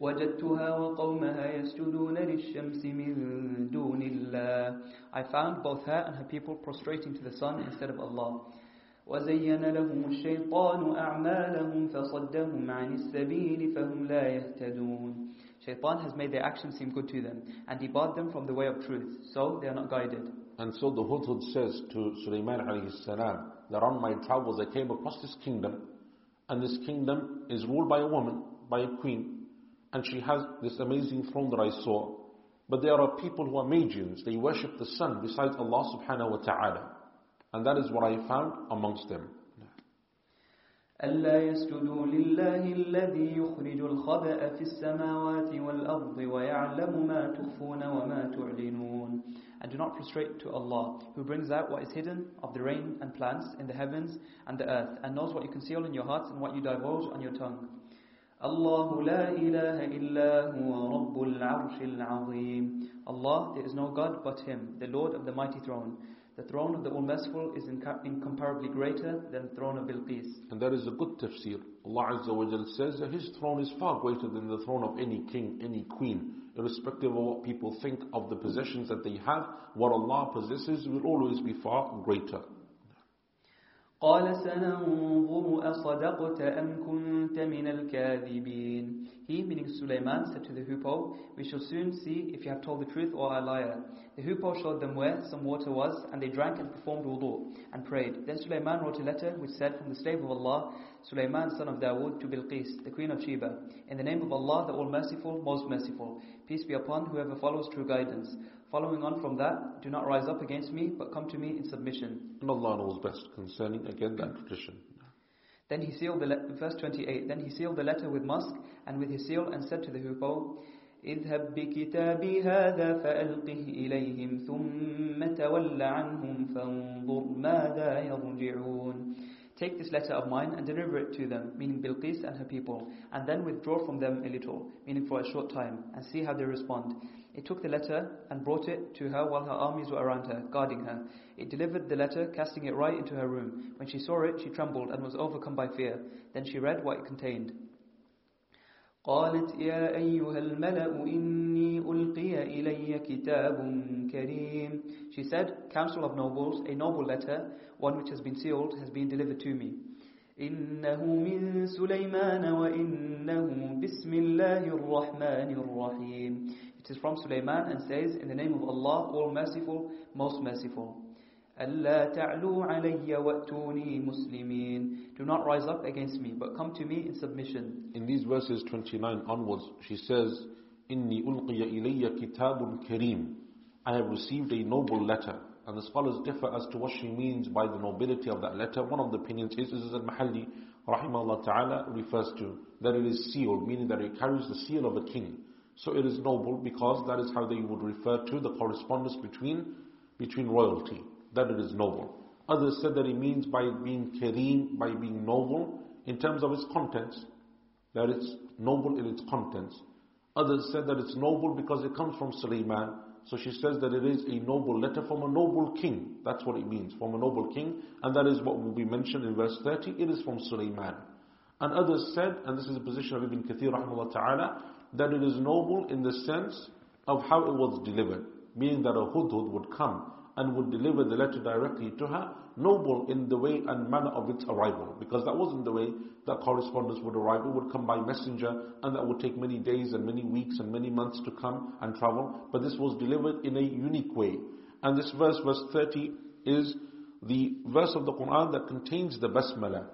وجدتها وقومها يسجدون للشمس من دون الله I found both her and her people prostrating to the sun instead of Allah وزين لهم الشيطان أعمالهم فصدهم عن السبيل فهم لا يهتدون Shaitan has made their actions seem good to them and debarred them from the way of truth, so they are not guided. And so the Hudhud says to Sulaiman alayhi salam that on my travels I came across this kingdom and this kingdom is ruled by a woman, by a queen and she has this amazing throne that I saw. But there are people who are Magians, they worship the sun besides Allah subhanahu wa ta'ala. And that is what I found amongst them. ألا يسجدوا لله الذي يخرج الخبأ في السماوات والأرض ويعلم ما تخفون وما تعلنون And do not prostrate to Allah, who brings out what is hidden of the rain and plants in the heavens and the earth, and knows what you conceal in your hearts and what you divulge on your tongue. الله لا إله إلا هو رب العرش العظيم Allah, there is no God but Him, the Lord of the mighty throne. The throne of the All-Merciful is incomparably greater than the throne of Bilqis. And that is a good tafsir. Allah Azza wa Jal says that His throne is far greater than the throne of any king, any queen. Irrespective of what people think of the possessions that they have, what Allah possesses will always be far greater. قال سننظر أصدقت أم كنت من الكاذبين He, meaning Sulaiman, said to the hoopoe, We shall soon see if you have told the truth or a liar. The hoopoe showed them where some water was, and they drank and performed wudu, and prayed. Then Sulaiman wrote a letter which said, From the slave of Allah, Sulaiman son of Dawood, to Bilqis, the queen of Sheba, In the name of Allah, the All-Merciful, Most Merciful, peace be upon whoever follows true guidance. Following on from that, do not rise up against me, but come to me in submission. And Allah knows best concerning, again, that tradition. Then he sealed the le- verse 28. Then he sealed the letter with musk and with his seal and said to the hoopoe, اذهب بكتابي هذا فألقه إليهم ثم تول عنهم فانظر ماذا يرجعون Take this letter of mine and deliver it to them, meaning Bilqis and her people, and then withdraw from them a little, meaning for a short time, and see how they respond. It took the letter and brought it to her while her armies were around her, guarding her. It delivered the letter, casting it right into her room. When she saw it, she trembled and was overcome by fear. Then she read what it contained. قالت يا أيها الملأ إني ألقي إلي كتاب كريم She said, Council of Nobles, a noble letter, one which has been sealed, has been delivered to me. إنه من سليمان وإنه بسم الله الرحمن الرحيم It is from Sulaiman and says, In the name of Allah, all merciful, most merciful. ألا تعلوا علي وأتوني مسلمين Do not rise up against me, but come to me in submission. In these verses 29 onwards, she says, إني ألقي إلي كتاب كريم I have received a noble letter. And the scholars differ as to what she means by the nobility of that letter. One of the opinions is, is Al-Mahalli, rahimahullah ta'ala, refers to that it is sealed, meaning that it carries the seal of a king. So it is noble because that is how they would refer to the correspondence between, between royalty, that it is noble. Others said that it means by being kareem, by being noble, in terms of its contents, that it's noble in its contents. Others said that it's noble because it comes from Sulaiman, so she says that it is a noble letter from a noble king. That's what it means, from a noble king. And that is what will be mentioned in verse 30. It is from Sulaiman. And others said, and this is the position of Ibn Kathir rahimahullah ta'ala, that it is noble in the sense of how it was delivered. Meaning that a hudhud would come and would deliver the letter directly to her, noble in the way and manner of its arrival. Because that wasn't the way that correspondence would arrive. It would come by messenger, and that would take many days and many weeks and many months to come and travel. But this was delivered in a unique way. And this verse, verse 30, is the verse of the Quran that contains the basmala.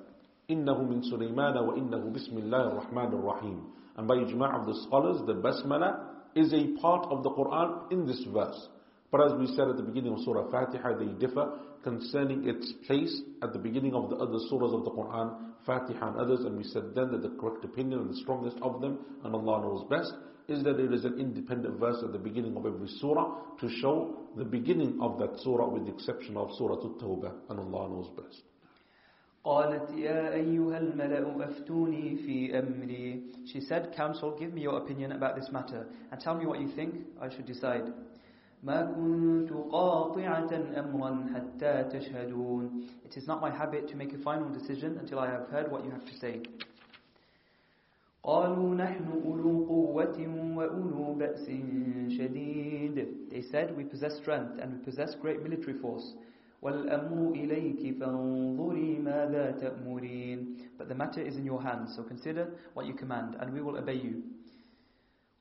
إنه من سليمان وإنه بسم الله الرحمن الرحيم. and by ijma' of the scholars, the basmala is a part of the Quran in this verse. But as we said at the beginning of Surah Fatiha, they differ concerning its place at the beginning of the other surahs of the Quran, Fatiha and others, and we said then that the correct opinion and the strongest of them, and Allah knows best, is that it is an independent verse at the beginning of every surah to show the beginning of that surah with the exception of Surah At-Tawbah, and Allah knows best. قالت يا أيها الملأ أفتوني في أمري She said, Council, give me your opinion about this matter and tell me what you think I should decide. ما كنت قاطعة أمرا حتى تشهدون It is not my habit to make a final decision until I have heard what you have to say. قالوا نحن أولو قوة وأولو بأس شديد They said, we possess strength and we possess great military force. والأمر إليك فانظري ماذا تأمرين But the matter is in your hands, so consider what you command, and we will obey you.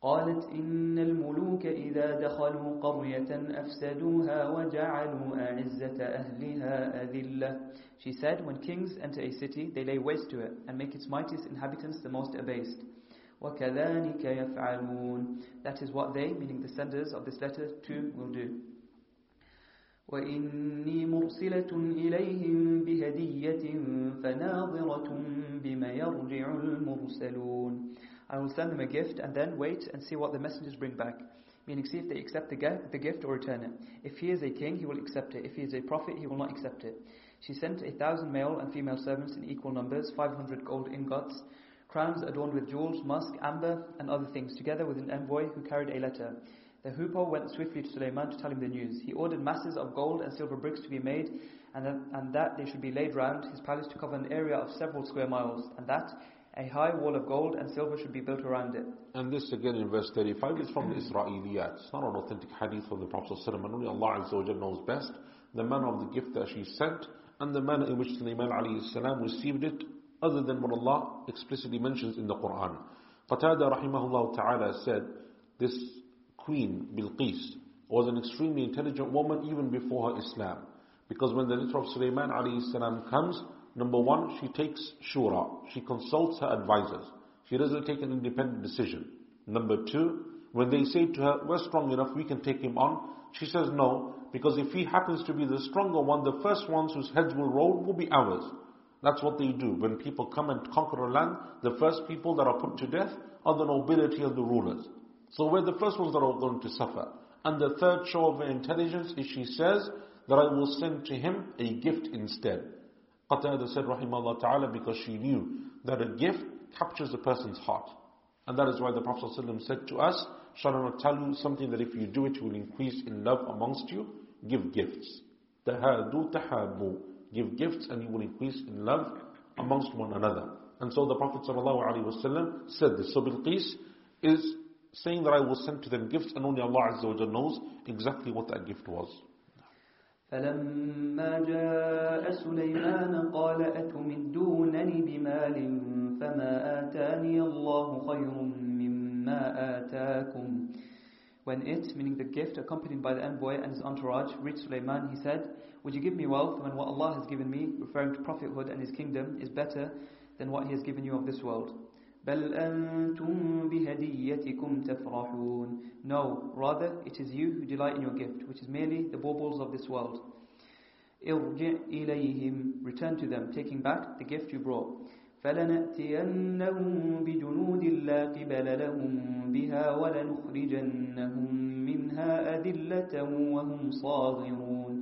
قالت إن الملوك إذا دخلوا قرية أفسدوها وجعلوا أعزة أهلها أذلة She said, when kings enter a city, they lay waste to it and make its mightiest inhabitants the most abased. وكذلك يفعلون That is what they, meaning the senders of this letter, too will do. وإني مرسلة إليهم بهدية فناظرة بما يرجع المرسلون I will send them a gift and then wait and see what the messengers bring back. Meaning, see if they accept the, the gift or return it. If he is a king, he will accept it. If he is a prophet, he will not accept it. She sent a thousand male and female servants in equal numbers, 500 gold ingots, crowns adorned with jewels, musk, amber, and other things, together with an envoy who carried a letter. The hoopoe went swiftly to Suleiman to tell him the news. He ordered masses of gold and silver bricks to be made, and that, and that they should be laid round his palace to cover an area of several square miles, and that a high wall of gold and silver should be built around it. And this again in verse 35 is from the Israeliyat. It's not an authentic hadith from the Prophet ﷺ. Only Allah knows best the manner of the gift that she sent and the manner in which Sulaiman alayhi received it other than what Allah explicitly mentions in the Quran. Qatada rahimahullah ta'ala said this queen Bilqis was an extremely intelligent woman even before her Islam. Because when the letter of Sulaiman comes, Number one, she takes shura. She consults her advisors. She doesn't take an independent decision. Number two, when they say to her, we're strong enough, we can take him on, she says no, because if he happens to be the stronger one, the first ones whose heads will roll will be ours. That's what they do. When people come and conquer a land, the first people that are put to death are the nobility and the rulers. So we're the first ones that are going to suffer. And the third show of intelligence is she says that I will send to him a gift instead. Qatada said, Rahimahullah Ta'ala, because she knew that a gift captures a person's heart. And that is why the Prophet ﷺ said to us, shall I not tell you something that if you do it, you will increase in love amongst you? Give gifts. Tahadu tahabu. Give gifts and you will increase in love amongst one another. And so the Prophet ﷺ said this. So Bilqis is saying that I will send to them gifts and only Allah Azza wa knows exactly what that gift was. فلما جاء سليمان قال أتمدونني بمال فما آتاني الله خير مما آتاكم When it, meaning the gift accompanied by the envoy and his entourage, reached Sulaiman, he said, Would you give me wealth when what Allah has given me, referring to prophethood and his kingdom, is better than what he has given you of this world? بل أنتم بهديتكم تفرحون No, rather it is you who delight in your gift, which is merely the baubles of this world. ارجع إليهم Return to them, taking back the gift you brought. فلنأتينهم بجنود لا قبل لهم بها ولنخرجنهم منها أذلة وهم صاغرون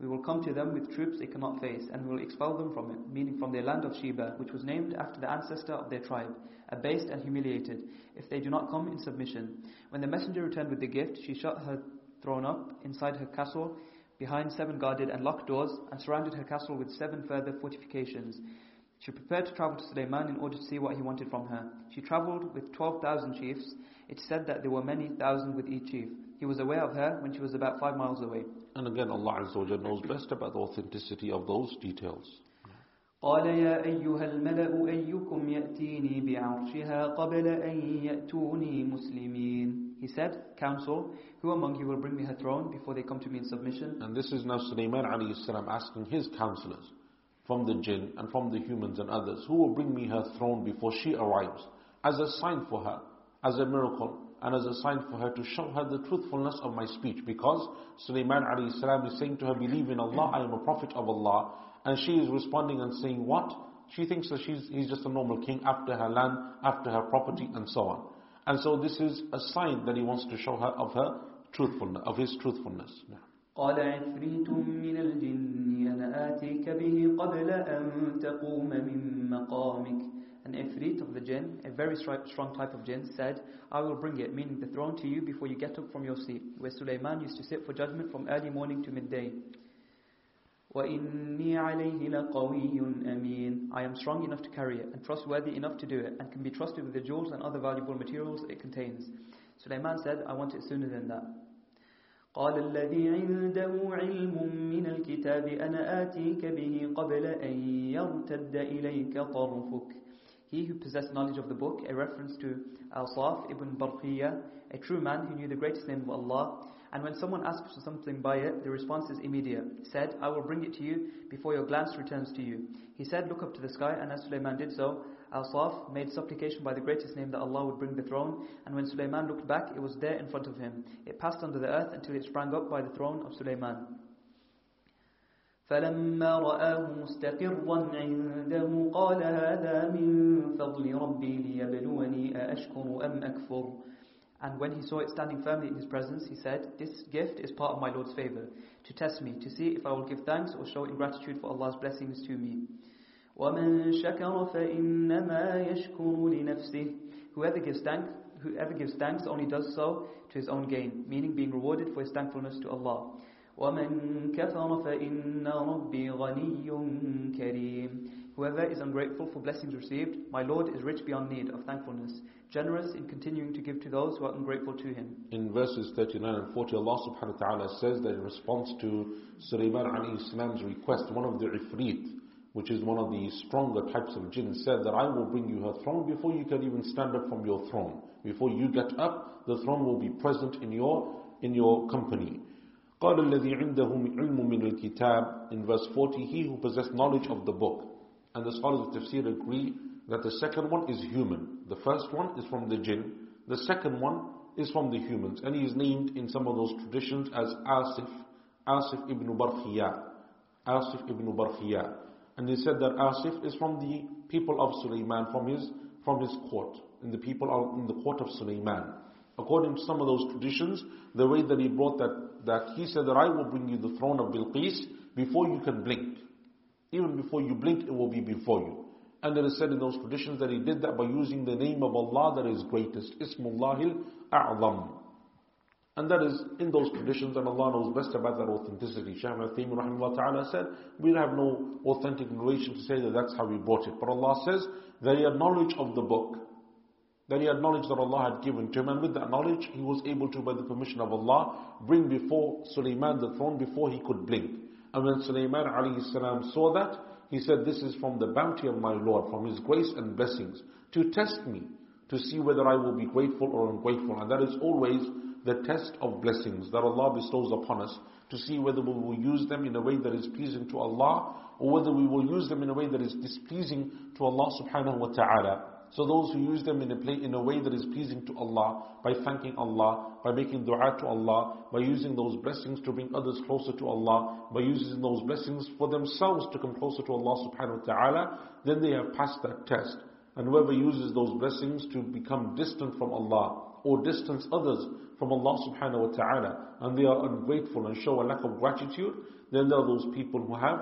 We will come to them with troops they cannot face, and will expel them from it, meaning from their land of Sheba, which was named after the ancestor of their tribe, abased and humiliated, if they do not come in submission. When the messenger returned with the gift, she shut her throne up inside her castle, behind seven guarded and locked doors, and surrounded her castle with seven further fortifications. She prepared to travel to Suleiman in order to see what he wanted from her. She traveled with 12,000 chiefs. It said that there were many thousand with each chief. He was aware of her when she was about five miles away. And again, Allah Azza wa Jalla knows best about the authenticity of those details. قال يا أيها الملأ أيكم يأتيني بعرشها قبل أن يأتوني مسلمين He said, Council, who among you will bring me her throne before they come to me in submission? And this is now Sulaiman alayhi salam asking his counselors from the jinn and from the humans and others, who will bring me her throne before she arrives as a sign for her, as a miracle, and as a sign for her to show her the truthfulness of my speech. Because Sulaiman salam is saying to her, believe in Allah, I am a prophet of Allah. And she is responding and saying, what? She thinks that she's, he's just a normal king after her land, after her property, and so on. And so this is a sign that he wants to show her of her truthfulness, of his truthfulness. قال عفريت من الجن أنا آتيك به قبل أن تقوم من مقامك an ifrit of the jinn, a very strong type of jinn, said, I will bring it, meaning the throne to you before you get up from your seat, where Sulaiman used to sit for judgment from early morning to midday. وَإِنِّي عَلَيْهِ لَقَوِيٌّ أَمِينٌ I am strong enough to carry it, and trustworthy enough to do it, and can be trusted with the jewels and other valuable materials it contains. Sulaiman said, I want it sooner than that. قال الذي عنده علم من الكتاب أنا آتيك به قبل أن يرتد إليك طرفك he who possessed knowledge of the book, a reference to Al-Saf ibn Barqiyya, a true man who knew the greatest name of Allah. And when someone asks for something by it, the response is immediate. He said, I will bring it to you before your glance returns to you. He said, look up to the sky, and as Sulaiman did so, Al-Saf made supplication by the greatest name that Allah would bring the throne, and when Sulaiman looked back, it was there in front of him. It passed under the earth until it sprang up by the throne of Sulaiman. فلما رآه مستقرا عنده قال هذا من فضل ربي ليبلوني أأشكر أم أكفر And when he saw it standing firmly in his presence, he said, This gift is part of my Lord's favor, to test me, to see if I will give thanks or show ingratitude for Allah's blessings to me. وَمَن شَكَرَ فَإِنَّمَا يَشْكُرُ لِنَفْسِهِ Whoever gives thanks, whoever gives thanks only does so to his own gain, meaning being rewarded for his thankfulness to Allah. وَمَن كَفَرَ فَإِنَّ رَبِّي غَنِيٌّ كَرِيمٌ Whoever is ungrateful for blessings received, my Lord is rich beyond need of thankfulness, generous in continuing to give to those who are ungrateful to Him. In verses 39 and 40, Allah subhanahu wa ta'ala says that in response to Sulaiman alayhi salam's request, one of the ifrit, which is one of the stronger types of jinn, said that I will bring you her throne before you can even stand up from your throne. Before you get up, the throne will be present in your, in your company. قال الذي عنده علم من الكتاب in verse 40 he who possessed knowledge of the book and the scholars of tafsir agree that the second one is human the first one is from the jinn the second one is from the humans and he is named in some of those traditions as Asif Asif ibn Barkhiya Asif ibn Barkhiya and he said that Asif is from the people of Sulaiman from his from his court and the people are in the court of Sulaiman according to some of those traditions the way that he brought that that he said that I will bring you the throne of Bilqis before you can blink. Even before you blink, it will be before you. And it is said in those traditions that he did that by using the name of Allah that is greatest, Ismullahil A'zam. And that is in those traditions, and Allah knows best about that authenticity. Shaykh Al-Taymi rahimahullah ta'ala said, we have no authentic narration to say that that's how we brought it. But Allah says he had knowledge of the book, that he had knowledge that Allah had given to him, and with that knowledge, he was able to, by the permission of Allah, bring before Sulaiman the throne before he could blink. And when Sulaiman saw that, he said, This is from the bounty of my Lord, from His grace and blessings, to test me, to see whether I will be grateful or ungrateful. And that is always the test of blessings that Allah bestows upon us, to see whether we will use them in a way that is pleasing to Allah, or whether we will use them in a way that is displeasing to Allah subhanahu wa ta'ala. So those who use them in a, play, in a way that is pleasing to Allah, by thanking Allah, by making dua to Allah, by using those blessings to bring others closer to Allah, by using those blessings for themselves to come closer to Allah subhanahu wa ta'ala, then they have passed that test. And whoever uses those blessings to become distant from Allah, or distance others from Allah subhanahu wa ta'ala, and they are ungrateful and show a lack of gratitude, then there are those people who have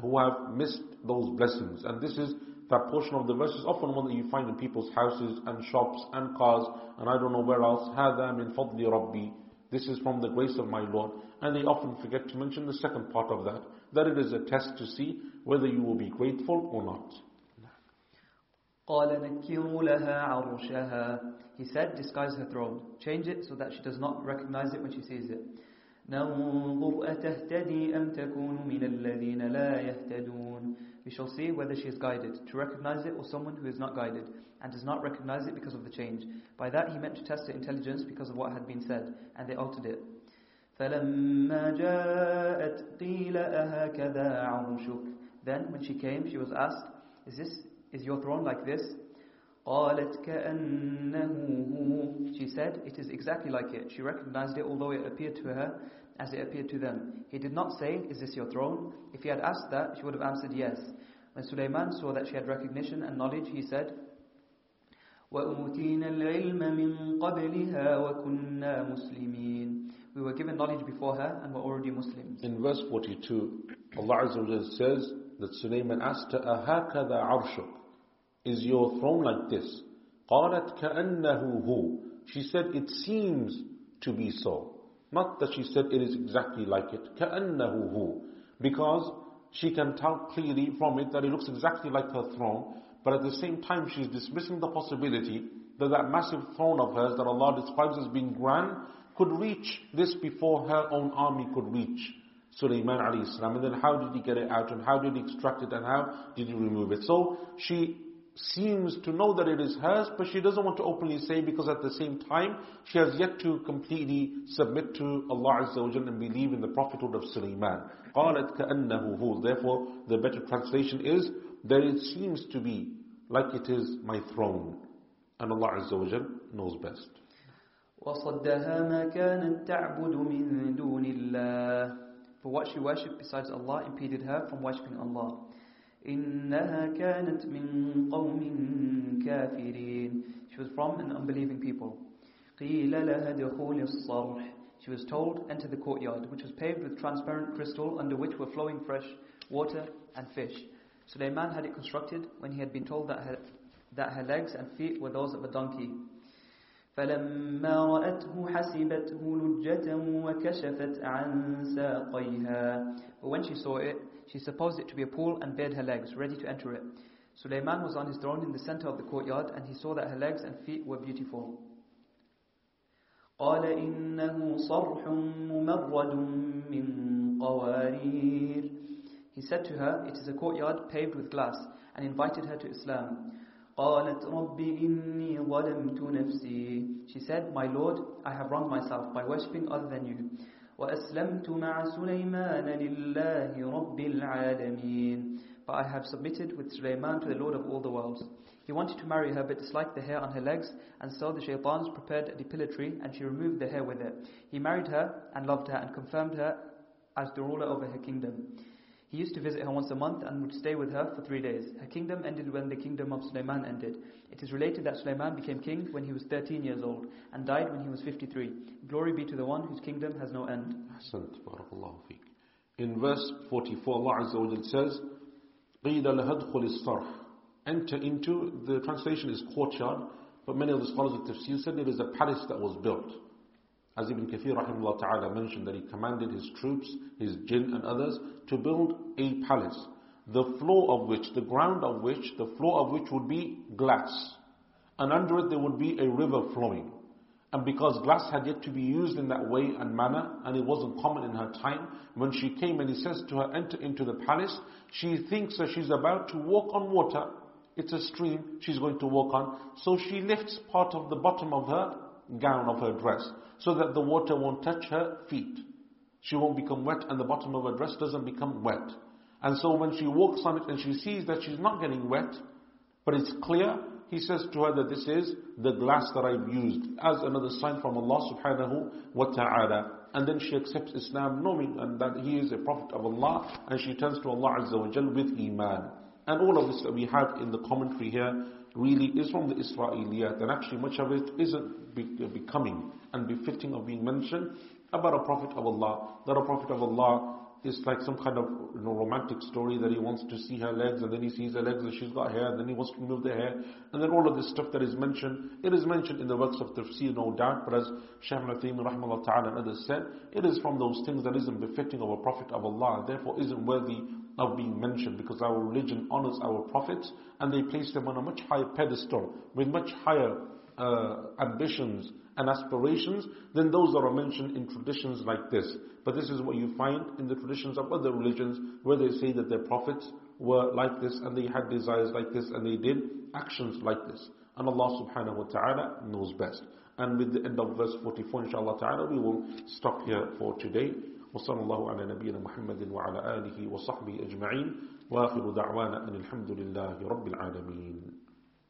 who have missed those blessings. And this is that portion of the verse is often one that you find in people's houses and shops and cars and I don't know where else. هَذَا مِن فَضْلِ رَبِّي This is from the grace of my Lord. And they often forget to mention the second part of that, that it is a test to see whether you will be grateful or not. قال نكروا لها عرشها He said, disguise her throne. Change it so that she does not recognize it when she sees it. ننظر أتهتدي أم تكون من الذين لا يهتدون We shall see whether she is guided, to recognize it or someone who is not guided, and does not recognize it because of the change. By that he meant to test her intelligence because of what had been said, and they altered it. فلما جاءت قيل أهكذا عرشك Then when she came, she was asked, Is this is your throne like this? قالت كأنه هو She said, It is exactly like it. She recognized it, although it appeared to her as it appeared to them. He did not say, Is this your throne? If he had asked that, she would have answered yes. When Sulaiman saw that she had recognition and knowledge, he said, وَأُوتِينَا الْعِلْمَ مِنْ قَبْلِهَا وَكُنَّا مُسْلِمِينَ We were given knowledge before her and were already Muslims. In verse 42, Allah Azza wa says that Sulaiman asked her, أَهَكَذَا عَرْشُكَ Is your throne like this? قَالَتْ كَأَنَّهُ هُوَ She said, it seems to be so. Not that she said it is exactly like it. كَأَنَّهُ هُوَ Because she can tell clearly from it that it looks exactly like her throne, but at the same time she's dismissing the possibility that that massive throne of hers that Allah describes as being grand could reach this before her own army could reach Sulaiman alayhi salam. And then how did he get it out and how did he extract it and how did he remove it? So she seems to know that it is hers, but she doesn't want to openly say because at the same time, she has yet to completely submit to Allah Azza wa and believe in the prophethood of Sulaiman. قَالَتْ كَأَنَّهُ هُوَ Therefore, the better translation is that it seems to be like it is my throne. And Allah Azza wa knows best. وصدها ما كانت تعبد من دون الله For what she worshipped besides Allah impeded her from worshipping Allah. إنها كانت من قوم كافرين She was from an unbelieving people. قيل لها دخول الصرح She was told, enter the courtyard, which was paved with transparent crystal under which were flowing fresh water and fish. Sulaiman had it constructed when he had been told that her, that her legs and feet were those of a donkey. فلما رأته حسبته لجة وكشفت عن ساقيها But when she saw it, she supposed it to be a pool and bared her legs, ready to enter it. Sulaiman was on his throne in the center of the courtyard, and he saw that her legs and feet were beautiful. قال إنه صرح ممرد من قوارير He said to her, It is a courtyard paved with glass, and invited her to Islam. قالت رب إني ظلمت نفسي She said, My Lord, I have wronged myself by worshipping other than you. وأسلمت مع سليمان لله رب العالمين But I have submitted with Sulaiman to the Lord of all the worlds. He wanted to marry her but disliked the hair on her legs, and so the shaitans prepared a depilatory, and she removed the hair with it. He married her and loved her and confirmed her as the ruler over her kingdom. He used to visit her once a month and would stay with her for three days. Her kingdom ended when the kingdom of Sulaiman ended. It is related that Sulaiman became king when he was 13 years old and died when he was 53. Glory be to the one whose kingdom has no end. In verse 44, Allah Azza wa says, قِيلَ لَهَدْخُلِ الصَّرْحِ enter into, the translation is courtyard, but many of the scholars of tafsir said it is a palace that was built. As Ibn Kathir rahimahullah ta'ala mentioned that he commanded his troops, his jinn and others to build a palace. The floor of which, the ground of which, the floor of which would be glass. And under it there would be a river flowing. And because glass had yet to be used in that way and manner, and it wasn't common in her time, when she came and he says to her, enter into the palace, she thinks that she's about to walk on water. It's a stream she's going to walk on. So she lifts part of the bottom of her gown, of her dress, so that the water won't touch her feet. She won't become wet and the bottom of her dress doesn't become wet. And so when she walks on it and she sees that she's not getting wet, but it's clear, he says to her that this is the glass that I've used as another sign from Allah subhanahu wa ta'ala. And then she accepts Islam knowing and that he is a prophet of Allah and she turns to Allah Azza wa Jal with Iman. And all of this that we have in the commentary here really is from the Israeliyat and actually much of it isn't becoming and befitting of being mentioned about a prophet of Allah. That a prophet of Allah it's like some kind of you know, romantic story that he wants to see her legs and then he sees her legs and she's got hair and then he wants to move the hair and then all of this stuff that is mentioned it is mentioned in the works of tafsir no doubt but as Shaykh al-Taymi ta'ala and others said it is from those things that isn't befitting of a prophet of Allah therefore isn't worthy of being mentioned because our religion honors our prophets and they place them on a much higher pedestal with much higher uh, ambitions and aspirations than those that are mentioned in traditions like this. But this is what you find in the traditions of other religions where they say that their prophets were like this and they had desires like this and they did actions like this. And Allah subhanahu wa ta'ala knows best. And with the end of verse 44 inshallah ta'ala we will stop here for today. وصلى الله على نبينا محمد وعلى آله وصحبه أجمعين وآخر دعوانا أن الحمد لله رب العالمين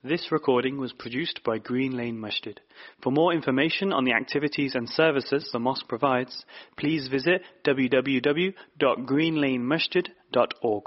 This recording was produced by Green Lane Masjid. For more information on the activities and services the mosque provides, please visit www.greenlanemasjid.org.